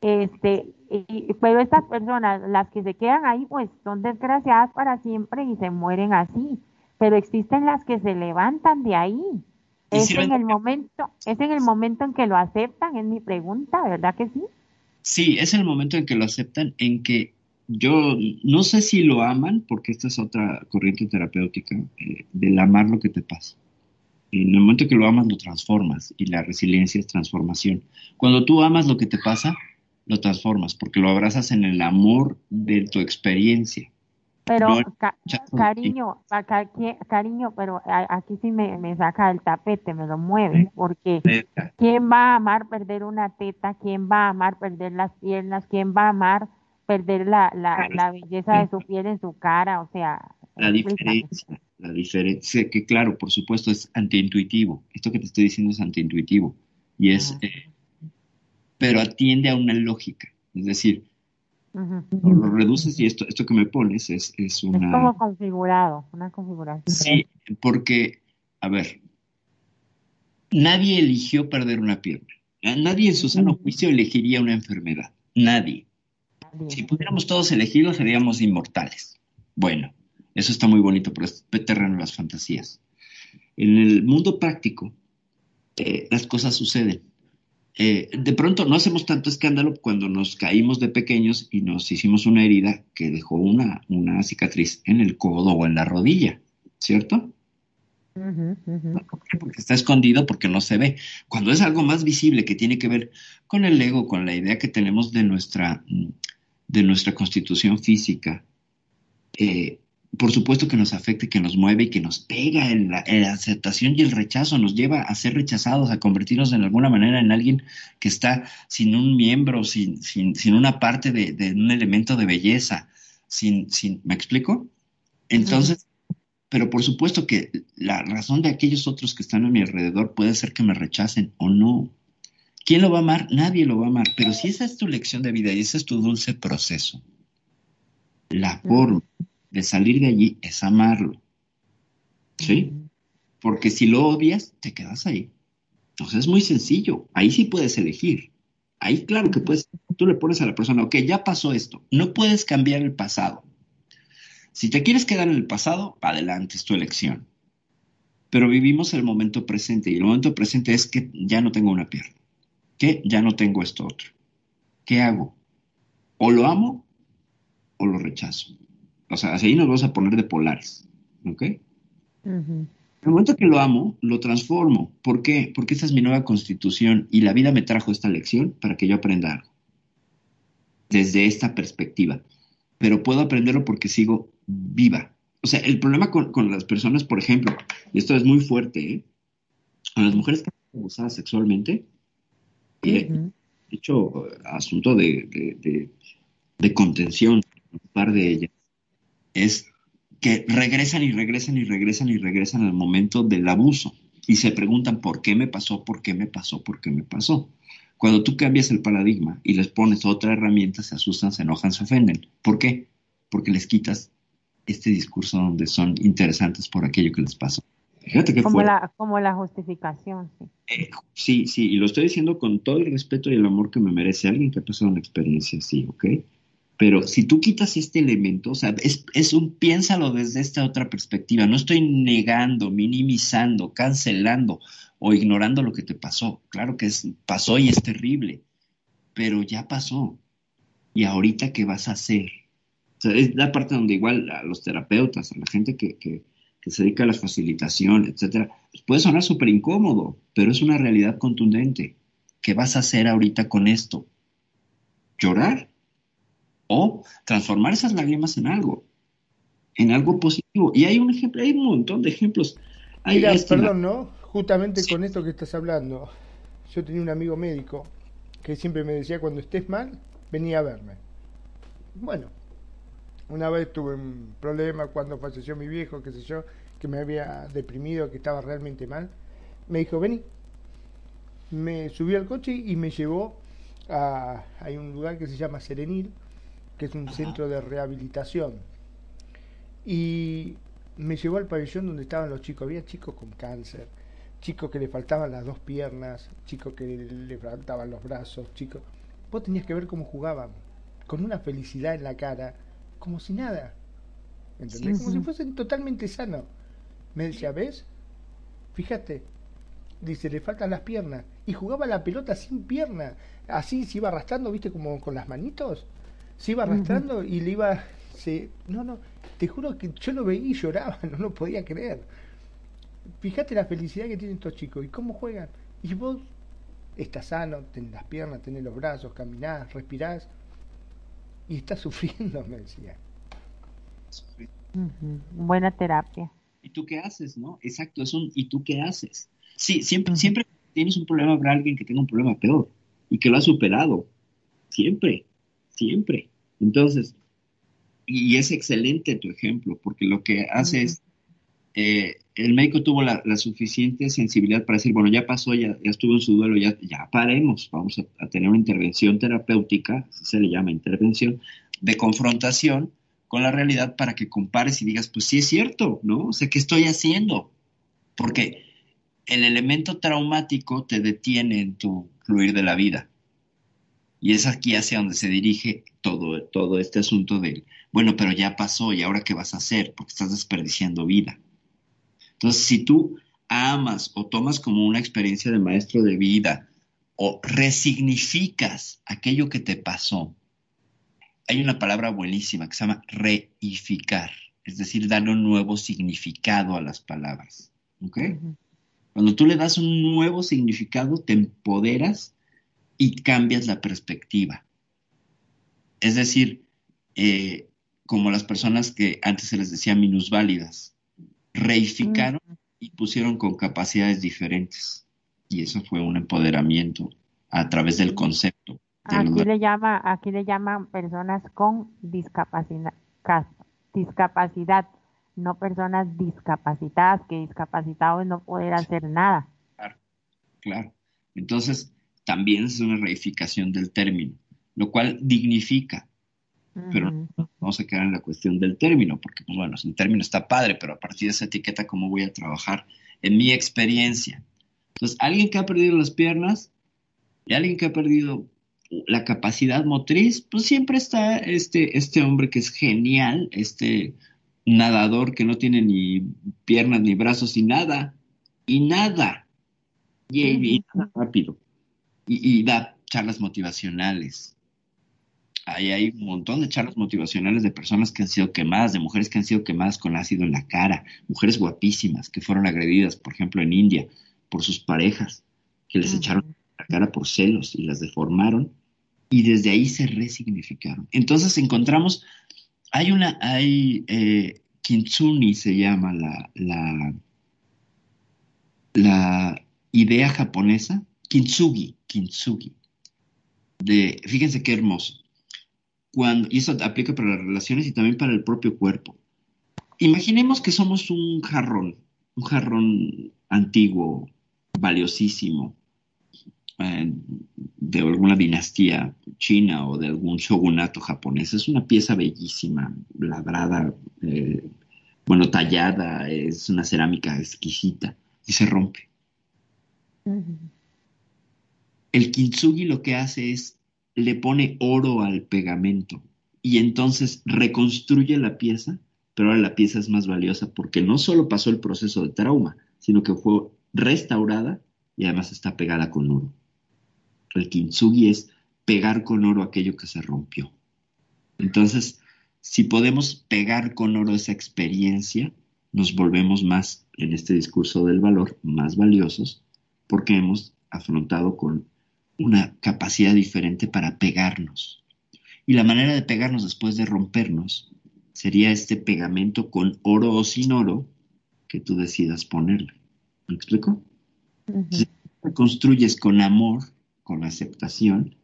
[SPEAKER 1] Este, y, pero estas personas, las que se quedan ahí, pues son desgraciadas para siempre y se mueren así pero existen las que se levantan de ahí. Es en el momento, es en el momento en que lo aceptan, es mi pregunta, ¿verdad que sí?
[SPEAKER 2] Sí, es el momento en que lo aceptan, en que yo no sé si lo aman, porque esta es otra corriente terapéutica, eh, del amar lo que te pasa. En el momento en que lo amas, lo transformas, y la resiliencia es transformación. Cuando tú amas lo que te pasa, lo transformas, porque lo abrazas en el amor de tu experiencia.
[SPEAKER 1] Pero, cariño, cariño, pero aquí sí me, saca el tapete, me lo mueve, porque ¿quién va a amar perder una teta? ¿Quién va a amar perder las piernas? ¿Quién va a amar perder la, la, la belleza de su piel en su cara? O sea,
[SPEAKER 2] la diferencia, la diferencia, que claro, por supuesto es antiintuitivo. Esto que te estoy diciendo es antiintuitivo. Y es, eh, pero atiende a una lógica. Es decir, lo reduces y esto, esto que me pones es, es una...
[SPEAKER 1] Es como configurado, una configuración.
[SPEAKER 2] Sí, porque, a ver, nadie eligió perder una pierna. Nadie en su sano juicio elegiría una enfermedad. Nadie. Si pudiéramos todos elegirlo, seríamos inmortales. Bueno, eso está muy bonito, pero es terreno las fantasías. En el mundo práctico, eh, las cosas suceden. Eh, de pronto no hacemos tanto escándalo cuando nos caímos de pequeños y nos hicimos una herida que dejó una, una cicatriz en el codo o en la rodilla, ¿cierto? Porque está escondido, porque no se ve. Cuando es algo más visible que tiene que ver con el ego, con la idea que tenemos de nuestra, de nuestra constitución física, eh, por supuesto que nos afecta, que nos mueve y que nos pega en la, aceptación y el rechazo, nos lleva a ser rechazados, a convertirnos en alguna manera en alguien que está sin un miembro, sin, sin, sin una parte de, de, un elemento de belleza, sin, sin ¿me explico? Entonces, pero por supuesto que la razón de aquellos otros que están a mi alrededor puede ser que me rechacen o no. ¿Quién lo va a amar? Nadie lo va a amar. Pero si esa es tu lección de vida y ese es tu dulce proceso, la forma de salir de allí es amarlo. ¿Sí? Porque si lo odias, te quedas ahí. Entonces es muy sencillo. Ahí sí puedes elegir. Ahí claro que puedes, tú le pones a la persona, ok, ya pasó esto. No puedes cambiar el pasado. Si te quieres quedar en el pasado, adelante, es tu elección. Pero vivimos el momento presente y el momento presente es que ya no tengo una pierna, que ya no tengo esto otro. ¿Qué hago? O lo amo o lo rechazo. O sea, así nos vamos a poner de polares. ¿Ok? En el momento que lo amo, lo transformo. ¿Por qué? Porque esta es mi nueva constitución y la vida me trajo esta lección para que yo aprenda algo. Desde esta perspectiva. Pero puedo aprenderlo porque sigo viva. O sea, el problema con, las personas, por ejemplo, y esto es muy fuerte, ¿eh? con las mujeres que son abusadas sexualmente, eh, de hecho, asunto de, de, contención, un par de ellas, es que regresan y regresan y regresan y regresan al momento del abuso y se preguntan por qué me pasó, por qué me pasó, por qué me pasó. Cuando tú cambias el paradigma y les pones otra herramienta, se asustan, se enojan, se ofenden. ¿Por qué? Porque les quitas este discurso donde son interesantes por aquello que les pasó.
[SPEAKER 1] Fíjate que como, la, como la justificación.
[SPEAKER 2] Sí. Eh, sí, sí, y lo estoy diciendo con todo el respeto y el amor que me merece alguien que ha pasado una experiencia así, ¿ok? Pero si tú quitas este elemento, o sea, es, es, un piénsalo desde esta otra perspectiva. No estoy negando, minimizando, cancelando o ignorando lo que te pasó. Claro que es, pasó y es terrible, pero ya pasó. ¿Y ahorita qué vas a hacer? es la parte donde igual a los terapeutas, a la gente que, se dedica a la facilitación, etcétera, puede sonar súper incómodo, pero es una realidad contundente. ¿Qué vas a hacer ahorita con esto? ¿Llorar? O transformar esas lágrimas en algo, en algo positivo. Y hay un ejemplo, hay un montón de ejemplos.
[SPEAKER 3] Mira, perdón, ¿no? Justamente con esto que estás hablando, yo tenía un amigo médico que siempre me decía, cuando estés mal, venía a verme. Bueno, una vez tuve un problema cuando falleció mi viejo, qué sé yo, que me había deprimido, que estaba realmente mal. Me dijo, vení. Me subió al coche y me llevó a... Hay un lugar que se llama Serenil, que es un centro de rehabilitación. Y me llevó al pabellón donde estaban los chicos. Había chicos con cáncer, chicos que le faltaban las dos piernas, chicos que le faltaban los brazos, chicos... Vos tenías que ver cómo jugaban, con una felicidad en la cara como si nada. ¿Entendés? como si fuesen totalmente sanos. Me decía, ¿ves? Fíjate. Dice, le faltan las piernas. Y jugaba la pelota sin pierna. Así se iba arrastrando, ¿viste? Como con las manitos. Se iba arrastrando y le iba... Se... No, no. Te juro que yo lo veía y lloraba. No lo podía creer. Fíjate la felicidad que tienen estos chicos y cómo juegan. Y vos estás sano, tenés las piernas, tenés los brazos, caminás, respirás y está sufriendo, me decía.
[SPEAKER 1] Buena terapia.
[SPEAKER 2] ¿Y tú qué haces, no? Exacto, es un ¿y tú qué haces? Sí, siempre, siempre tienes un problema, habrá alguien que tenga un problema peor y que lo ha superado. Siempre, siempre. Entonces, y es excelente tu ejemplo, porque lo que hace es, eh, el médico tuvo la, suficiente sensibilidad para decir, bueno, ya pasó, ya, ya estuvo en su duelo, ya, ya paremos, vamos a, tener una intervención terapéutica, se le llama intervención, de confrontación con la realidad para que compares y digas, pues sí es cierto, ¿no? O sea, ¿qué estoy haciendo? Porque el elemento traumático te detiene en tu fluir de la vida. Y es aquí hacia donde se dirige todo, todo este asunto del, bueno, pero ya pasó y ahora qué vas a hacer, porque estás desperdiciando vida. Entonces, si tú amas o tomas como una experiencia de maestro de vida o resignificas aquello que te pasó, hay una palabra buenísima que se llama reificar, es decir, darle un nuevo significado a las palabras. ¿ok? Cuando tú le das un nuevo significado, te empoderas y cambias la perspectiva. Es decir, eh, como las personas que antes se les decía minusválidas, reificaron y pusieron con capacidades diferentes. Y eso fue un empoderamiento a través del concepto.
[SPEAKER 1] Aquí le llama, aquí le llaman personas con discapacidad, discapacidad, no personas discapacitadas, que discapacitados no poder hacer nada.
[SPEAKER 2] Claro, claro. Entonces, también es una reificación del término, lo cual dignifica. Pero vamos a quedar en la cuestión del término, porque, pues bueno, el término está padre, pero a partir de esa etiqueta, ¿cómo voy a trabajar en mi experiencia? Entonces, alguien que ha perdido las piernas y alguien que ha perdido la capacidad motriz, pues siempre está este, este hombre que es genial, este nadador que no tiene ni piernas ni brazos y nada, y nada, y, rápido, y, da charlas motivacionales. Ahí hay un montón de charlas motivacionales de personas que han sido quemadas, de mujeres que han sido quemadas con ácido en la cara, mujeres guapísimas que fueron agredidas, por ejemplo, en India, por sus parejas, que les echaron la cara por celos y las deformaron, y desde ahí se resignificaron. Entonces encontramos, hay una, hay, eh, Kintsuni se llama la, la, la idea japonesa, kintsugi, kintsugi. Fíjense qué hermoso. Cuando, y eso aplica para las relaciones y también para el propio cuerpo. Imaginemos que somos un jarrón, un jarrón antiguo, valiosísimo, eh, de alguna dinastía china o de algún shogunato japonés. Es una pieza bellísima, labrada, eh, bueno, tallada, es una cerámica exquisita y se rompe. El kintsugi lo que hace es le pone oro al pegamento y entonces reconstruye la pieza, pero ahora la pieza es más valiosa porque no solo pasó el proceso de trauma, sino que fue restaurada y además está pegada con oro. El kintsugi es pegar con oro aquello que se rompió. Entonces, si podemos pegar con oro esa experiencia, nos volvemos más, en este discurso del valor, más valiosos, porque hemos afrontado con una capacidad diferente para pegarnos. Y la manera de pegarnos después de rompernos sería este pegamento con oro o sin oro que tú decidas ponerle. ¿Me explico? Si construyes con amor, con aceptación,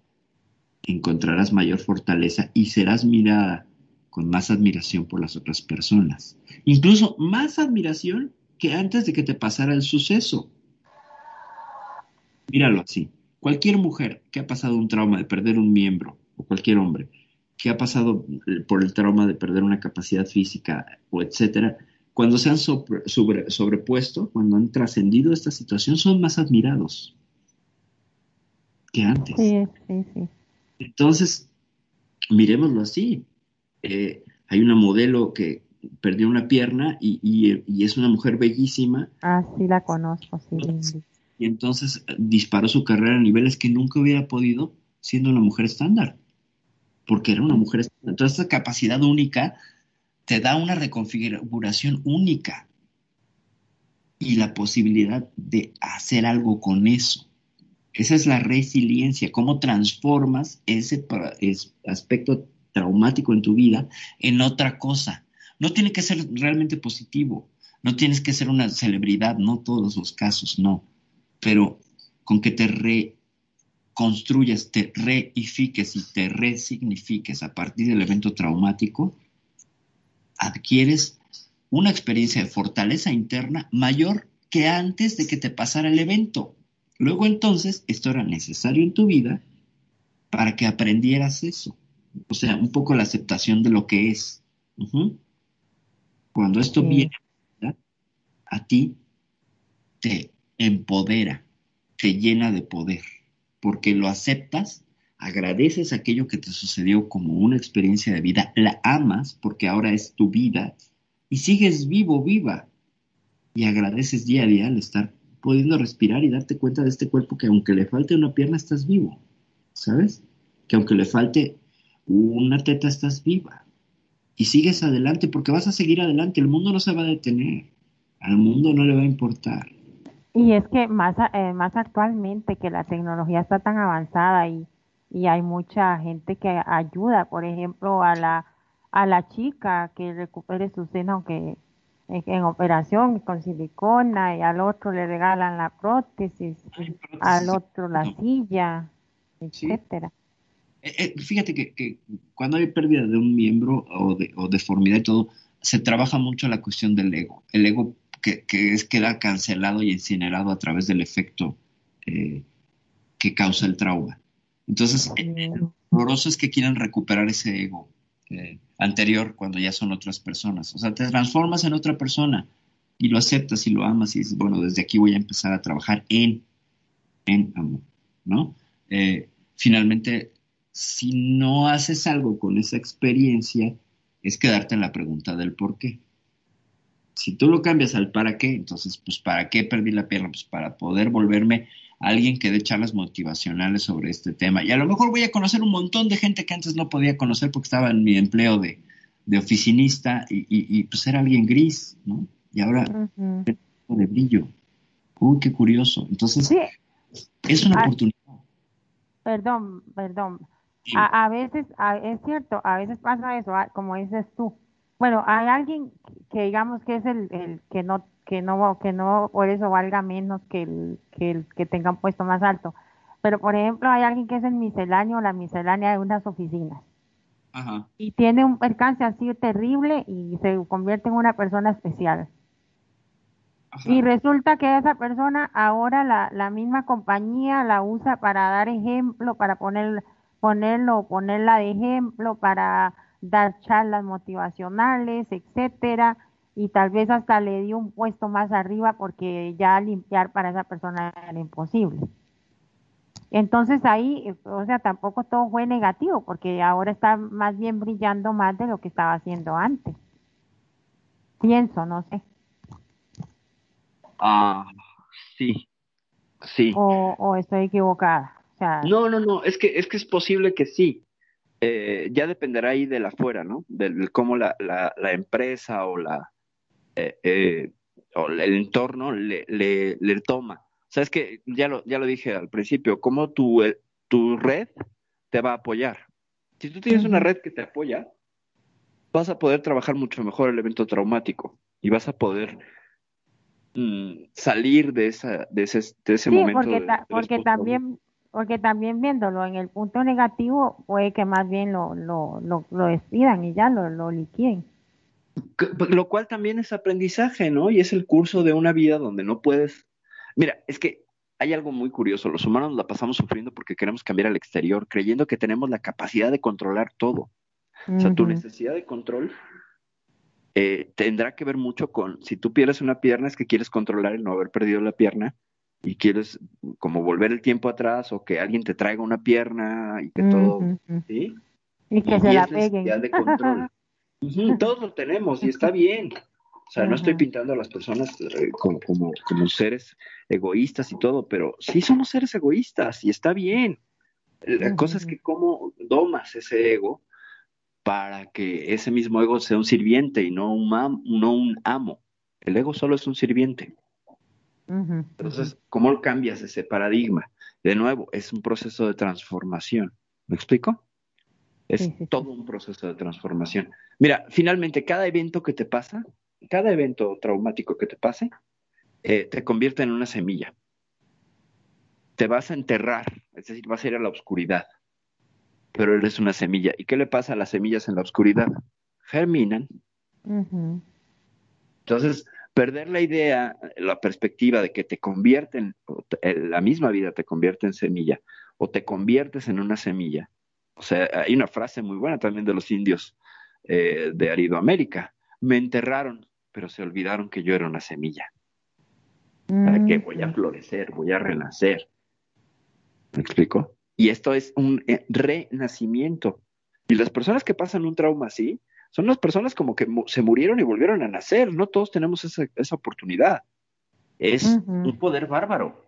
[SPEAKER 2] encontrarás mayor fortaleza y serás mirada con más admiración por las otras personas. Incluso más admiración que antes de que te pasara el suceso. Míralo así. Cualquier mujer que ha pasado un trauma de perder un miembro, o cualquier hombre que ha pasado por el trauma de perder una capacidad física, o etcétera, cuando se han sobrepuesto, cuando han trascendido esta situación, son más admirados que antes.
[SPEAKER 1] Sí, sí, sí.
[SPEAKER 2] Entonces, miremoslo así. Eh, hay una modelo que perdió una pierna y, es una mujer bellísima.
[SPEAKER 1] Ah, sí, la conozco, sí.
[SPEAKER 2] Y entonces eh, disparó su carrera a niveles que nunca hubiera podido siendo una mujer estándar, porque era una mujer estándar. Entonces, esa capacidad única te da una reconfiguración única y la posibilidad de hacer algo con eso. Esa es la resiliencia, cómo transformas ese aspecto traumático en tu vida en otra cosa. No tiene que ser realmente positivo, no tienes que ser una celebridad, no todos los casos, no, pero con que te reconstruyas, te reifiques y te resignifiques a partir del evento traumático, adquieres una experiencia de fortaleza interna mayor que antes de que te pasara el evento. Luego entonces, esto era necesario en tu vida para que aprendieras eso. O sea, un poco la aceptación de lo que es. Cuando esto viene a ti, te empodera, te llena de poder, porque lo aceptas, agradeces aquello que te sucedió como una experiencia de vida, la amas porque ahora es tu vida y sigues vivo, viva.
[SPEAKER 4] y agradeces día a día al estar pudiendo respirar y darte cuenta de este cuerpo que aunque le falte una pierna estás vivo, ¿sabes? Que aunque le falte una teta estás viva y sigues adelante porque vas a seguir adelante, el mundo no se va a detener, al mundo no le va a importar.
[SPEAKER 1] Y es que más, eh, más actualmente que la tecnología está tan avanzada y, y hay mucha gente que ayuda, por ejemplo, a la, a la chica que recupere su seno que en operación con silicona y al otro le regalan la prótesis, al otro la silla, etcétera.
[SPEAKER 4] Eh, eh, fíjate que, cuando hay pérdida de un miembro o, de, o deformidad y todo, se trabaja mucho la cuestión del ego. El ego que, es queda cancelado y incinerado a través del efecto eh, que causa el trauma. Entonces, lo horroroso es que quieren recuperar ese ego anterior cuando ya son otras personas. O sea, te transformas en otra persona y lo aceptas y lo amas y dices, bueno, desde aquí voy a empezar a trabajar en, en amor, ¿no? finalmente si no haces algo con esa experiencia, es quedarte en la pregunta del por qué. Si tú lo cambias al para qué, entonces, pues, ¿para qué perdí la pierna? Pues para poder volverme alguien que dé charlas motivacionales sobre este tema. Y a lo mejor voy a conocer un montón de gente que antes no podía conocer porque estaba en mi empleo de, oficinista y, pues era alguien gris, ¿no? Y ahora de brillo. Uy, qué curioso. Entonces, es una ah, oportunidad.
[SPEAKER 1] Perdón, perdón. A, veces, es cierto, a veces pasa eso, como dices tú. Bueno, hay alguien que digamos que es el, el que no que no que no por eso valga menos que el que el que tenga un puesto más alto. Pero por ejemplo, hay alguien que es el misceláneo, la miscelánea de unas oficinas. Ajá. Y tiene un percance así terrible y se convierte en una persona especial. Y resulta que esa persona ahora la, la misma compañía la usa para dar ejemplo, para poner ponerlo, ponerla de ejemplo para dar charlas motivacionales, etcétera, y tal vez hasta le dio un puesto más arriba porque ya limpiar para esa persona era imposible. Entonces ahí, o sea, tampoco todo fue negativo porque ahora está más bien brillando más de lo que estaba haciendo antes. Pienso, no sé.
[SPEAKER 2] Ah, sí, sí.
[SPEAKER 1] O, o estoy equivocada.
[SPEAKER 2] No, no, no, es que es, que es posible que sí. Eh, ya dependerá ahí de la fuera, ¿no? De, cómo la, la, empresa o la eh, eh, o el entorno le, le, le toma. O sea, es que ya lo, ya lo dije al principio, cómo tu, tu red te va a apoyar. Si tú tienes una red que te apoya, vas a poder trabajar mucho mejor el evento traumático y vas a poder mm, salir de, esa, de ese, de ese momento.
[SPEAKER 1] Porque, porque también porque también viéndolo en el punto negativo, puede que más bien lo, lo, lo, lo despidan y ya lo, lo liquiden.
[SPEAKER 2] Lo cual también es aprendizaje, ¿no? Y es el curso de una vida donde no puedes. Mira, es que hay algo muy curioso. Los humanos la pasamos sufriendo porque queremos cambiar al exterior, creyendo que tenemos la capacidad de controlar todo. O sea, tu necesidad de control eh, tendrá que ver mucho con si tú pierdes una pierna, es que quieres controlar el no haber perdido la pierna y quieres como volver el tiempo atrás o que alguien te traiga una pierna y que todo, ¿sí?
[SPEAKER 1] Y que se la peguen.
[SPEAKER 2] de control. todos lo tenemos y está bien. O sea, no estoy pintando a las personas eh, como, como, como, seres egoístas y todo, pero sí somos seres egoístas y está bien. La cosa es que cómo domas ese ego para que ese mismo ego sea un sirviente y no un, no un amo. El ego solo es un sirviente. Entonces, ¿cómo cambias ese paradigma? De nuevo, es un proceso de transformación. ¿Me explico? Es todo un proceso de transformación. Mira, finalmente, cada evento que te pasa, cada evento traumático que te pase, eh, te convierte en una semilla. Te vas a enterrar, es decir, vas a ir a la oscuridad, pero eres una semilla. ¿Y qué le pasa a las semillas en la oscuridad? Germinan. Entonces, perder la idea, la perspectiva de que te convierten, la misma vida te convierte en semilla, o te conviertes en una semilla. O sea, hay una frase muy buena también de los indios eh, de Aridoamérica. Me enterraron, pero se olvidaron que yo era una semilla. ¿Para qué? Voy a mm. florecer, voy a renacer. ¿Me explico? Y esto es un eh, renacimiento. Y las personas que pasan un trauma así, Son las personas como que se murieron y volvieron a nacer. No todos tenemos esa, esa oportunidad. Es un poder bárbaro.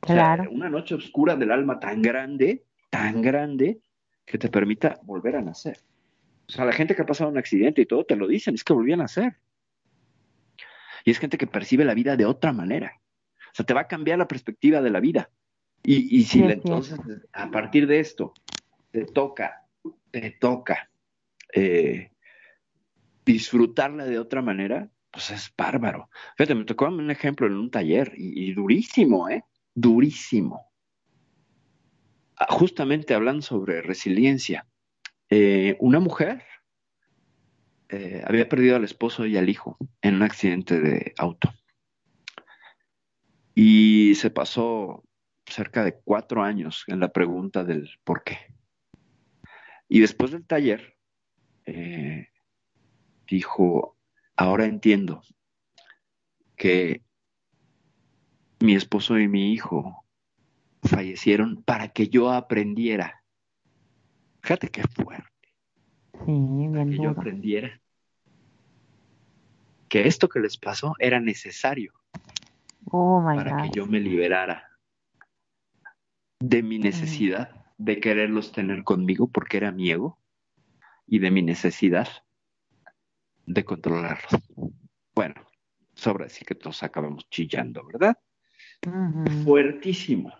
[SPEAKER 1] Claro.
[SPEAKER 2] una noche oscura del alma tan grande, tan grande, que te permita volver a nacer. O sea, la gente que ha pasado un accidente y todo te lo dicen, es que volvían a nacer. Y es gente que percibe la vida de otra manera. O sea, te va a cambiar la perspectiva de la vida. Y, y si entonces, a partir de esto, te toca, te toca eh, disfrutarla de otra manera, pues es bárbaro. Fíjate, me tocó un ejemplo en un taller y, durísimo, ¿eh? Durísimo. Ah, justamente hablando sobre resiliencia, eh, una mujer eh, había perdido al esposo y al hijo en un accidente de auto. Y se pasó cerca de cuatro años en la pregunta del por qué. Y después del taller, eh, dijo, ahora entiendo que mi esposo y mi hijo fallecieron para que yo aprendiera. Fíjate qué fuerte.
[SPEAKER 1] que
[SPEAKER 2] yo aprendiera que esto que les pasó era necesario
[SPEAKER 1] oh,
[SPEAKER 2] para que yo me liberara de mi necesidad de quererlos tener conmigo porque era mi ego y de mi necesidad de controlarlos. Bueno, sobra decir que todos acabamos chillando, ¿verdad? Fuertísimo,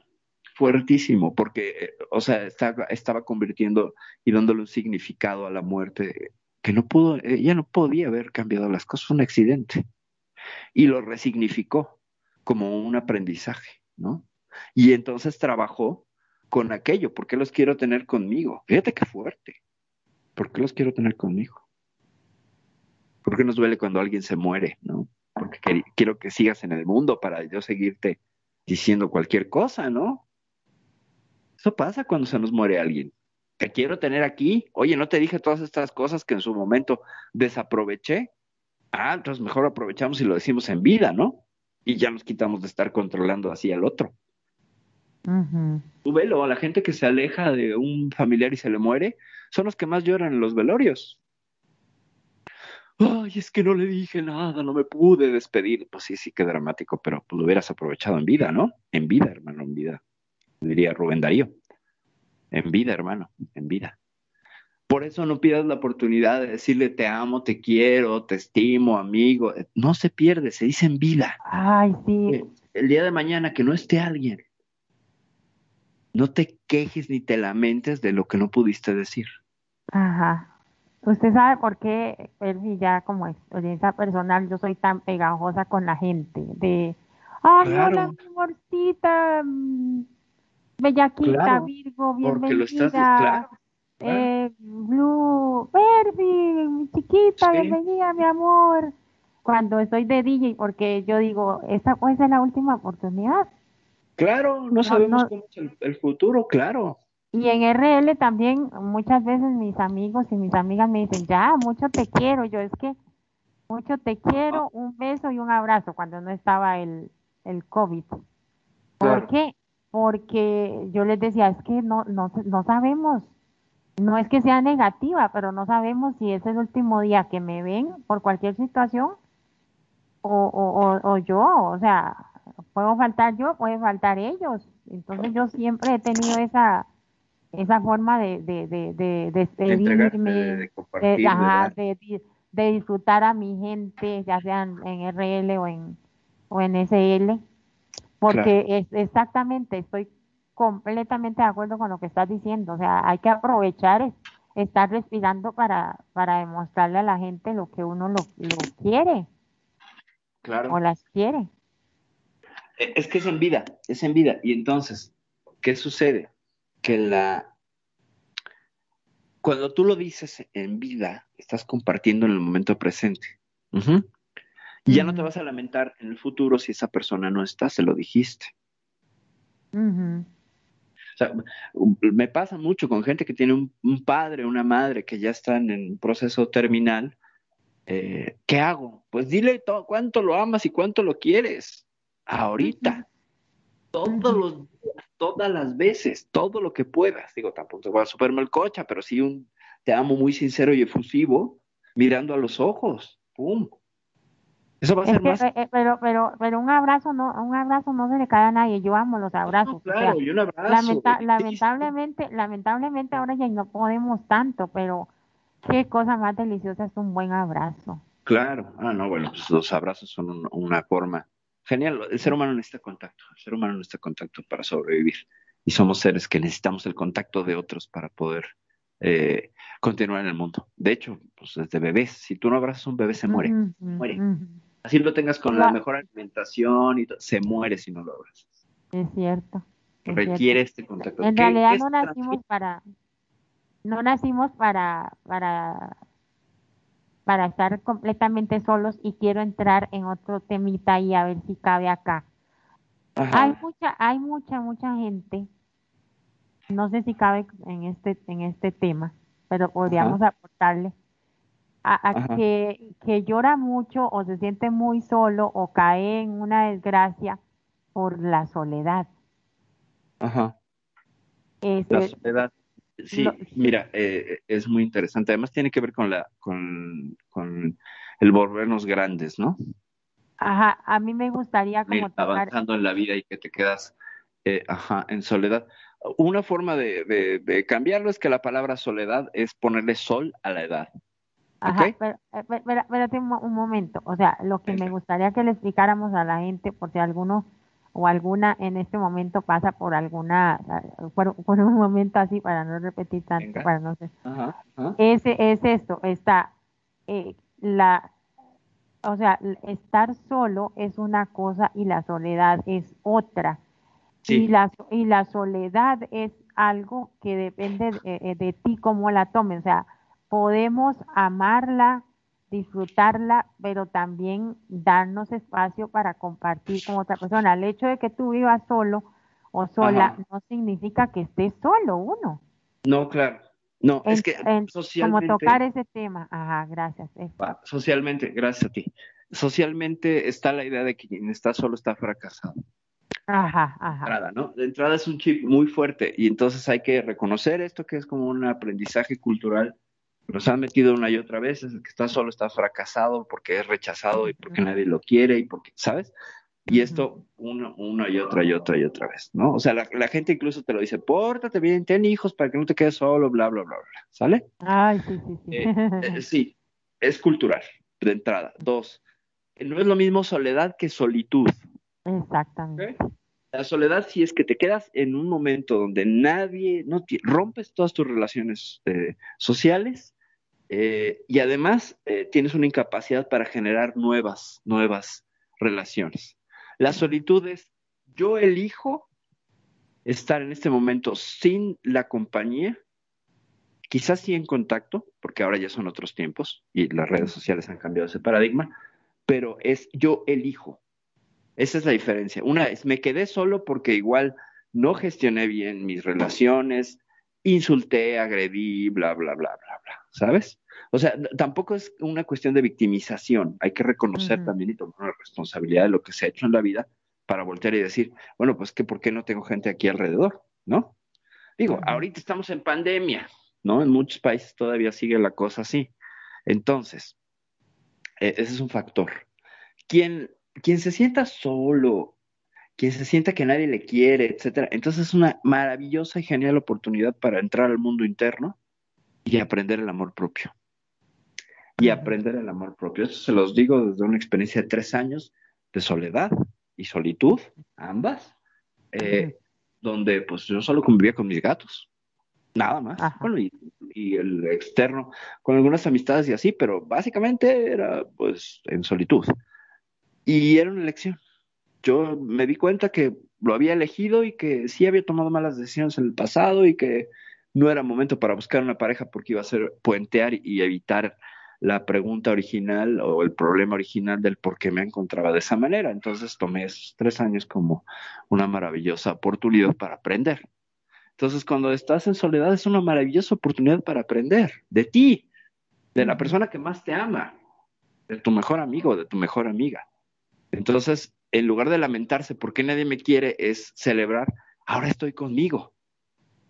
[SPEAKER 2] fuertísimo, porque, eh, o sea, estaba, estaba convirtiendo y dándole un significado a la muerte que no pudo, ella no podía haber cambiado las cosas, fue un accidente. Y lo resignificó como un aprendizaje, ¿no? Y entonces trabajó con aquello, ¿por qué los quiero tener conmigo? Fíjate qué fuerte. ¿Por qué los quiero tener conmigo? ¿Por qué nos duele cuando alguien se muere, no? Porque quiero que sigas en el mundo para yo seguirte diciendo cualquier cosa, ¿no? Eso pasa cuando se nos muere alguien. Te quiero tener aquí. Oye, no te dije todas estas cosas que en su momento desaproveché. Ah, entonces mejor aprovechamos y lo decimos en vida, ¿no? Y ya nos quitamos de estar controlando así al otro. Tú velo, la gente que se aleja de un familiar y se le muere, son los que más lloran en los velorios. Ay, es que no le dije nada, no me pude despedir. Pues sí, sí, qué dramático, pero pues lo hubieras aprovechado en vida, ¿no? En vida, hermano, en vida. Diría Rubén Darío. En vida, hermano, en vida. Por eso no pidas la oportunidad de decirle te amo, te quiero, te estimo, amigo. No se pierde, se dice en vida.
[SPEAKER 1] Ay, sí.
[SPEAKER 2] El día de mañana que no esté alguien, no te quejes ni te lamentes de lo que no pudiste decir.
[SPEAKER 1] Ajá. Usted sabe por qué, y ya como experiencia personal, yo soy tan pegajosa con la gente. De, ay, hola, mi amorcita, mm, bellaquita, Virgo, bienvenida. Porque lo estás, claro, Eh, Blue, Barbie, mi chiquita, bienvenida, mi amor. Cuando estoy de DJ, porque yo digo, esta puede ser la última oportunidad.
[SPEAKER 2] Claro, no, sabemos cómo es el, futuro, claro.
[SPEAKER 1] Y en RL también muchas veces mis amigos y mis amigas me dicen, ya, mucho te quiero. Yo es que mucho te quiero, un beso y un abrazo cuando no estaba el, el COVID. ¿Por qué? Porque yo les decía, es que no, no, no sabemos, no es que sea negativa, pero no sabemos si es el último día que me ven por cualquier situación o, o, o yo, o sea, puedo faltar yo, puede faltar ellos. Entonces yo siempre he tenido esa esa forma de, de, de, de despedirme, de, de, disfrutar a mi gente, ya sean en RL o en, o en SL, porque es exactamente, estoy completamente de acuerdo con lo que estás diciendo, o sea, hay que aprovechar, estar respirando para, para demostrarle a la gente lo que uno lo, lo quiere.
[SPEAKER 2] Claro.
[SPEAKER 1] O las quiere.
[SPEAKER 2] E, es que es en vida, es en vida. Y entonces, ¿qué sucede? Que la... Cuando tú lo dices en vida, estás compartiendo en el momento presente. Y ya no te vas a lamentar en el futuro si esa persona no está, se lo dijiste. O sea, me pasa mucho con gente que tiene un, un padre, una madre que ya están en proceso terminal. Eh, ¿Qué hago? Pues dile todo, cuánto lo amas y cuánto lo quieres ahorita, todos los todas las veces, todo lo que puedas. Digo, tampoco te voy a superar el coche, pero sí un te amo muy sincero y efusivo, mirando a los ojos. ¡Pum! Eso va a ser más.
[SPEAKER 1] Eh, eh, pero, pero, pero un abrazo no, un abrazo no se le cae a nadie. Yo amo los abrazos.
[SPEAKER 2] claro, y un abrazo.
[SPEAKER 1] lamentablemente, lamentablemente ahora ya no podemos tanto, pero qué cosa más deliciosa es un buen abrazo.
[SPEAKER 2] Claro, ah, no, bueno, pues los abrazos son una forma genial. El ser humano necesita contacto, el ser humano necesita contacto para sobrevivir. Y somos seres que necesitamos el contacto de otros para poder eh, continuar en el mundo. De hecho, pues desde bebés, si tú no abrazas a un bebé, se muere. muere. Así lo tengas con la mejor alimentación y se muere si no lo abrazas.
[SPEAKER 1] Es cierto.
[SPEAKER 2] Requiere este contacto.
[SPEAKER 1] En realidad no nacimos para, no nacimos para, para, para estar completamente solos y quiero entrar en otro temita y a ver si cabe acá. Hay mucha, hay mucha, mucha gente, no sé si cabe en este, en este tema, pero podríamos aportarle a, que, que, llora mucho o se siente muy solo o cae en una desgracia por la soledad.
[SPEAKER 2] Ajá. la soledad. Sí, mira, eh, es muy interesante. Además tiene que ver con la, con, con el volvernos grandes, ¿no?
[SPEAKER 1] Ajá, a mí me gustaría como
[SPEAKER 2] avanzando en la vida y que te quedas, eh, ajá, en soledad. Una forma de, de, de cambiarlo es que la palabra soledad es ponerle sol a la edad.
[SPEAKER 1] Ajá, pero, eh, espérate un, momento. O sea, lo que me gustaría que le explicáramos a la gente, por si alguno o alguna en este momento pasa por alguna, por, un momento así, para no repetir tanto, para no sé. Ese, es esto, está, eh, la, o sea, estar solo es una cosa y la soledad es otra. Y, la, y la soledad es algo que depende de, eh, de ti cómo la tomes. O sea, podemos amarla, disfrutarla, pero también darnos espacio para compartir con otra persona. El hecho de que tú vivas solo o sola no significa que estés solo uno.
[SPEAKER 2] No, claro. No, es que
[SPEAKER 1] socialmente... Como tocar ese tema. Ajá, gracias.
[SPEAKER 2] Socialmente, gracias a ti. Socialmente está la idea de que quien está solo está fracasado.
[SPEAKER 1] Ajá, ajá.
[SPEAKER 2] De entrada, ¿no? De entrada es un chip muy fuerte y entonces hay que reconocer esto que es como un aprendizaje cultural nos han metido una y otra vez, es el que está solo está fracasado porque es rechazado y porque nadie lo quiere y porque, ¿sabes? Y esto una, una y otra y otra y otra vez, ¿no? O sea, la, gente incluso te lo dice, pórtate bien, ten hijos para que no te quedes solo, bla, bla, bla, bla, ¿sale?
[SPEAKER 1] Ay, sí, sí, sí.
[SPEAKER 2] Eh, eh, sí, es cultural, de entrada. Dos, no es lo mismo soledad que solitud.
[SPEAKER 1] Exactamente.
[SPEAKER 2] La soledad si es que te quedas en un momento donde nadie, no rompes todas tus relaciones eh, sociales eh, y además eh, tienes una incapacidad para generar nuevas, nuevas relaciones. La solitud es, yo elijo estar en este momento sin la compañía, quizás sí en contacto, porque ahora ya son otros tiempos y las redes sociales han cambiado ese paradigma, pero es yo elijo. Esa es la diferencia. Una es, me quedé solo porque igual no gestioné bien mis relaciones, insulté, agredí, bla, bla, bla, bla, bla, ¿sabes? O sea, tampoco es una cuestión de victimización. Hay que reconocer también y tomar la responsabilidad de lo que se ha hecho en la vida para voltear y decir, bueno, pues que por qué no tengo gente aquí alrededor, ¿no? Digo, ahorita estamos en pandemia, ¿no? En muchos países todavía sigue la cosa así. Entonces, e, ese es un factor. Quien, quien se sienta solo, quien se sienta que nadie le quiere, etcétera, entonces es una maravillosa y genial oportunidad para entrar al mundo interno y aprender el amor propio y aprender el amor propio. Eso se los digo desde una experiencia de tres años de soledad y solitud, ambas, eh, donde pues yo solo convivía con mis gatos, nada más. Bueno, y, y, el externo, con algunas amistades y así, pero básicamente era pues en solitud. Y era una elección. Yo me di cuenta que lo había elegido y que sí había tomado malas decisiones en el pasado y que no era momento para buscar una pareja porque iba a ser puentear y evitar la pregunta original o el problema original del por qué me encontraba de esa manera. Entonces tomé esos tres años como una maravillosa oportunidad para aprender. Entonces cuando estás en soledad es una maravillosa oportunidad para aprender de ti, de la persona que más te ama, de tu mejor amigo, de tu mejor amiga. Entonces, en lugar de lamentarse por qué nadie me quiere, es celebrar, ahora estoy conmigo.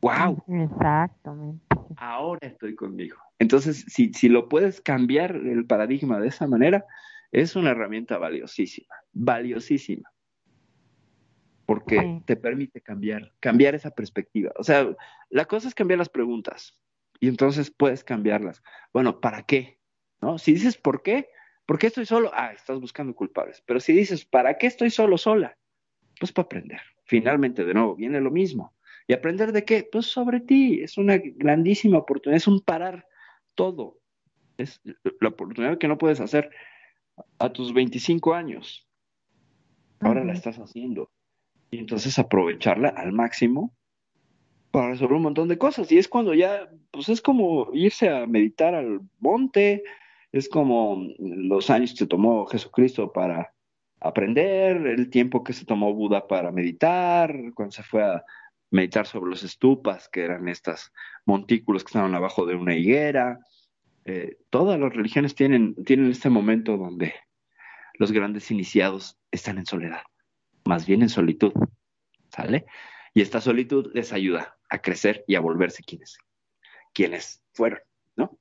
[SPEAKER 2] ¡Wow!
[SPEAKER 1] Exactamente.
[SPEAKER 2] ahora estoy conmigo. Entonces, si, si lo puedes cambiar el paradigma de esa manera, es una herramienta valiosísima, valiosísima. Porque te permite cambiar, cambiar esa perspectiva. O sea, la cosa es cambiar las preguntas y entonces puedes cambiarlas. Bueno, ¿para qué? ¿No? Si dices ¿por qué? ¿Por qué estoy solo? Ah, estás buscando culpables. Pero si dices ¿para qué estoy solo sola? Pues para aprender. Finalmente, de nuevo, viene lo mismo. ¿Y aprender de qué? Pues sobre ti. Es una grandísima oportunidad, es un parar todo. Es la oportunidad que no puedes hacer a tus 25 años. Ahora la estás haciendo. Y entonces aprovecharla al máximo para resolver un montón de cosas. Y es cuando ya, pues es como irse a meditar al monte, es como los años que tomó Jesucristo para aprender, el tiempo que se tomó Buda para meditar, cuando se fue a meditar sobre los estupas, que eran estos montículos que estaban abajo de una higuera. Eh, todas las religiones tienen, tienen este momento donde los grandes iniciados están en soledad, más bien en solitud, ¿sale? Y esta solitud les ayuda a crecer y a volverse quienes, quienes fueron, ¿no?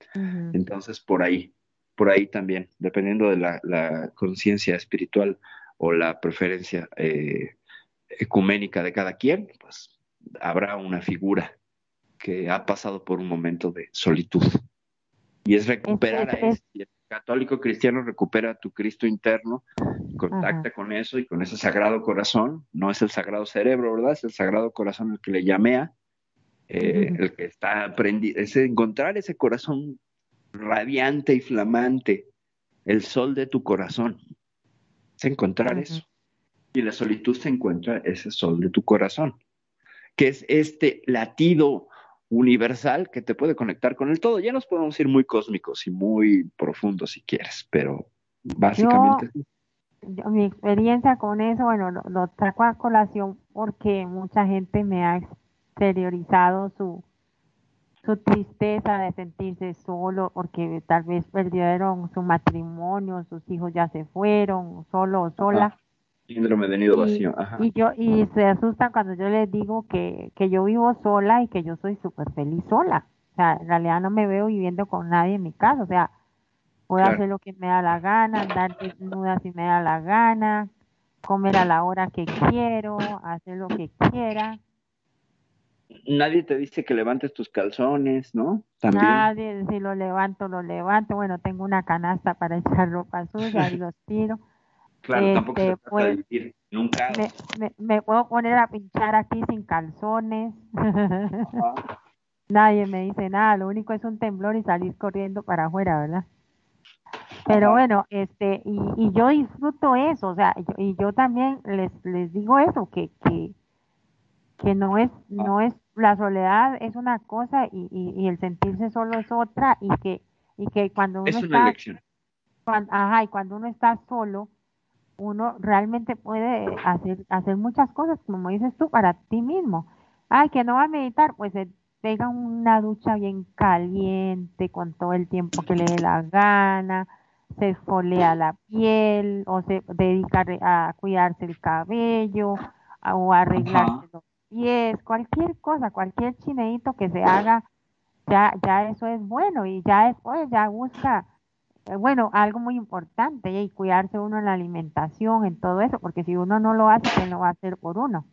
[SPEAKER 2] Entonces, por ahí, por ahí también, dependiendo de la, conciencia espiritual o la preferencia eh, ecuménica de cada quien, pues habrá una figura que ha pasado por un momento de solitud. Y es recuperar a ese. El católico cristiano recupera a tu Cristo interno, contacta con eso y con ese sagrado corazón. No es el sagrado cerebro, ¿verdad? Es el sagrado corazón el que le llamea, eh, el que está aprendiendo. Es encontrar ese corazón radiante y flamante, el sol de tu corazón. Es encontrar eso. Y la solitud se encuentra ese sol de tu corazón que es este latido universal que te puede conectar con el todo. Ya nos podemos ir muy cósmicos y muy profundos si quieres, pero básicamente...
[SPEAKER 1] mi experiencia con eso, bueno, lo, lo, trajo a colación porque mucha gente me ha exteriorizado su, su tristeza de sentirse solo, porque tal vez perdieron su matrimonio, sus hijos ya se fueron, solo o sola.
[SPEAKER 2] Síndrome de nido vacío.
[SPEAKER 1] Y, yo, y se asustan cuando yo les digo que, que yo vivo sola y que yo soy súper feliz sola. O sea, en realidad no me veo viviendo con nadie en mi casa. O sea, puedo hacer lo que me da la gana, andar desnuda si me da la gana, comer a la hora que quiero, hacer lo que quiera.
[SPEAKER 2] Nadie te dice que levantes tus calzones, ¿no?
[SPEAKER 1] Nadie, si lo levanto, lo levanto. Bueno, tengo una canasta para echar ropa suya y los tiro.
[SPEAKER 2] Claro, tampoco se este, pues, nunca.
[SPEAKER 1] Me, puedo poner a pinchar aquí sin calzones. Nadie me dice nada, lo único es un temblor y salir corriendo para afuera, ¿verdad? Pero bueno, este, y, y yo disfruto eso, o sea, y yo también les, les digo eso, que, que, que no es, no es, la soledad es una cosa y, y, el sentirse solo es otra, y que, y que cuando uno está, ajá, y cuando uno está solo, uno realmente puede hacer, hacer muchas cosas, como dices tú, para ti mismo. Ay, que no va a meditar, pues se pega una ducha bien caliente con todo el tiempo que le dé la gana, se esfolea la piel o se dedica a cuidarse el cabello o a arreglarse los pies, cualquier cosa, cualquier chineito que se haga, ya, ya eso es bueno y ya después ya busca eh, bueno, algo muy importante y cuidarse uno en la alimentación, en todo eso, porque si uno no lo hace, ¿quién lo va a hacer por uno?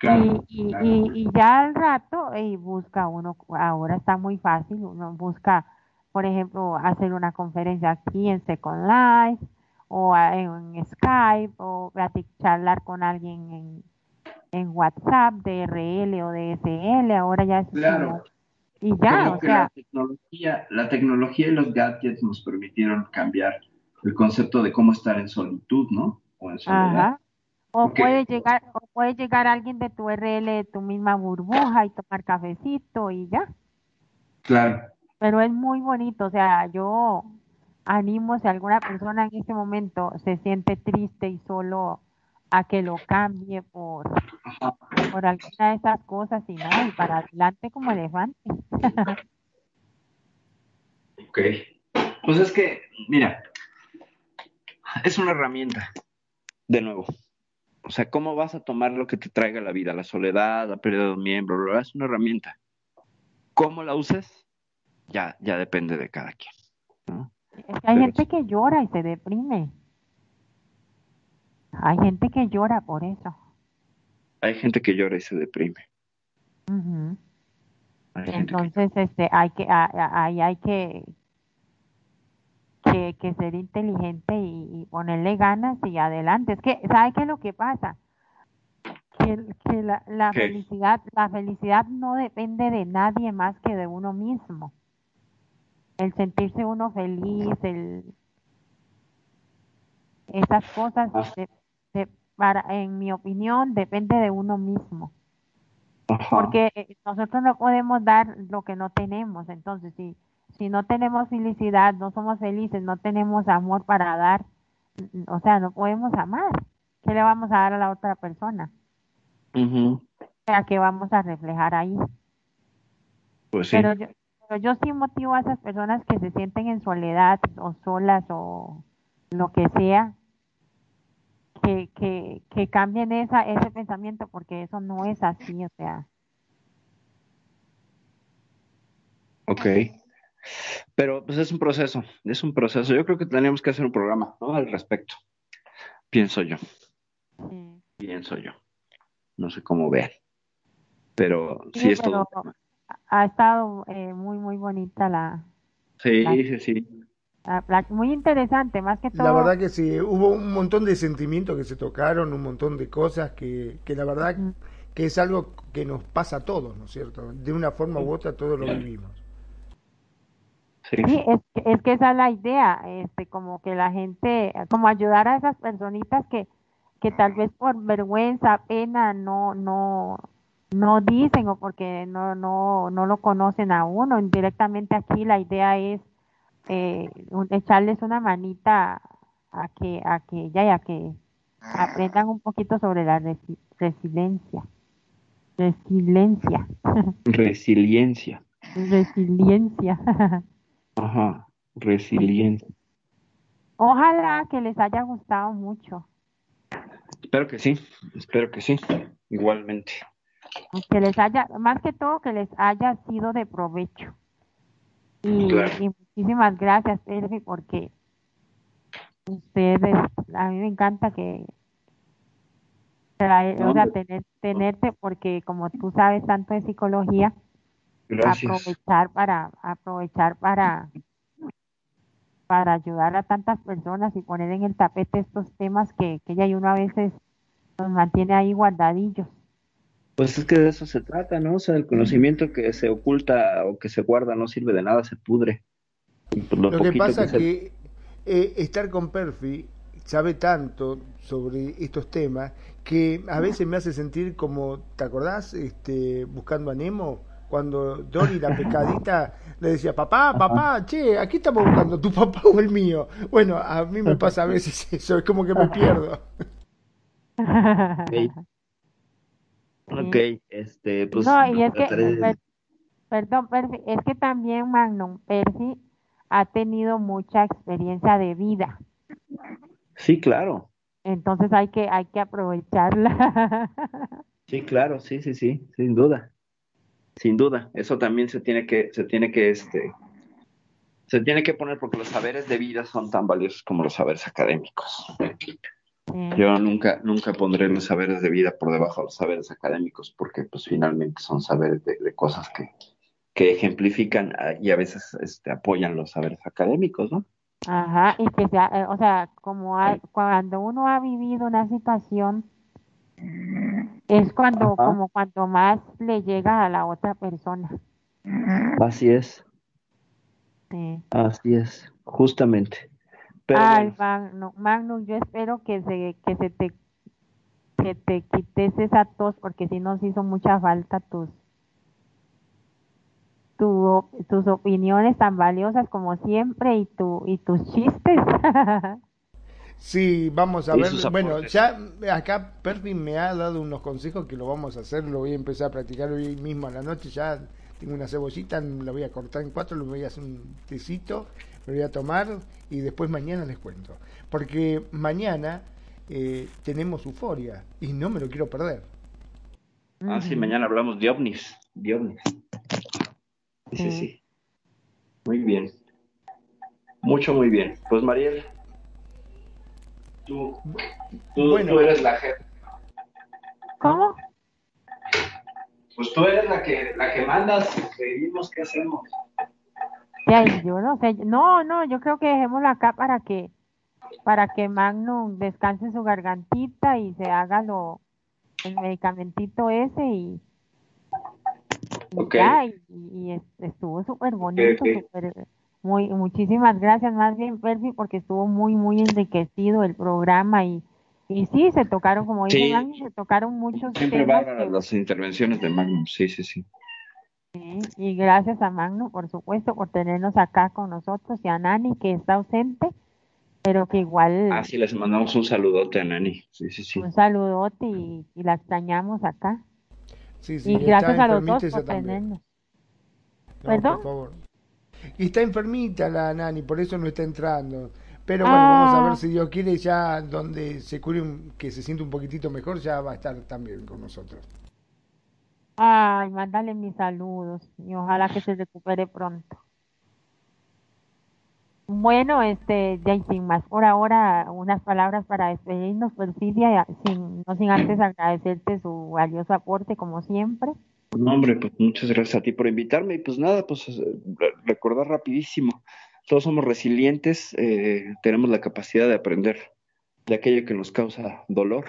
[SPEAKER 1] y, y, ya al rato y busca uno, ahora está muy fácil, uno busca, por ejemplo, hacer una conferencia aquí en Second Life o en, Skype o charlar con alguien en, en WhatsApp, DRL o DSL, ahora ya es
[SPEAKER 2] claro.
[SPEAKER 1] Y ya, o sea.
[SPEAKER 2] La tecnología, la tecnología y los gadgets nos permitieron cambiar el concepto de cómo estar en solitud, ¿no?
[SPEAKER 1] O en soledad. O puede llegar, o puede llegar alguien de tu RL, de tu misma burbuja y tomar cafecito y ya.
[SPEAKER 2] Claro.
[SPEAKER 1] Pero es muy bonito, o sea, yo animo si alguna persona en este momento se siente triste y solo a que lo cambie por, por alguna de esas cosas y no, y para adelante como elefante.
[SPEAKER 2] ok. Pues es que, mira, es una herramienta, de nuevo. O sea, ¿cómo vas a tomar lo que te traiga la vida? La soledad, la pérdida de un miembro, es una herramienta. cómo la uses, ya, ya depende de cada quien.
[SPEAKER 1] Es que hay gente que llora y se deprime. Hay gente que llora por eso.
[SPEAKER 2] Hay gente que llora y se deprime.
[SPEAKER 1] Entonces, este, hay que, ahí hay que, que, que ser inteligente y, ponerle ganas y adelante. Es que, ¿sabe qué es lo que pasa? Que, que la, la felicidad, la felicidad no depende de nadie más que de uno mismo. El sentirse uno feliz, el esas cosas, ah. Para, en mi opinión, depende de uno mismo. Porque eh, nosotros no podemos dar lo que no tenemos. Entonces, si, si no tenemos felicidad, no somos felices, no tenemos amor para dar, o sea, no podemos amar. ¿Qué le vamos a dar a la otra persona? Uh ¿A qué vamos a reflejar ahí?
[SPEAKER 2] Pues sí.
[SPEAKER 1] Pero yo, pero yo sí motivo a esas personas que se sienten en soledad o solas o lo que sea, que, que, que cambien esa, ese pensamiento porque eso no es así, o sea.
[SPEAKER 2] Ok. Pero pues es un proceso, es un proceso. Yo creo que tenemos que hacer un programa ¿no? al respecto. Pienso yo. Pienso yo. No sé cómo vean. Pero sí, es todo.
[SPEAKER 1] Ha estado eh, muy, muy bonita la.
[SPEAKER 2] Sí, sí, sí
[SPEAKER 1] muy interesante, más que todo.
[SPEAKER 3] La verdad que sí, hubo un montón de sentimientos que se tocaron, un montón de cosas que, que la verdad que es algo que nos pasa a todos, ¿no es cierto? De una forma u otra todos lo vivimos.
[SPEAKER 1] Sí, es, es, que esa es la idea, este, como que la gente, como ayudar a esas personitas que, que tal vez por vergüenza, pena, no, no, no dicen o porque no, no, no lo conocen a uno. Indirectamente aquí la idea es eh, echarles una manita a que a que ya ya que aprendan un poquito sobre la resiliencia. Resiliencia.
[SPEAKER 2] Resiliencia.
[SPEAKER 1] Resiliencia.
[SPEAKER 2] Ajá resiliencia.
[SPEAKER 1] Ojalá que les haya gustado mucho.
[SPEAKER 2] Espero que sí espero que sí igualmente.
[SPEAKER 1] Que les haya más que todo que les haya sido de provecho y, muchísimas gracias, Elvi, porque ustedes, a mí me encanta que, o sea, tener, tenerte, porque como tú sabes tanto de psicología, aprovechar para, aprovechar para, para ayudar a tantas personas y poner en el tapete estos temas que, que ya uno a veces nos mantiene ahí guardadillos.
[SPEAKER 2] Pues es que de eso se trata, ¿no? O sea, el conocimiento que se oculta o que se guarda no sirve de nada, se pudre.
[SPEAKER 3] Pues lo, que pasa es que, eh, estar con Perfi sabe tanto sobre estos temas que a veces me hace sentir como, ¿te acordás? Este, buscando a Nemo, cuando Dory la pescadita le decía, papá, papá, che, aquí estamos buscando tu papá o el mío. Bueno, a mí me pasa a veces eso, es como que me pierdo.
[SPEAKER 2] Ok, este, pues.
[SPEAKER 1] No, y es que, perdón, Percy, es que también Magnum Percy ha tenido mucha experiencia de vida.
[SPEAKER 2] Sí, claro.
[SPEAKER 1] Entonces hay que, hay que aprovecharla.
[SPEAKER 2] Sí, claro, sí, sí, sí, sin duda. Sin duda. Eso también se tiene que, se tiene que, este, se tiene que poner porque los saberes de vida son tan valiosos como los saberes académicos. Yo nunca, nunca pondré los saberes de vida por debajo de los saberes académicos, porque pues finalmente son saberes de, cosas que, que, ejemplifican ah, y a veces este, apoyan los saberes académicos, ¿no?
[SPEAKER 1] Ajá, y que sea, eh, o sea, como cuando uno ha vivido una situación, es cuando, como cuando más le llega a la otra persona.
[SPEAKER 2] Así es.
[SPEAKER 1] Sí.
[SPEAKER 2] Así es, justamente.
[SPEAKER 1] Ay, Magno, yo espero que se, que se te que te quites esa tos porque si nos hizo mucha falta tus tus opiniones tan valiosas como siempre y tu y tus chistes.
[SPEAKER 3] sí, vamos a ver. Bueno, ya acá Perfi me ha dado unos consejos que lo vamos a hacer, lo voy a empezar a practicar hoy mismo a la noche. Ya tengo una cebollita, la voy a cortar en cuatro, lo voy a hacer un tecito lo voy a tomar y después mañana les cuento. Porque mañana eh, tenemos euforia y no me lo quiero perder.
[SPEAKER 2] Ah, sí, mañana hablamos de ovnis, de ovnis. Sí, sí, Muy bien. Mucho, muy bien. Pues Mariel, tú, tú, eres la jefa.
[SPEAKER 1] ¿Cómo?
[SPEAKER 2] Pues tú eres la que, la que mandas, seguimos, ¿qué hacemos?
[SPEAKER 1] Ya, yo no sé, no, no, yo creo que dejémoslo acá para que, para que Magnum descanse su gargantita y se haga lo, el medicamentito ese y, y, estuvo súper bonito, muy, muchísimas gracias más bien Percy porque estuvo muy muy enriquecido el programa y, y sí se tocaron como dice Magnum, se tocaron muchos
[SPEAKER 2] siempre temas las intervenciones de Magnum, sí, sí, sí.
[SPEAKER 1] Y gracias a Magnum, por supuesto, por tenernos acá con nosotros y a Nani, que está ausente, pero que igual...
[SPEAKER 2] Ah, sí, les mandamos un saludote a Nani. Sí, sí, sí.
[SPEAKER 1] Un saludote y, la extrañamos acá.
[SPEAKER 3] Sí, sí,
[SPEAKER 1] y gracias a los dos por tenernos. ¿Perdón? Por favor.
[SPEAKER 3] Y está enfermita la Nani, por eso no está entrando. Pero bueno, vamos a ver ah. si Dios quiere, ya donde se cure, que se siente un poquitito mejor, ya va a estar también con nosotros.
[SPEAKER 1] Ay, mándale mis saludos y ojalá que se recupere pronto. Bueno, este, ya sin más por ahora, unas palabras para despedirnos, pues Silvia, sin, no sin antes agradecerte su valioso aporte, como siempre.
[SPEAKER 2] No, hombre, pues muchas gracias a ti por invitarme y pues nada, pues recordar rapidísimo, todos somos resilientes, eh, tenemos la capacidad de aprender de aquello que nos causa dolor.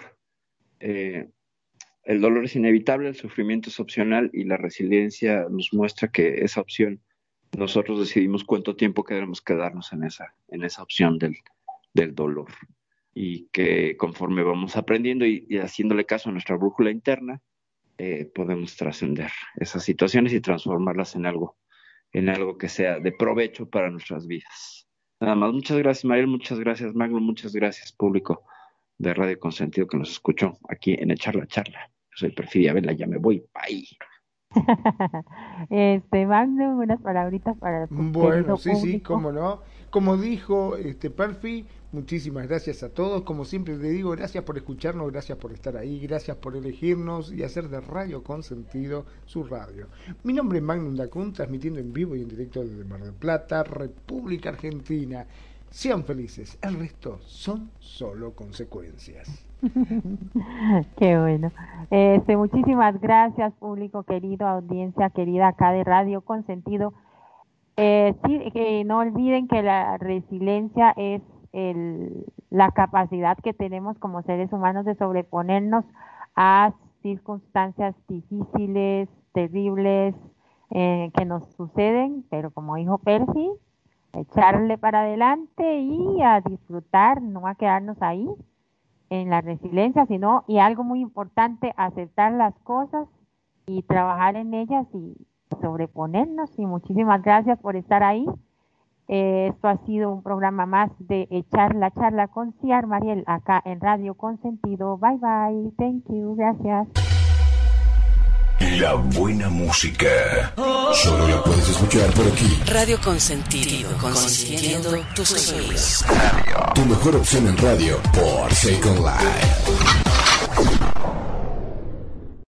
[SPEAKER 2] Eh, el dolor es inevitable, el sufrimiento es opcional y la resiliencia nos muestra que esa opción nosotros decidimos cuánto tiempo queremos quedarnos en esa, en esa opción del, del dolor. Y que conforme vamos aprendiendo y, haciéndole caso a nuestra brújula interna, eh, podemos trascender esas situaciones y transformarlas en algo, en algo que sea de provecho para nuestras vidas. Nada más, muchas gracias Mariel, muchas gracias Magno, muchas gracias público de Radio Consentido que nos escuchó aquí en Echar la Charla. Soy Perfidia Vela, ya me voy, bye.
[SPEAKER 1] este, Magnum, unas palabritas para
[SPEAKER 3] Bueno, sí, sí, cómo no. Como dijo este Perfi, muchísimas gracias a todos. Como siempre le digo, gracias por escucharnos, gracias por estar ahí, gracias por elegirnos y hacer de Radio con sentido su radio. Mi nombre es Magnum Dacun, transmitiendo en vivo y en directo desde Mar del Plata, República Argentina. Sean felices, el resto son solo consecuencias.
[SPEAKER 1] Qué bueno. Este, muchísimas gracias, público querido, audiencia querida acá de Radio Consentido. Eh, no olviden que la resiliencia es el, la capacidad que tenemos como seres humanos de sobreponernos a circunstancias difíciles, terribles, eh, que nos suceden, pero como dijo Percy, echarle para adelante y a disfrutar, no a quedarnos ahí, en la resiliencia, sino, y algo muy importante, aceptar las cosas y trabajar en ellas y sobreponernos. Y muchísimas gracias por estar ahí. Eh, esto ha sido un programa más de Echar la Charla con Ciar Mariel, acá en Radio Consentido. Bye bye. Thank you. Gracias.
[SPEAKER 5] La buena música. Solo la puedes escuchar por aquí.
[SPEAKER 6] Radio Consentido, consintiendo tus oídos.
[SPEAKER 5] Tu mejor opción en radio por Second Life.